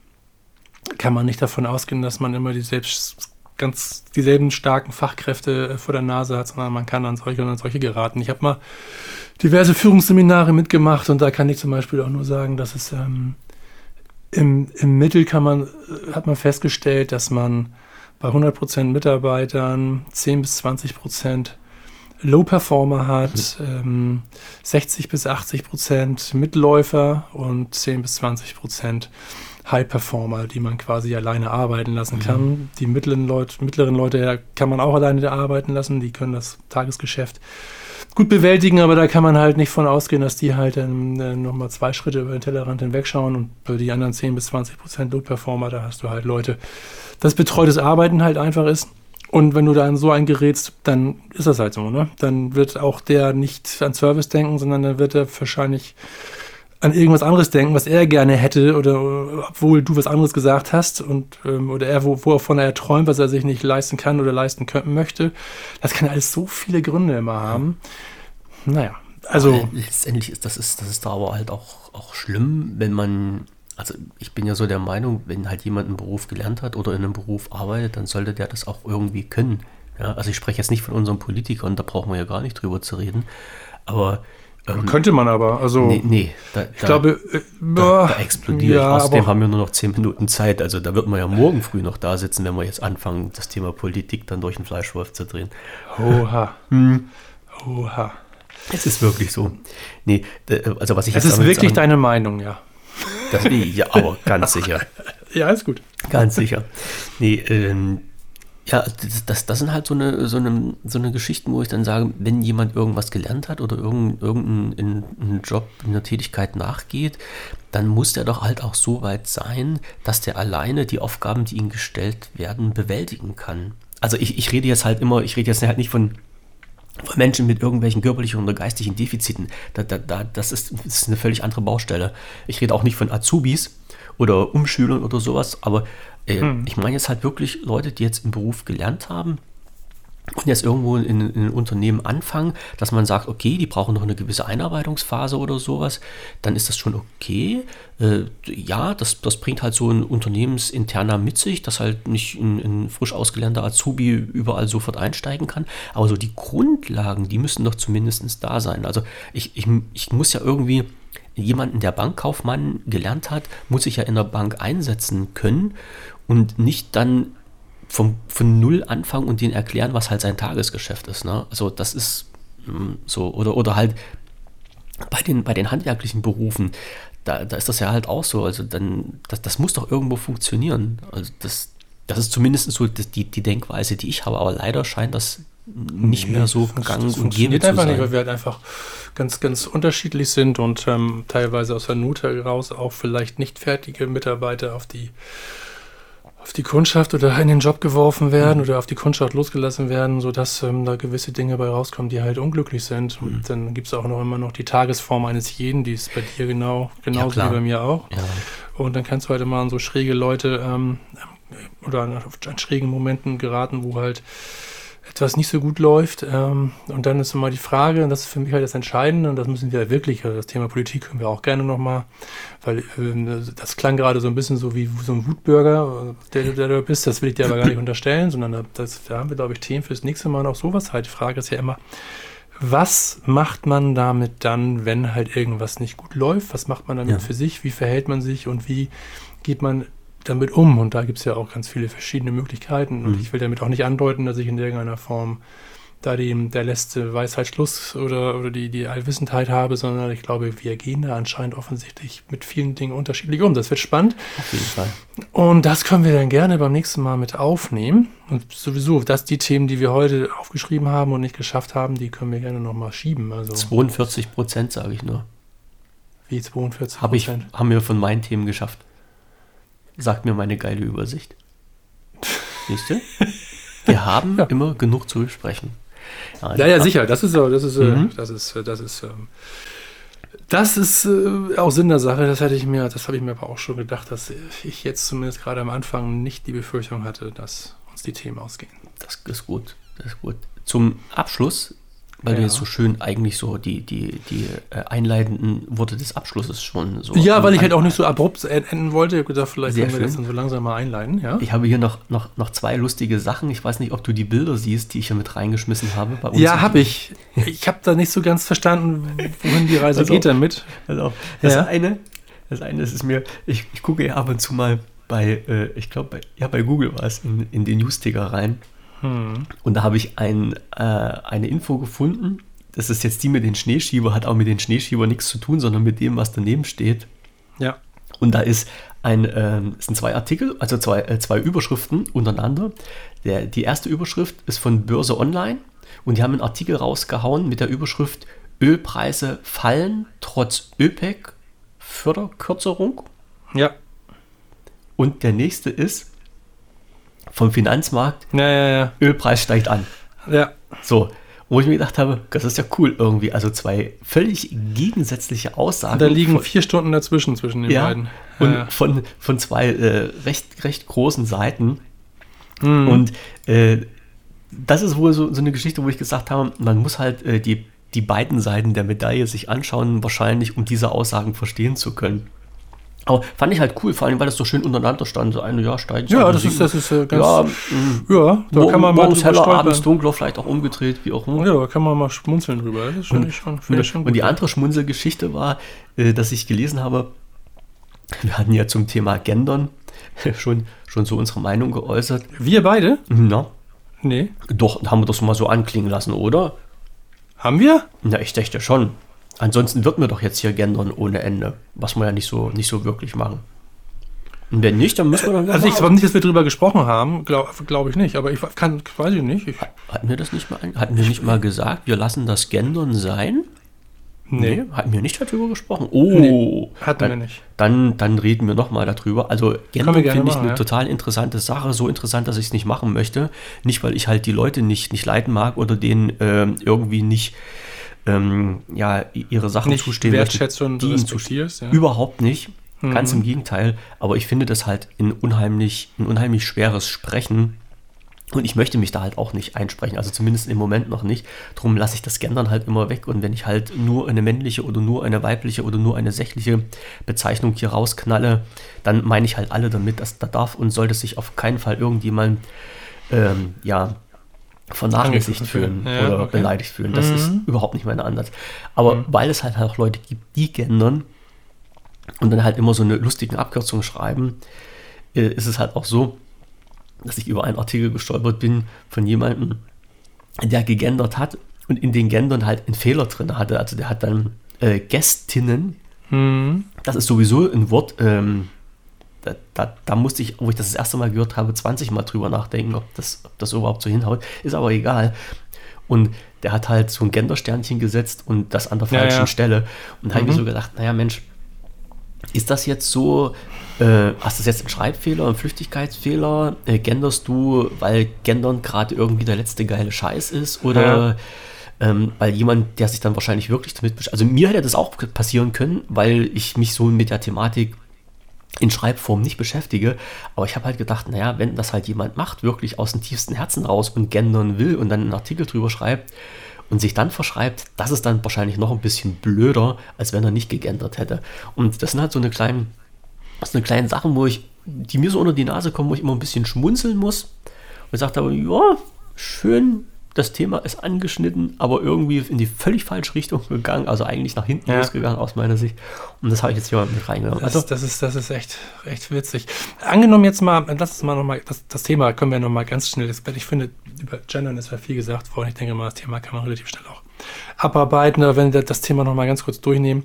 Speaker 2: kann man nicht davon ausgehen, dass man immer die selbst ganz dieselben starken Fachkräfte äh, vor der Nase hat, sondern man kann an solche und an solche geraten. Ich habe mal diverse Führungsseminare mitgemacht und da kann ich zum Beispiel auch nur sagen, dass es ähm, im, im Mittel kann man, äh, hat man festgestellt, dass man bei 100% Mitarbeitern 10 bis 20% Low-Performer hat, mhm. ähm, 60 bis 80 Prozent Mitläufer und 10 bis 20 Prozent High-Performer, die man quasi alleine arbeiten lassen kann. Mhm. Die mittleren Leute, mittleren Leute kann man auch alleine arbeiten lassen, die können das Tagesgeschäft gut bewältigen, aber da kann man halt nicht von ausgehen, dass die halt dann äh, nochmal zwei Schritte über den Tellerrand hinwegschauen und für die anderen 10 bis 20 Prozent Low-Performer, da hast du halt Leute, dass betreutes Arbeiten halt einfach ist und wenn du da in so ein gerätst, dann ist das halt so, ne? Dann wird auch der nicht an Service denken, sondern dann wird er wahrscheinlich an irgendwas anderes denken, was er gerne hätte, oder obwohl du was anderes gesagt hast und ähm, oder er, wo, wovon er träumt, was er sich nicht leisten kann oder leisten können möchte. Das kann alles so viele Gründe immer haben. Naja, also.
Speaker 1: Letztendlich ist das ist, das ist da aber halt auch, auch schlimm, wenn man also ich bin ja so der Meinung, wenn halt jemand einen Beruf gelernt hat oder in einem Beruf arbeitet, dann sollte der das auch irgendwie können. Ja, also ich spreche jetzt nicht von unseren Politikern, da brauchen wir ja gar nicht drüber zu reden. Aber
Speaker 2: ähm, könnte man aber, also.
Speaker 1: Nee, nee
Speaker 2: da, ich da, glaube, äh,
Speaker 1: da, da explodiert. Ja, Außerdem haben wir nur noch zehn Minuten Zeit. Also da wird man ja morgen früh noch da sitzen, wenn wir jetzt anfangen, das Thema Politik dann durch den Fleischwolf zu drehen.
Speaker 2: Oha. Hm. Oha.
Speaker 1: Es ist wirklich so. Nee, also was ich
Speaker 2: es ist wirklich deine Meinung, ja.
Speaker 1: Das, ja, aber ganz sicher.
Speaker 2: Ja, ist gut.
Speaker 1: Ganz sicher. Nee, ähm, ja, das, das, sind halt so eine, so, eine, so eine Geschichten, wo ich dann sage, wenn jemand irgendwas gelernt hat oder irgendeinen irgendein Job, eine Tätigkeit nachgeht, dann muss der doch halt auch so weit sein, dass der alleine die Aufgaben, die ihm gestellt werden, bewältigen kann. Also ich, ich rede jetzt halt immer, ich rede jetzt halt nicht von von Menschen mit irgendwelchen körperlichen oder geistigen Defiziten. Da, da, da, das, ist, das ist eine völlig andere Baustelle. Ich rede auch nicht von Azubis oder Umschülern oder sowas, aber äh, hm. ich meine jetzt halt wirklich Leute, die jetzt im Beruf gelernt haben, und jetzt irgendwo in, in ein Unternehmen anfangen, dass man sagt, okay, die brauchen noch eine gewisse Einarbeitungsphase oder sowas, dann ist das schon okay. Äh, ja, das, das bringt halt so ein Unternehmensinterner mit sich, dass halt nicht ein, ein, frisch ausgelernter Azubi überall sofort einsteigen kann. Aber so die Grundlagen, die müssen doch zumindest da sein. Also ich, ich, ich muss ja irgendwie jemanden, der Bankkaufmann gelernt hat, muss ich ja in der Bank einsetzen können und nicht dann vom, von null anfangen und denen erklären, was halt sein Tagesgeschäft ist. Ne? Also das ist mh, hm, so, oder, oder halt bei den, bei den handwerklichen Berufen, da, da ist das ja halt auch so. Also dann, das, das muss doch irgendwo funktionieren. Also das, das ist zumindest so die, die Denkweise, die ich habe, aber leider scheint das nicht nee, mehr so gang
Speaker 2: und gäbe zu einfach sein. nicht, weil wir halt einfach ganz, ganz unterschiedlich sind und ähm, teilweise aus der Not heraus auch vielleicht nicht fertige Mitarbeiter auf die auf die Kundschaft oder in den Job geworfen werden mhm. oder auf die Kundschaft losgelassen werden, sodass ähm, da gewisse Dinge bei rauskommen, die halt unglücklich sind. Mhm. Und dann gibt es auch noch immer noch die Tagesform eines jeden, die ist bei dir genau, genauso ja, wie bei mir auch. Ja. Und dann kannst du halt immer an so schräge Leute ähm, oder an, an schrägen Momenten geraten, wo halt etwas nicht so gut läuft. Ähm, und dann ist immer die Frage, und das ist für mich halt das Entscheidende, und das müssen wir wirklich, also das Thema Politik können wir auch gerne nochmal, weil ähm, das klang gerade so ein bisschen so wie so ein Wutbürger, der, der du bist, das will ich dir aber gar nicht unterstellen, sondern das, da haben wir, glaube ich, Themen fürs nächste Mal noch sowas halt. Die Frage ist ja immer, was macht man damit dann, wenn halt irgendwas nicht gut läuft? Was macht man damit ja. für sich? Wie verhält man sich und wie geht man damit um? Und da gibt es ja auch ganz viele verschiedene Möglichkeiten. Und mhm. ich will damit auch nicht andeuten, dass ich in irgendeiner Form da die, der letzte Weisheit Schluss oder, oder die, die Allwissendheit habe, sondern ich glaube, wir gehen da anscheinend offensichtlich mit vielen Dingen unterschiedlich um. Das wird spannend.
Speaker 1: Auf jeden Fall.
Speaker 2: Und das können wir dann gerne beim nächsten Mal mit aufnehmen. Und sowieso, dass die Themen, die wir heute aufgeschrieben haben und nicht geschafft haben, die können wir gerne nochmal schieben. Also
Speaker 1: 42 Prozent, sage ich nur.
Speaker 2: Wie 42
Speaker 1: Hab ich, haben wir von meinen Themen geschafft. Sagt mir meine geile Übersicht. Siehst du? Wir haben
Speaker 2: Ja.
Speaker 1: immer genug zu besprechen.
Speaker 2: Ja, ja, sicher. Das ist so, das ist,
Speaker 1: Mhm.
Speaker 2: äh, das ist, äh, das ist, ähm, das ist äh, auch Sinn der Sache. Das hatte ich mir, das habe ich mir aber auch schon gedacht, dass ich jetzt zumindest gerade am Anfang nicht die Befürchtung hatte, dass uns die Themen ausgehen.
Speaker 1: Das ist gut. Das ist gut. Zum Abschluss, weil du
Speaker 2: Ja.
Speaker 1: jetzt so schön eigentlich so die, die, die äh, einleitenden Worte des Abschlusses schon so.
Speaker 2: Ja, weil ich halt auch nicht so abrupt en- enden wollte. Ich habe gedacht, vielleicht
Speaker 1: Sehr
Speaker 2: können wir das
Speaker 1: schön.
Speaker 2: dann so langsam mal einleiten. Ja,
Speaker 1: Ich habe hier noch, noch, noch zwei lustige Sachen. Ich weiß nicht, ob du die Bilder siehst, die ich hier mit reingeschmissen habe. Bei uns
Speaker 2: ja habe ich. Ich habe da nicht so ganz verstanden, wohin die Reise
Speaker 1: Also-
Speaker 2: geht damit.
Speaker 1: Also, das
Speaker 2: Ja.
Speaker 1: eine, das eine, das ist mir, ich, ich gucke ja ab und zu mal bei, äh, ich glaube, bei, ja, bei Google war es, in, in den Newsticker rein.
Speaker 2: Hm.
Speaker 1: Und da habe ich ein, äh, eine Info gefunden. Das ist jetzt die mit den Schneeschieber, hat auch mit den Schneeschieber nichts zu tun, sondern mit dem, was daneben steht.
Speaker 2: Ja.
Speaker 1: Und da ist ein, es sind zwei Artikel, also zwei, äh, zwei Überschriften untereinander. Der, die erste Überschrift ist von Börse Online und die haben einen Artikel rausgehauen mit der Überschrift Ölpreise fallen trotz ÖPEC Förderkürzerung.
Speaker 2: Ja.
Speaker 1: Und der nächste ist vom Finanzmarkt
Speaker 2: Ja, ja, ja.
Speaker 1: Ölpreis steigt an.
Speaker 2: Ja.
Speaker 1: So, wo ich mir gedacht habe, das ist ja cool irgendwie. Also zwei völlig gegensätzliche Aussagen.
Speaker 2: Da liegen
Speaker 1: von-
Speaker 2: vier Stunden dazwischen zwischen den
Speaker 1: ja,
Speaker 2: beiden.
Speaker 1: und
Speaker 2: Ja.
Speaker 1: von, von zwei äh, recht, recht großen Seiten.
Speaker 2: Mhm.
Speaker 1: Und äh, das ist wohl so, so eine Geschichte, wo ich gesagt habe, man muss halt äh, die, die beiden Seiten der Medaille sich anschauen, wahrscheinlich, um diese Aussagen verstehen zu können. Aber fand ich halt cool, vor allem, weil das so schön untereinander stand. So eine, ja, steigt
Speaker 2: Ja,
Speaker 1: andere
Speaker 2: das ist, das ist äh, ganz.
Speaker 1: ja,
Speaker 2: Ja,
Speaker 1: mh,
Speaker 2: da kann man mal
Speaker 1: morgens heller,
Speaker 2: stolpern.
Speaker 1: abends dunkler, vielleicht auch umgedreht, wie auch immer.
Speaker 2: Ja, da kann man mal schmunzeln drüber. Das ist schon, schon, finde ich schon
Speaker 1: Und die
Speaker 2: gut.
Speaker 1: andere Schmunzelgeschichte war, äh, dass ich gelesen habe, wir hatten ja zum Thema Gendern schon, schon so unsere Meinung geäußert.
Speaker 2: Wir beide?
Speaker 1: Na,
Speaker 2: Nee.
Speaker 1: doch, haben wir das mal so anklingen lassen, oder?
Speaker 2: Haben wir?
Speaker 1: Na, ich dachte schon. Ansonsten wird mir doch jetzt hier gendern ohne Ende, was wir ja nicht so, nicht so wirklich machen. Und wenn nicht, dann müssen wir dann
Speaker 2: Also ich glaube nicht, dass wir drüber gesprochen haben. Glaube glaub ich nicht. Aber ich kann, weiß ich nicht. Ich,
Speaker 1: Hatten wir das nicht mal, hatten wir nicht mal gesagt, wir lassen das Gendern sein?
Speaker 2: nee.
Speaker 1: hatten wir nicht darüber gesprochen? Oh,
Speaker 2: Nee, hatten
Speaker 1: dann,
Speaker 2: wir nicht.
Speaker 1: Dann, dann reden wir nochmal darüber. Also Gendern finde ich eine
Speaker 2: ja.
Speaker 1: total interessante Sache, so interessant, dass ich es nicht machen möchte. Nicht, weil ich halt die Leute nicht, nicht leiden mag oder denen ähm, irgendwie nicht ähm, ja, ihre Sachen
Speaker 2: Nicht
Speaker 1: zustehen möchte,
Speaker 2: und
Speaker 1: die ihnen zustehen.
Speaker 2: ja.
Speaker 1: Überhaupt nicht. Ganz
Speaker 2: Mhm.
Speaker 1: im Gegenteil. Aber ich finde das halt ein unheimlich, ein unheimlich schweres Sprechen. Und ich möchte mich da halt auch nicht einsprechen, also zumindest im Moment noch nicht. Darum lasse ich das Gendern halt immer weg. Und wenn ich halt nur eine männliche oder nur eine weibliche oder nur eine sächliche Bezeichnung hier rausknalle, dann meine ich halt alle damit, dass da darf und sollte sich auf keinen Fall irgendjemand ähm, ja, vernachlässigt fühlen.
Speaker 2: Ja,
Speaker 1: oder
Speaker 2: okay.
Speaker 1: beleidigt fühlen. Das ist
Speaker 2: Mhm.
Speaker 1: überhaupt nicht meine Ansatz. Aber weil es halt auch Leute gibt, die gendern und dann halt immer so eine lustigen Abkürzung schreiben, äh, ist es halt auch so, dass ich über einen Artikel gestolpert bin von jemandem, der gegendert hat und in den Gendern halt einen Fehler drin hatte. Also der hat dann äh, Gästinnen,
Speaker 2: Hm.
Speaker 1: das ist sowieso ein Wort, ähm, da, da, da musste ich, wo ich das das erste Mal gehört habe, 20 Mal drüber nachdenken, ob das, ob das überhaupt so hinhaut. Ist aber egal. Und der hat halt so ein Gendersternchen gesetzt und das an der
Speaker 2: Ja,
Speaker 1: falschen
Speaker 2: ja.
Speaker 1: Stelle. Und da habe ich mir
Speaker 2: Mhm.
Speaker 1: so gedacht, naja Mensch, ist das jetzt so, äh, hast du jetzt einen Schreibfehler, einen Flüchtigkeitsfehler? Äh, genderst du, weil Gendern gerade irgendwie der letzte geile Scheiß ist? Oder ähm, weil jemand, der sich dann wahrscheinlich wirklich damit beschäftigt, also mir hätte das auch passieren können, weil ich mich so mit der Thematik in Schreibform nicht beschäftige. Aber ich habe halt gedacht, naja, wenn das halt jemand macht, wirklich aus dem tiefsten Herzen raus und gendern will und dann einen Artikel drüber schreibt und sich dann verschreibt, das ist dann wahrscheinlich noch ein bisschen blöder, als wenn er nicht gegendert hätte. Und das sind halt so eine kleinen, sind eine kleinen Sachen, wo ich, die mir so unter die Nase kommen, wo ich immer ein bisschen schmunzeln muss. Und sagt aber, ja, schön, das Thema ist angeschnitten, aber irgendwie in die völlig falsche Richtung gegangen, also eigentlich nach hinten
Speaker 2: Ja.
Speaker 1: losgegangen aus meiner Sicht. Und das habe ich jetzt hier mal mit reingenommen.
Speaker 2: Das,
Speaker 1: Also,
Speaker 2: das, ist, das ist echt, echt witzig. Angenommen jetzt mal, lass uns mal nochmal, das, das Thema können wir nochmal ganz schnell, das- ich finde, über Gendern ist ja viel gesagt worden. Ich denke mal, das Thema kann man relativ schnell auch abarbeiten, aber wenn wir das Thema nochmal ganz kurz durchnehmen.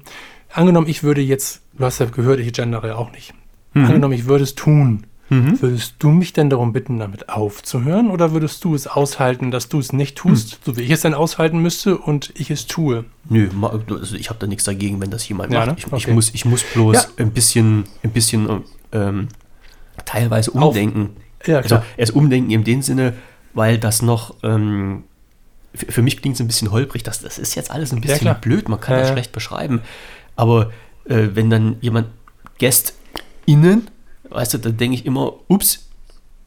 Speaker 2: Angenommen, ich würde jetzt, du hast ja gehört, ich gendere auch nicht.
Speaker 1: Mhm.
Speaker 2: Angenommen, ich würde es tun. Mhm. Würdest du mich denn darum bitten, damit aufzuhören? Oder würdest du es aushalten, dass du es nicht tust, mhm. so wie ich es dann aushalten müsste und ich es tue?
Speaker 1: Nö, also ich habe da nichts dagegen, wenn das jemand ja, macht. Ne? Ich, okay. ich, muss, ich muss bloß ja. ein bisschen, ein bisschen ähm, teilweise umdenken. Auf. Ja, klar. Also erst umdenken in dem Sinne, weil das noch ähm, für mich klingt es ein bisschen holprig, das, das ist jetzt alles ein bisschen ja, blöd, man kann das schlecht beschreiben. Aber äh, wenn dann jemand GästInnen, weißt du, dann denke ich immer, ups,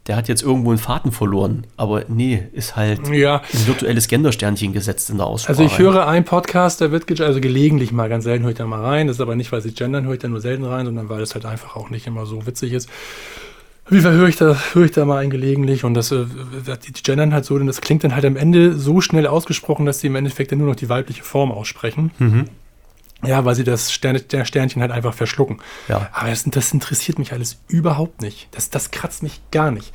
Speaker 1: der hat jetzt irgendwo einen Faden verloren. Aber nee, ist halt
Speaker 2: ja.
Speaker 1: ein virtuelles Gendersternchen gesetzt in der Aussprache.
Speaker 2: Also ich höre einen Podcast, der wird also gelegentlich mal, ganz selten höre ich da mal rein. Das ist aber nicht, weil sie gendern, höre ich da nur selten rein, sondern weil es halt einfach auch nicht immer so witzig ist. Auf jeden Fall höre ich da, höre ich da mal ein gelegentlich und das, äh, die gendern halt so, denn das klingt dann halt am Ende so schnell ausgesprochen, dass sie im Endeffekt dann nur noch die weibliche Form aussprechen. Mhm. Ja, weil sie das Sternchen halt einfach verschlucken.
Speaker 1: Ja.
Speaker 2: Aber das, das, interessiert mich alles überhaupt nicht. Das, das kratzt mich gar nicht.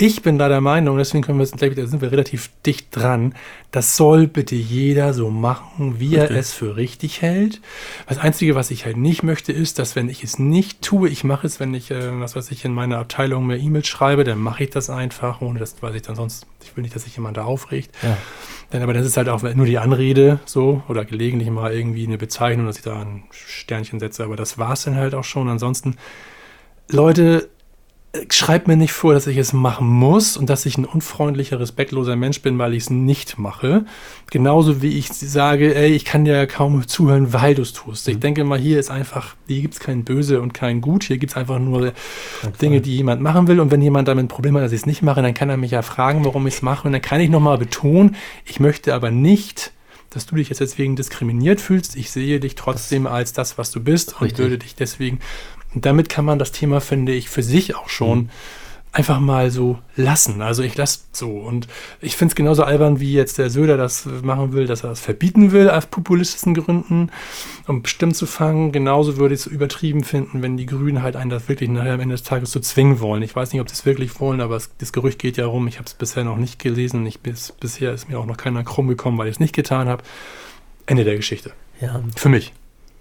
Speaker 2: Ich bin da der Meinung, deswegen können wir, da sind wir relativ dicht dran, das soll bitte jeder so machen, wie er es für richtig hält. Das Einzige, was ich halt nicht möchte, ist, dass wenn ich es nicht tue, ich mache es, wenn ich, äh, was weiß ich, in meiner Abteilung mehr E-Mails schreibe, dann mache ich das einfach, ohne das, weil ich dann sonst, ich will nicht, dass sich jemand da aufregt. Ja. Denn, aber das ist halt auch nur die Anrede so oder gelegentlich mal irgendwie eine Bezeichnung, dass ich da ein Sternchen setze, aber das war es dann halt auch schon. Ansonsten, Leute, schreibt mir nicht vor, dass ich es machen muss und dass ich ein unfreundlicher, respektloser Mensch bin, weil ich es nicht mache. Genauso wie ich sage, ey, ich kann dir kaum zuhören, weil du es tust. Ich mhm. denke mal, hier ist einfach, hier gibt es kein Böse und kein Gut. Hier gibt es einfach nur Dinge, die jemand machen will. Und wenn jemand damit ein Problem hat, dass ich es nicht mache, dann kann er mich ja fragen, warum ich es mache. Und dann kann ich nochmal betonen, ich möchte aber nicht, dass du dich jetzt deswegen diskriminiert fühlst. Ich sehe dich trotzdem als das, was du bist und Richtig. würde dich deswegen und damit kann man das Thema, finde ich, für sich auch schon mhm. einfach mal so lassen. Also ich lasse so. Und ich finde es genauso albern, wie jetzt der Söder das machen will, dass er das verbieten will aus populistischen Gründen, um bestimmt zu fangen. Genauso würde ich es übertrieben finden, wenn die Grünen halt einen das wirklich nachher am Ende des Tages zu so zwingen wollen. Ich weiß nicht, ob sie es wirklich wollen, aber es, das Gerücht geht ja rum. Ich habe es bisher noch nicht gelesen. Ich, bis, bisher ist mir auch noch keiner krumm gekommen, weil ich es nicht getan habe. Ende der Geschichte.
Speaker 1: Ja.
Speaker 2: Für mich.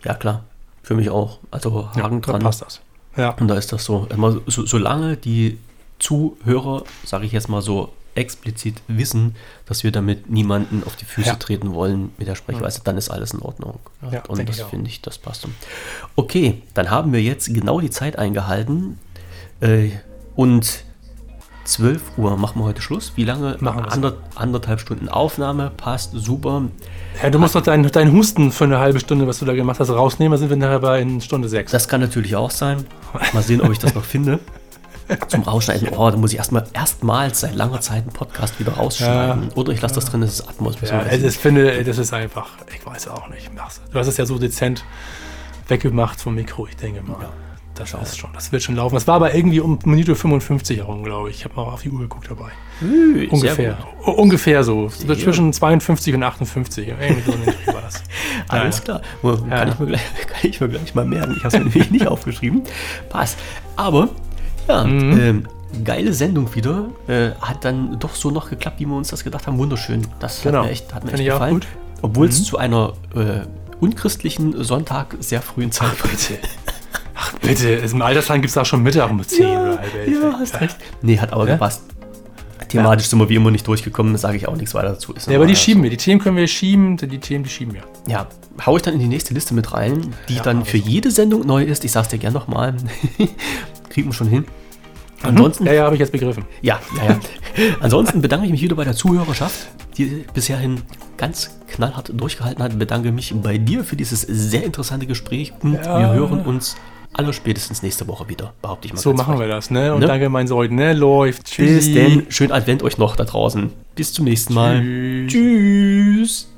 Speaker 1: Ja, klar. Für mich auch. Also Haken ja, dran.
Speaker 2: passt das. Ja.
Speaker 1: Und da ist das so. Immer so solange die Zuhörer, sage ich jetzt mal so, explizit wissen, dass wir damit niemanden auf die Füße ja. treten wollen mit der Sprechweise, dann ist alles in Ordnung. Ja, und das finde ich, das passt. Okay, dann haben wir jetzt genau die Zeit eingehalten. Äh, und 12 Uhr machen wir heute Schluss. Wie lange?
Speaker 2: Machen
Speaker 1: Ander, anderthalb Stunden Aufnahme, passt super.
Speaker 2: Ja, du musst doch deinen dein Husten für eine halbe Stunde, was du da gemacht hast, rausnehmen. Da sind wir nachher bei in Stunde 6.
Speaker 1: Das kann natürlich auch sein. Mal sehen, ob ich das noch finde. Zum Rausschneiden. Oh, da muss ich erstmal erstmals seit langer Zeit einen Podcast wieder rausschneiden. Ja, Oder ich lasse das drin, das ist Atmos.
Speaker 2: Ja, ich finde, das ist einfach, ich weiß auch nicht. Du hast es ja so dezent weggemacht vom Mikro, ich denke mal. Ja. Das ist schon, das wird schon laufen. Das war aber irgendwie um Minute 55 herum, glaube ich. Ich habe mal auf die Uhr geguckt dabei. Ü, ungefähr. Ungefähr so. Sehr zwischen 52 und 58. Irgendwie so war
Speaker 1: das. Alles klar. Kann, ja. ich mir gleich, kann ich mir gleich mal merken. Ich habe es mir nämlich nicht aufgeschrieben. Passt. Aber, ja, mhm. ähm, geile Sendung wieder. Äh, hat dann doch so noch geklappt, wie wir uns das gedacht haben. Wunderschön. Das genau. hat mir echt, hat mir echt gefallen. Obwohl es mhm. zu einer äh, unchristlichen Sonntag sehr frühen Zeit
Speaker 2: bitte. Ach bitte, im Altersheim gibt es da schon Mittag um 10
Speaker 1: ja, oder halb elf. Ja, hast recht. Nee, hat aber ja? gepasst. Thematisch ja. sind wir wie immer nicht durchgekommen, da sage ich auch nichts weiter dazu.
Speaker 2: Ist ja, aber die schieben wir. Die Themen können wir schieben, die Themen, die schieben wir.
Speaker 1: Ja, hau ich dann in die nächste Liste mit rein, die ja, dann für jede Sendung neu ist. Ich sag's dir gern nochmal. Kriegen wir schon hin.
Speaker 2: Mhm. Ansonsten. Ja, ja, habe ich jetzt begriffen.
Speaker 1: Ja, ja, ja. Ansonsten bedanke ich mich wieder bei der Zuhörerschaft, die bisherhin ganz knallhart durchgehalten hat. Bedanke mich bei dir für dieses sehr interessante Gespräch und ja. wir hören uns aller spätestens nächste Woche wieder, behaupte ich mal.
Speaker 2: So machen frei. wir das, ne? Und ne? danke, mein Sold, ne? Läuft.
Speaker 1: Tschüss. Bis denn. Schönen Advent euch noch da draußen. Bis zum nächsten Mal.
Speaker 2: Tschüss. Tschüss.